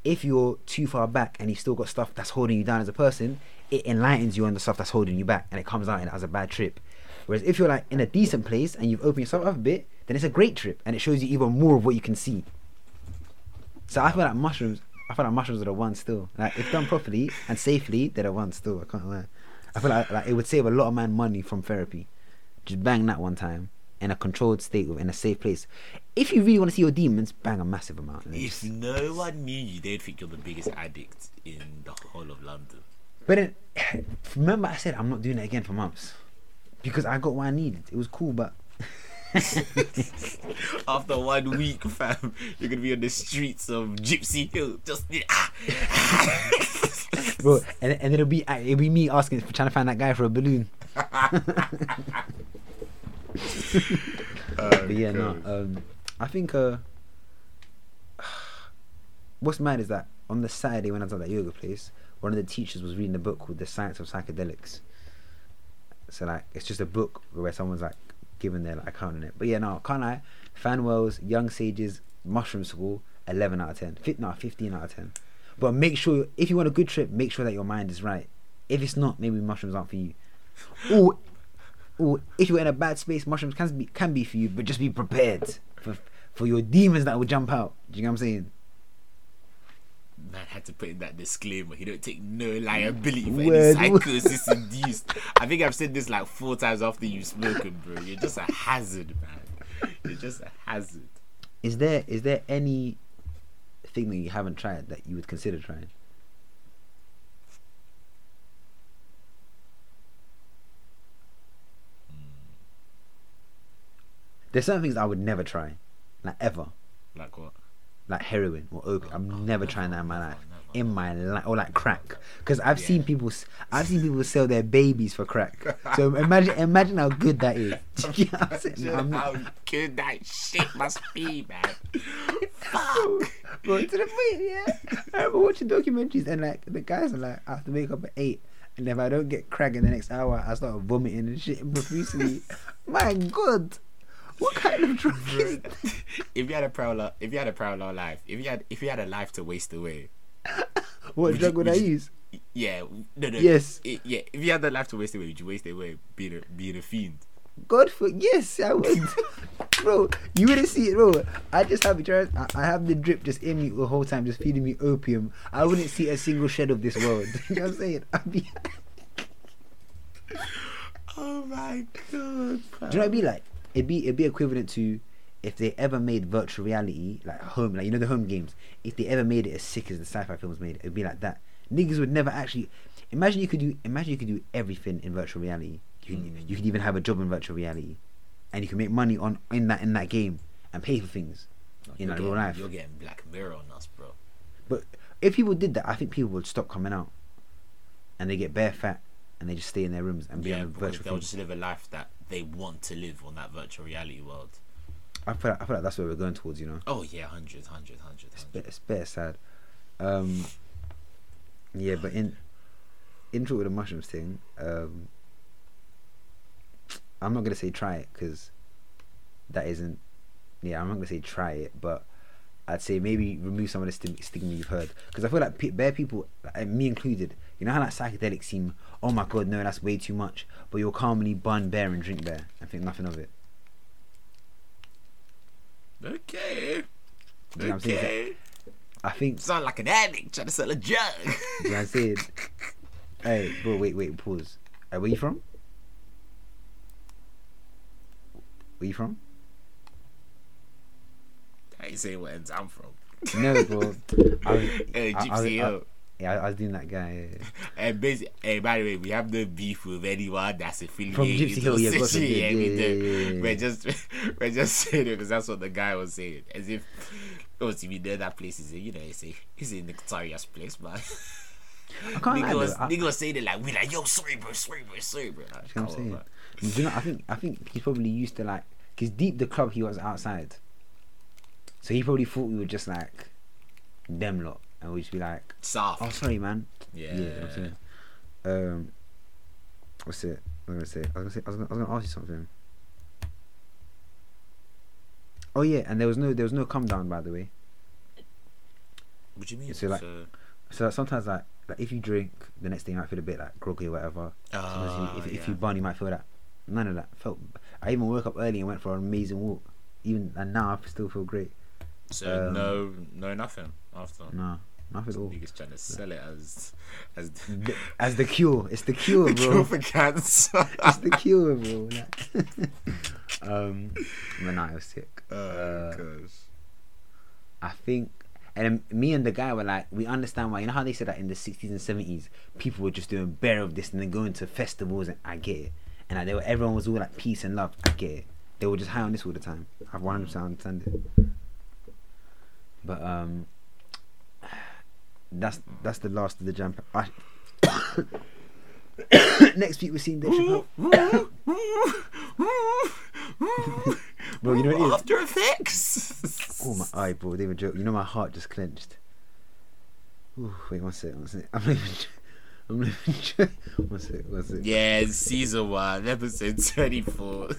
if you're too far back and you've still got stuff that's holding you down as a person, it enlightens you on the stuff that's holding you back, and it comes out as a bad trip. Whereas if you're like in a decent place and you've opened yourself up a bit, then it's a great trip, and it shows you even more of what you can see. So I feel like mushrooms. I feel like mushrooms are the ones still. Like if done properly and safely, they're the ones still. I can't lie. I feel like, like it would save a lot of man money from therapy. Just bang that one time in a controlled state in a safe place. If you really want to see your demons, bang a massive amount. If no one knew you, they'd think you're the biggest addict in the whole of London. But then, remember I said I'm not doing it again for months because I got what I needed. It was cool, but After one week, fam, you're gonna be on the streets of Gipsy Hill, just ah. bro, and, and it'll be it'll be me asking for trying to find that guy for a balloon. But yeah, no. Um, I think uh, what's mad is that on the Saturday when I was at that yoga place, one of the teachers was reading a book called The Science of Psychedelics. So like, it's just a book where someone's like giving their like account on it. But yeah, no, can't lie. Fanwells, Young Sages, Mushroom School, eleven out of ten. Fit, no, fifteen out of ten. But make sure if you want a good trip, make sure that your mind is right. If it's not, maybe mushrooms aren't for you. Or or if you're in a bad space, mushrooms can be can be for you, but just be prepared for for your demons that will jump out. Do you know what I'm saying? Man had to put in that disclaimer. He don't take no liability for Word. any psychosis induced. I think I've said this like four times after you've spoken, bro. You're just a hazard, man. You're just a hazard. Is there is there any thing that you haven't tried that you would consider trying? There's certain things I would never try, like ever, Like what? like heroin or opium. Oh, I'm Oh, never never, trying that in my life, never. in my life, or like crack. Because I've Yeah. seen people, I've seen people sell their babies for crack. So imagine, imagine how good that is. You know I'm? How good that shit must be, man. Bro, to the point, yeah. I remember watching documentaries and like the guys are like, I have to wake up at eight, and if I don't get crack in the next hour, I start vomiting and shit profusely. My God, what kind of drug is that? if you had a parallel, if you had a parallel life, if you had, if you had a life to waste away, What Would drug you- would would I you- use? yeah, no, no, Yes. i- yeah. If you had the life to waste away, would you waste it away being a being a fiend? God for yes, I would, bro. You wouldn't see it, bro. I just have it. I, I have the drip just in me the whole time, just feeding me opium. I wouldn't see a single shred of this world. you know what I'm saying? I'd be. Oh my god! Bro. Do you know what it'd be like? It'd be it'd be equivalent to if they ever made virtual reality like home, like you know the home games. If they ever made it as sick as the sci-fi films made it, it'd be like that. Niggas would never actually imagine you could do imagine you could do everything in virtual reality. You could, Mm. you could even have a job in virtual reality, and you can make money on in that in that game and pay for things. In You're like, getting, real life. you're getting Black Mirror on us, bro. But if people did that, I think people would stop coming out, and they get bare fat, and they just stay in their rooms and be Yeah, on virtual. they'll thing. just live a life that they want to live on that virtual reality world. I feel like, I feel like that's where we're going towards. You know. Oh yeah, hundred, hundred, hundred, it's, bit, it's better sad. Um, yeah, but in intro with the mushrooms thing, um, I'm not gonna say try it because that isn't. Yeah, I'm not gonna say try it, but I'd say maybe remove some of the stigma you've heard because I feel like pe- bare people, like, me included, you know how like psychedelics seem. Oh my god, no, that's way too much. But you'll calmly bun bear and drink bear and think nothing of it. Okay. You know? Okay. I think Sound like an addict trying to sell a drug. You know what I'm saying? Hey, bro, wait, wait, pause. Hey, where you from? Where you from? I ain't saying ends I'm from. No, bro. I was, Hey, I- I- Gipsy I- Hill. Yeah, I, was doing that guy. And basically, hey, eh, by the way, we have no beef with anyone that's affiliated From Gipsy Hill, yeah, God associated. forbid, we yeah, yeah, yeah. We're just, we're just saying it because that's what the guy was saying. As if, obviously, we know that place is, a, you know, it's a, it's a notorious place, man. I can't nigga, was. I- nigga was saying it like, we like, yo, sorry, bro, sorry, bro, sorry, bro. Like, You know what I'm on, saying? you know, I think I think he's probably used to like because deep the club he was outside, so he probably thought we were just like them lot, and we'd just be like, Soft. "Oh, sorry, man." yeah. you know what I'm saying? Um, what's it? I was gonna say. I was gonna say. I was gonna, I was gonna ask you something. Oh yeah, and there was no there was no come down by the way. What do you mean? So, like- So- So sometimes like like if you drink, the next day you might feel a bit like groggy or whatever. Sometimes Ah, you, if, if you burn, you might feel that. None of that felt. I even woke up early and went for an amazing walk. Even and now I still feel great. So um, no, no, nothing after. No, nothing at all. Niggas trying to sell it as, as The- As the cure, it's the cure, the bro. cure for cancer. it's the cure, bro. Like, um, nah, it was sick. Oh, Uh, gosh. I think, and me and the guy were like, we understand why. You know how they said that in the sixties and seventies, people were just doing better of this and then going to festivals, and I get it. And like, they were, everyone was all like peace and love. I get it. They were just high on this all the time. I've one hundred percent understand it. But um, that's that's the last of the jump. I, next week we're seeing Dave Chappelle. Bro, you know what it is? After Effects. Oh my eyeball! They were joking. You know my heart just clenched. Ooh, wait one sec, one sec. I'm not even. I'm not even. joking. One sec, one sec. Yeah, season one, episode twenty-four.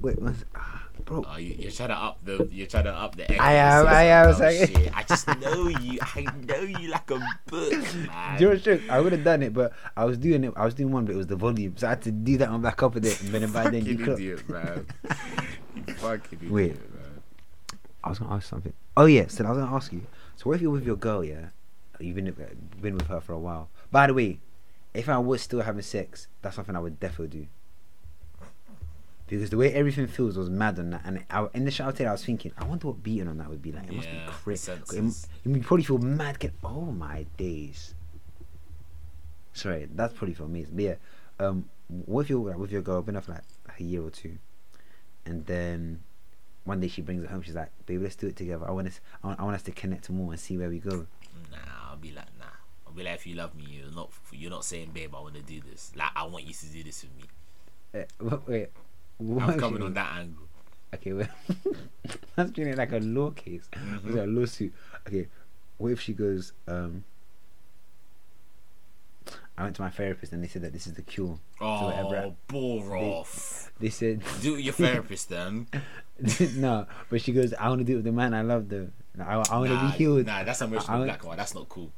Wait, one sec. Ah. Bro. Oh, you, you're trying to up the. You're trying to up the. I am, I am, Oh, sorry. I just know you. I know you like a book, man. Do you know what's true? I would have done it, but I was doing it. I was doing one, but it was the volume, so I had to do that on back up a bit, and then by then you clock. idiot, man. you fucking idiot, Wait. man. I was gonna ask something. Oh yeah, so I was gonna ask you. So what if you're with your girl, yeah? You've been been with her for a while. By the way, if I was still having sex, that's something I would definitely do. Because the way everything feels was mad on that, and I, in the today, I was thinking, I wonder what beating on that would be like. It must be crazy. It, you would probably feel mad. Get oh my days. Sorry, that's probably for me. But yeah, um, what if you're like, with your girl, been off like a year or two, and then one day she brings it home. She's like, "Baby, let's do it together. I want us, I want, I want us to connect more and see where we go." Nah, I'll be like, nah. I'll be like, if you love me, you're not. You're not saying, babe, I want to do this. Like, I want you to do this with me. Uh, wait, what I'm coming on that angle. Okay, well, that's treating it like a law case. It a lawsuit? Okay, what if she goes? um I went to my therapist and they said that this is the cure. Oh, bore off. They said Do it with your therapist then. no, but she goes, I want to do it with the man I love though. I, I want to nah, be healed. Nah, that's I- emotional I- black one. That's not cool.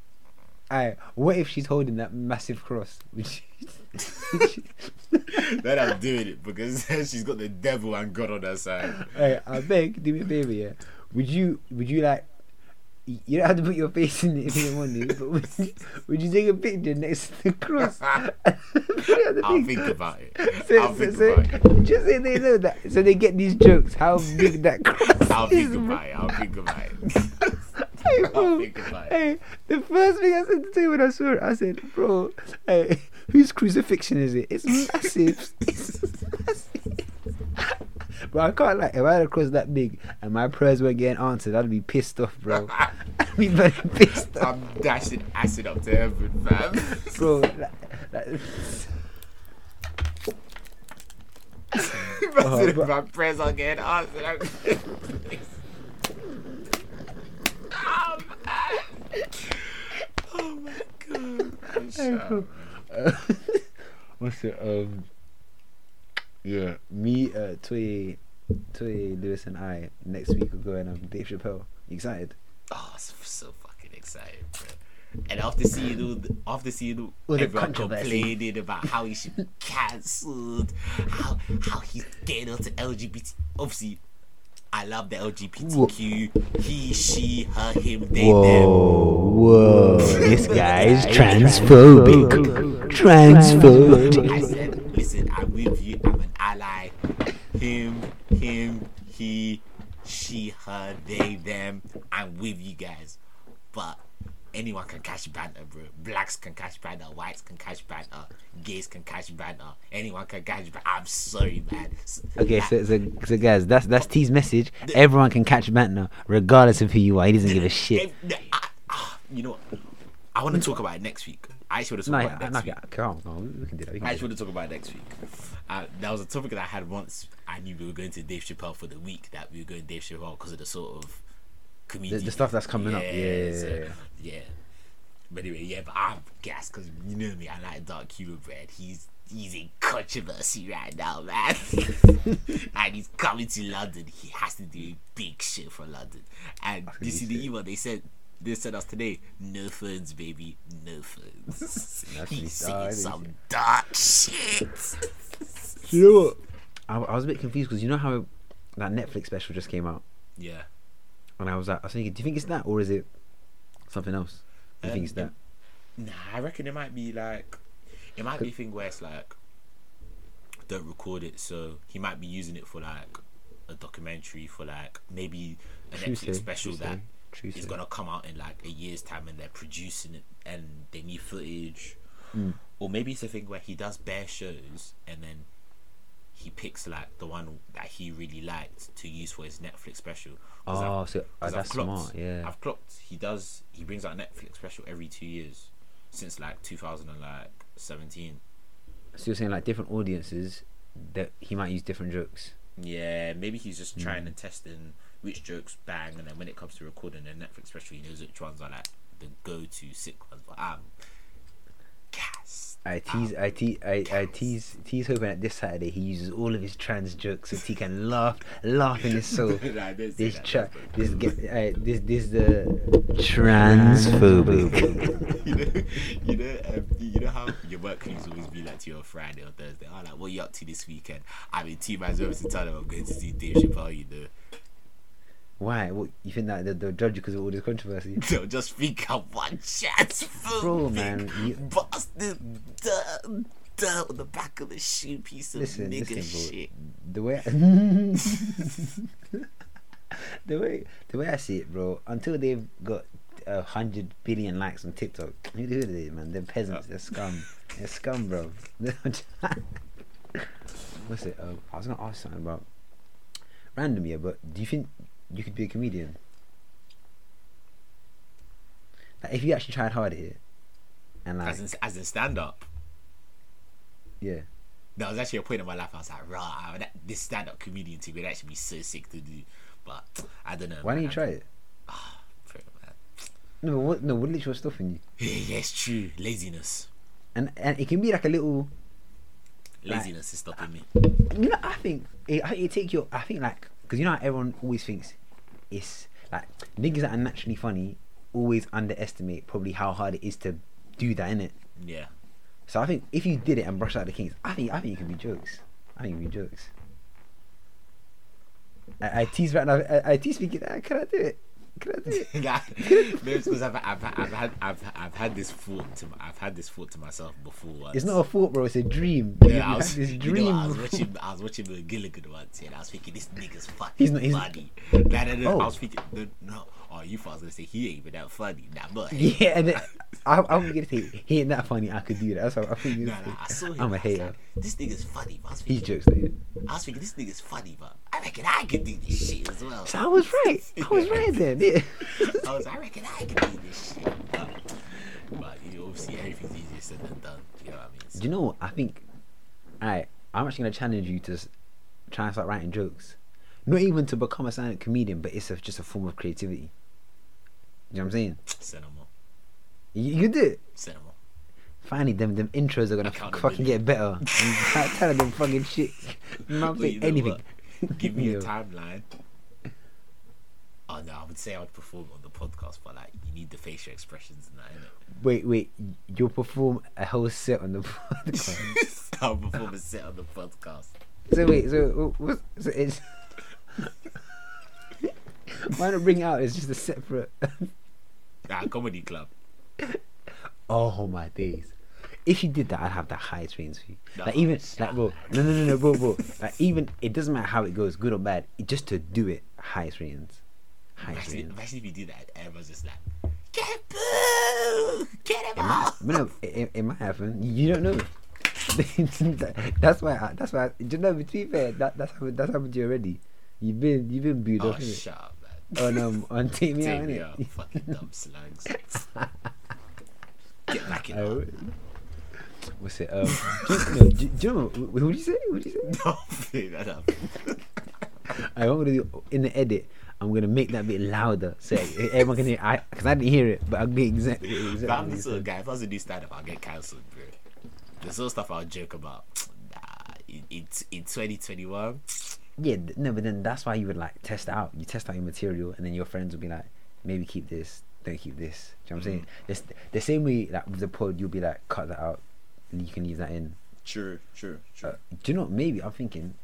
Aye, what if she's holding that massive cross? Then I'm doing it because she's got the devil and God on her side. Hey, I beg, do me a favor, yeah. Would you, would you like, you don't have to put your face in it if you don't want to, but would you, would you take a picture next to the cross? Put it on the I'll think about it. So, I'll so, think so, about it. just so they know that, so they get these jokes, how big that cross I'll is. think bro. about it. I'll think about it. Hey, bro, think about it. hey, the first thing I said to you when I saw it, I said, bro, hey, whose crucifixion is it? It's massive. It's massive. Bro, I can't like if I had a cross that big and my prayers weren't getting answered, I'd be pissed off, bro. I'd be very pissed off, I'm dashing acid up to heaven, fam. bro. Like, like, Imagine Oh, if my prayers are getting answered. Oh, man. oh my god. Up. Uh, what's it? Um, yeah, me, uh, Toye, Toye, Lewis, and I next week are going um Dave Chappelle. You excited? Oh, so, so fucking excited, bro. And after seeing all, the, after seeing all, everyone complaining about how he should be cancelled, how how he's getting onto LGBT, obviously, I love the LGBTQ. He, she, her, him, they, them. Whoa, whoa! This guy is transphobic. Transphobic. I said, listen, I'm with you. I'm an ally. Him, him, he, she, her, they, them. I'm with you guys. But anyone can catch banter, bro. Blacks can catch banter. Whites can catch banter. Gays can catch banter. Anyone can catch banter. I'm sorry, man. Okay, like, so, so, so guys, that's that's T's message. Everyone can catch banter, regardless of who you are. He doesn't give a shit. if- I- ah, you know what? I want to talk about it next week. I actually want to No, talk yeah, about it no, next week. come on, on, we can do that. Can I just want to talk about it next week. Uh, that was a topic that I had once. I knew we were going to Dave Chappelle for the week that we were going to Dave Chappelle because of the sort of comedian. the stuff that's coming up, yeah, yeah, so, yeah. yeah. But anyway, yeah, but I'm gassed because you know me. I like Dark Cuban bread. He's he's in controversy right now, man. and he's coming to London. He has to do a big shit for London. And you see the email they sent. They sent us today. No phones, baby. No phones. He's saying some dark shit. You know what? I, I was a bit confused because you know how that Netflix special just came out, Yeah. And I was like, I was thinking, do you think it's that or is it something else? Do you Um, think it's that? Nah, I reckon it might be like it might be a thing where it's like don't record it, so he might be using it for like a documentary for like maybe a Netflix say, special true that true is gonna come out in like a year's time and they're producing it and they need footage. Mm. Or maybe it's a thing where he does bare shows and then he picks like the one that he really liked to use for his Netflix special. Oh, so ah, I've that's clocked- smart. Yeah. I've clocked. He does. He brings out a Netflix special every two years since like 2017. So you're saying like different audiences that he might use different jokes. Yeah, maybe he's just hmm. trying Mm. and testing which jokes bang, and then when it comes to recording a Netflix special, he knows which ones are like the go-to sick ones. But um, I'm gas. I tease, I tease, I, I tease, tease hoping that this Saturday he uses all of his trans jokes so he can laugh, laugh in his soul. Nah, I didn't say This that, tra- this get, uh, this this the transphobic. you know, you know, um, you know how your work colleagues always be like to you on Friday or Thursday. Oh, like, what are you up to this weekend? I mean, in two man's office to tell them I'm going to see Dave Chappelle. You know, Why? What you think that they'll, they'll judge you because of all this controversy? they'll just think I'm one chance Bro, man, you- bastard, dirt, dirt on the back of the shoe, piece of Listen, nigga listen, bro. shit. The way, the way, the way I see it, bro. Until they've got a hundred billion likes on TikTok, who are they, man? They're peasants. They're scum. They're scum, bro. What's it? Uh, I was gonna ask something about random, yeah. But do you think you could be a comedian? Like, if you actually tried hard here, and like, As in, as in stand up. yeah, There was actually a point in my life I was like, right, that, this stand up comedian thing would actually be so sick to do. But I don't know. why don't man. you try it? Ah, Pray, man. No, what? No, what literally was stopping you? Yeah, it's true. Laziness. And and it can be like a little. Like- Laziness is stopping me. You know, I think it, it take your. I think like because you know how everyone always thinks it's like niggas that are naturally funny always underestimate probably how hard it is to do that in it. Yeah. So I think if you did it and brushed out the kinks, I think I think you can be jokes. I think you can be jokes. I, I tease right now. I, I tease speaking. Uh, can I do it? Can I do it? Nah, no, it's because I've, I've, I've had I've, I've had this thought to I've had this thought to myself before. Once. It's not a thought, bro. It's a dream. Yeah, You I was, this you dream. know, I was watching I was watching the Gilligan once, and I was thinking this nigga's fucking He's not- he's- funny. Nah, nah, nah, Oh. I was thinking no, no. Oh, you thought I was gonna say he ain't even that funny. Nah, but Yeah, and then, I, I was gonna say he ain't that funny. I could do that. That's what I think. you Nah, nah, I saw him. I'm a I hater. like, this nigga's funny. But I was thinking, jokes yeah. I was thinking this nigga's funny, but I reckon I could do this shit as well. So I was right. I was right then. Yeah. I was, I reckon I can do this shit. But, but you know, obviously everything's easier said than done. You know what I mean? Do you know? I think, alright, I'm actually gonna challenge you to try and start writing jokes. Not even to become a stand-up comedian, but it's a, just a form of creativity. You know what I'm saying? Cinema. You, you do it. Cinema. Finally, them them intros are gonna f- fucking get better. I'm them fucking shit. Not But saying you know anything. Give me a timeline. Oh no, I would say I would perform on the podcast, but like you need the facial expressions and that, innit? Wait, wait. You'll perform a whole set on the podcast. I'll perform a set on the podcast. so wait, so what? So it's Why not bring it out? It's just a separate. Ah, comedy club. oh my days. If you did that, I'd have the highest ratings for you. No, like even like bro, no no no no bro bro. Like even it doesn't matter how it goes, good or bad. It, just to do it, highest ratings. Highest Imagine, ratings. imagine if you do that, everyone's just like, get boo, get him It might, no, it, it, might happen. You, don't know. that's why. I, that's why. I, you know, to be fair, that, that's happened. That's happened to you already. You've been you've been booed Oh, off shut up. On um on Take out me fucking dumb slugs. Get back in. Oh, what's it? Um, do, you- no, do, do you know what would you say? What would you say? No, pick that up. I want to do in the edit. I'm gonna make that bit louder so everyone can hear. I because I didn't hear it, but I'll get exactly. exactly But I'm the you sort of guy. If I was to do stand up, I'll get cancelled, bro. The sort of stuff I'll joke about. Nah, in, in 2021, Yeah, no, but then that's why you would like test out. You test out your material, and then your friends will be like, maybe keep this, don't keep this. Do you know what I'm saying? It's the same way like with the pod, you'll be like, cut that out, and you can leave that in. true, true, Uh, do you know? Maybe I'm thinking,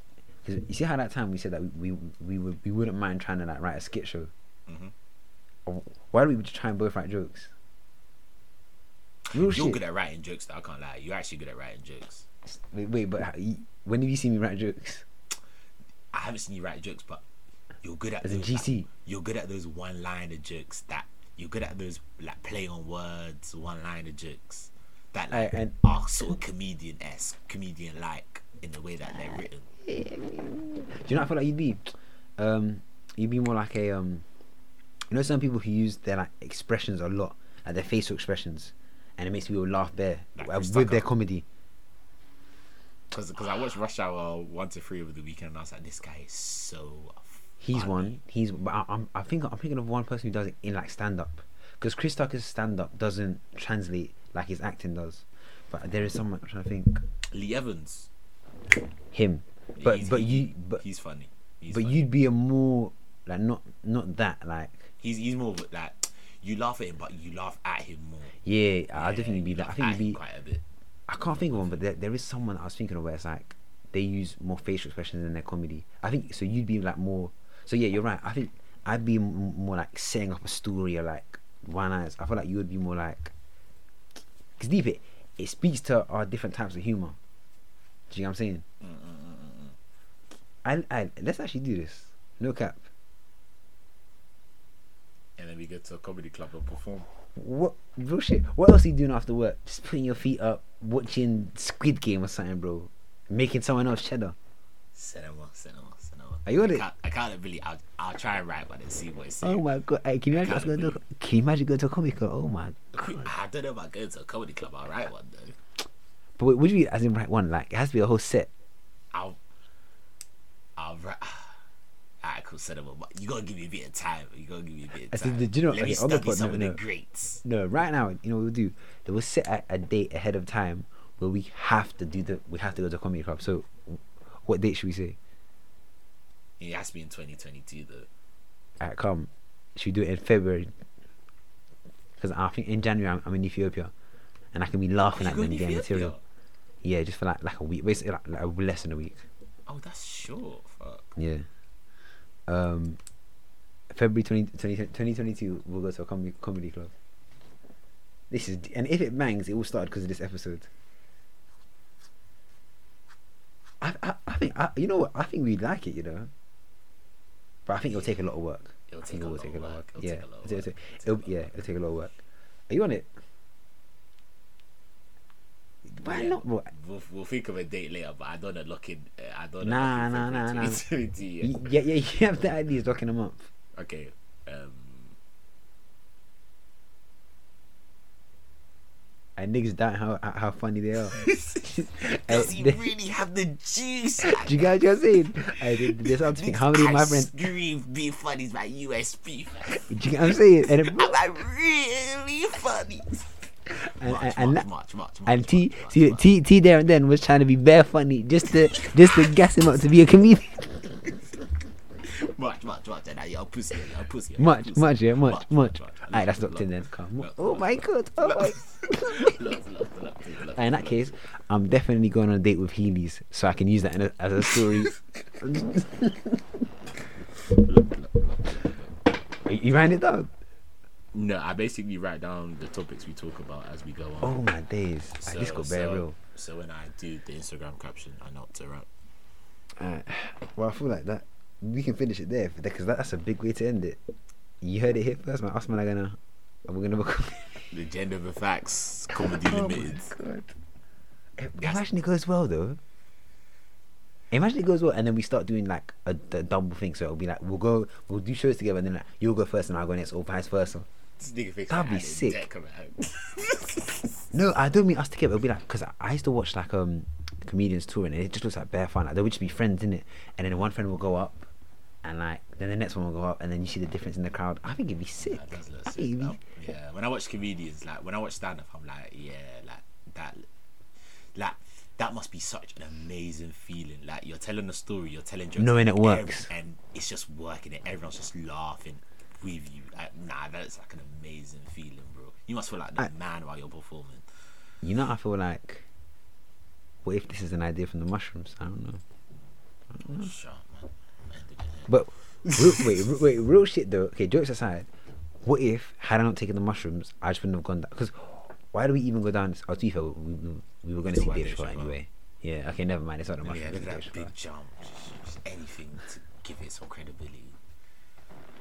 because you see how that time we said that we we we, would, we wouldn't mind trying to like write a skit show. Mhm. Why don't we just try and both write jokes? Real You're shit. good at writing jokes, though. I can't lie. You're actually good at writing jokes. Wait, wait, but how, when have you seen me write jokes? I haven't seen you write jokes, but you're good at As those, like, you're good at those one-liner jokes. That you're good at those like play on words, one-liner jokes. That I- like and- are sort of comedian-esque, comedian-like in the way that they're written. Do you know? I feel like you'd be, um, you'd be more like a um, you know, some people who use their like expressions a lot, like their facial expressions, and it makes people laugh there Like uh, with their comedy. Because because I watched Rush Hour one to three over the weekend, and I was like, this guy is so. He's funny. one. He's. But I, I'm. I think I'm thinking of one person who does it in like stand up, because Chris Tucker's stand up doesn't translate like his acting does. But there is someone I'm trying to think. Lee Evans. Him. But He's- but he- you but he's funny. He's but funny. you'd be a more like not not that like He's he's more of like you laugh at him, but you laugh at him more. yeah. I Yeah, definitely be that. I think you'd be. quite a bit. I can't think of one, but there, there is someone I was thinking of where it's like they use more facial expressions in their comedy. I think so. You'd be like more. So yeah, you're right. I think I'd be m- more like setting up a story or like one eyes. I feel like you would be more like because deep it it speaks to our different types of humor. Do you know what I'm saying? I, I let's actually do this. No cap. And then we get to a comedy club and perform. What real shit? What else are you doing after work? Just putting your feet up, watching Squid Game or something, bro. Making someone else cheddar. Cinema, cinema, cinema. Are you on it? Account- Accountability. I'll, I'll try and write, but then see what it's Oh my god! Hey, can you imagine us going to? Can you imagine going to a comic con? Oh my god! I don't know about going to a comedy club. I'll write one though. But would you be as in write one? Like it has to be a whole set. I'll, I'll write. Alright, cool, cinema. But you gotta give me a bit of time. You gotta give me a bit I said, time. you know- Let me okay, on the some no, no. greats. No, right now, you know what we'll do? They will set a, a date ahead of time where we have to do the. We have to go to a comedy club. So, what date should we say? It has to be in 2022 though. Alright, come. Should we do it in February? Because I think in January I'm, I'm in Ethiopia, and I can be laughing Oh, at them getting Ethiopia? material. Yeah, just for like like a week, basically like, like less than a week. Oh, that's short. Fuck. Yeah. Um, February 20, 20 2022, we'll go to a comedy, comedy club. This is, and if it bangs, it will start because of this episode. I, I, I think, I, you know what? I think we'd like it, you know. But I think it'll take a lot of work. It'll I think take a it will lot take of a lot of work. Yeah, take a lot of it'll take- It'll take it'll- a lot yeah, it'll take a lot of work. Are you on it? Why Yeah, not, bro? We'll, we'll think of a date later, but I don't want to lock in. Uh, I don't Nah, wanna nah, nah, nah. February 2022 yet. Y- Yeah, yeah, you have the ideas talking a month. Okay. Um, And niggas doubt how how how funny they are. does Uh, he really have the juice? Do you guys what I'm saying? I did this I think how many of my friends Scream being funny is my USP. do you get what I'm saying? And, it- Am I really funny? And, Much, and, and, much, that- much, much, and T T. T T there and then was trying to be bare funny just to just to gas him up to be a comedian. much, much, much, and I yell pussy, I pussy, much, pussy. much, yeah, much, much. much. Alright, that's locked in then. Come. love, Oh my god. Oh my. In that case, I'm definitely going on a date with Heelys, so I can use that in a, as a story. You- write it down. No, I basically write down the topics we talk about as we go on. Oh my days! I So- just got bare so- real. So when I do the Instagram caption, I know to write. Alright. Well, I feel like that we can finish it there because that's a big way to end it. You heard it here first, man. Us man are gonna, are we gonna become? The Agenda of the Facts Comedy Oh my Limited. god! Yes. Imagine it goes well though. Imagine it goes well, and then we start doing like a, the double thing. So it'll be like we'll go, we'll do shows together, and then like, you'll go first, and I'll go next, or vice versa. This nigga thinks That'd be sick. deck. No, I don't mean us together. It'll be like because I, I used to watch like um comedians touring, and it just looks like bare fun. Like they would just be friends in it, and then one friend will go up, and like then the next one will go up, and then you see the difference in the crowd. I think it'd be sick. That does look I sick. think it'd be- yeah, when I watch comedians, like when I watch stand up, I'm like, yeah, like that, like that must be such an amazing feeling. Like you're telling a story, you're telling jokes, Knowing it works. and it's just working, and everyone's just laughing with you. Like, nah, that's like an amazing feeling, bro. You must feel like the I- man while you're performing. You know, I feel like, what if this is an idea from the mushrooms? I don't know. Shut up, man. Man, did it. But real, wait, re- wait, real shit though. Okay, jokes aside, what if had I not taken the mushrooms, I just wouldn't have gone down? Because why do we even go down? Oh, to be fair, we, we, we were going to see Dave Chappelle anyway. Yeah. Okay, never mind. It's not the Yeah, look at that big jump. Just, just anything to give it some credibility.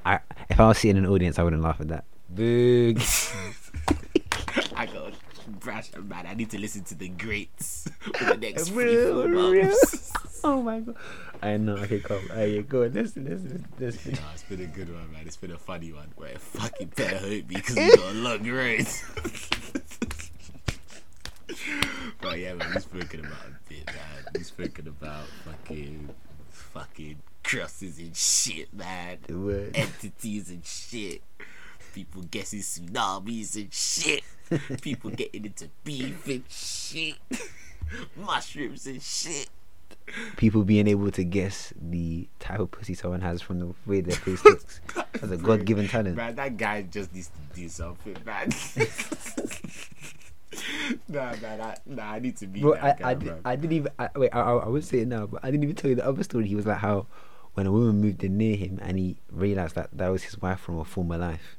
I, if I was sitting in an audience, I wouldn't laugh at that. Big. I got brash man. I need to listen to the greats for the next three, Real, four real. months. oh my god. I know. Okay, come. Hey, go. on, Listen, listen, listen. Nah, it's been a good one, man. It's been a funny one. Where it fucking better hurt me because we got a long road. but yeah, man, we've spoken about a bit, man. We've spoken about fucking, fucking crosses and shit, man. Word. Entities and shit. People guessing tsunamis and shit. People getting into beef and shit. Mushrooms and shit. People being able to guess the type of pussy someone has from the way their face looks. That's a God given talent. Man, that guy just needs to do something, man. nah, man, I, nah, I need to be. Bro, I, guy, I, did, I didn't even. I, wait, I, I, I would say it now, but I didn't even tell you the other story. He was like how when a woman moved in near him and he realized that that was his wife from a former life.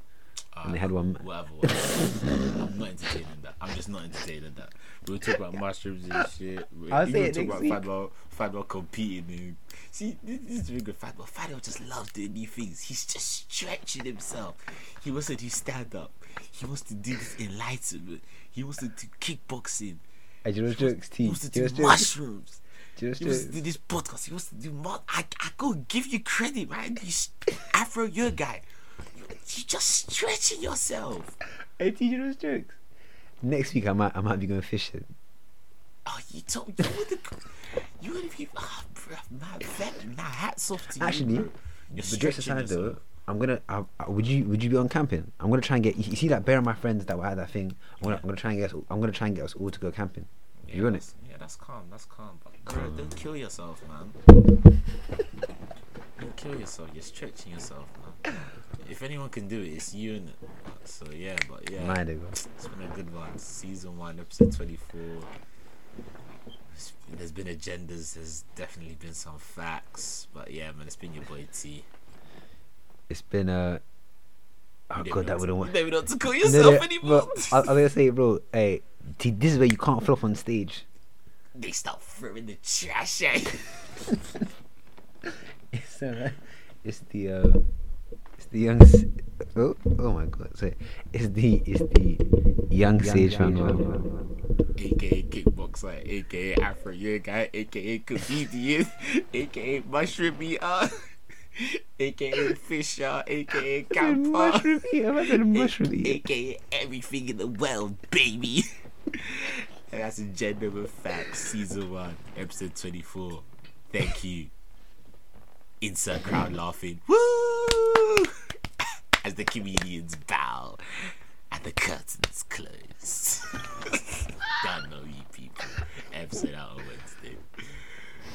and they had one- ah, Whatever, whatever. I'm not entertaining that. I'm just not entertaining that. We'll talk about mushrooms and shit. We'll I'll say even talk about. Fadwa, Fadwa competing. And, see, this, this is really good. Fadwa, Fadwa just loves doing new things. He's just stretching himself. He wants to do stand up. He wants to do this enlightenment. He wants to do kickboxing. And you know He wants, jokes, he wants to do mushrooms. Know He wants to do this podcast. He wants to do more. I, I go give you credit, man. You Afro, your guy. You, you just stretching yourself. Hey, T. You know jokes. Next week I might I might be going fishing. Oh, you told you would have. You would have. Ah, bruh, man, vet, nah, hats off to Actually, you. Bro. You're But jokes aside though. I'm gonna. I, I, would you Would you be on camping? I'm gonna try and get. You see that bear of my friends that were at that thing. I'm gonna, I'm gonna try and get. Us, I'm gonna try and get us all to go camping. Yeah, you on it? Yeah, that's calm. That's calm. But bro, don't kill yourself, man. Don't kill yourself. You're stretching yourself, man. If anyone can do it, it's you and So yeah, but yeah. Mind it. It's been a good one. Season one, episode twenty-four. It's- There's been agendas. There's definitely been some facts. But yeah, man, it's been your boy T. It's been a. Oh god, that would to- have. You don't even know what to call yourself no, anymore. bro, I, was gonna say, bro. Hey, this is where you can't flop on stage. they start throwing the trash you. It's uh, it's the uh, it's the young. Oh, oh my god! Sorry. It's the it's the young sage from. aka kickboxer, aka Afro guy, aka comedian, aka mushroom eater, aka fisher, aka camper, Mushroom eater. I said mushroom eater. aka everything in the world, baby. and that's Agenda with Facts, season one, episode twenty-four. Thank you. Insert crowd laughing. Woo! As the comedians bow and the curtains close. Don't know you people. Episode out Wednesday.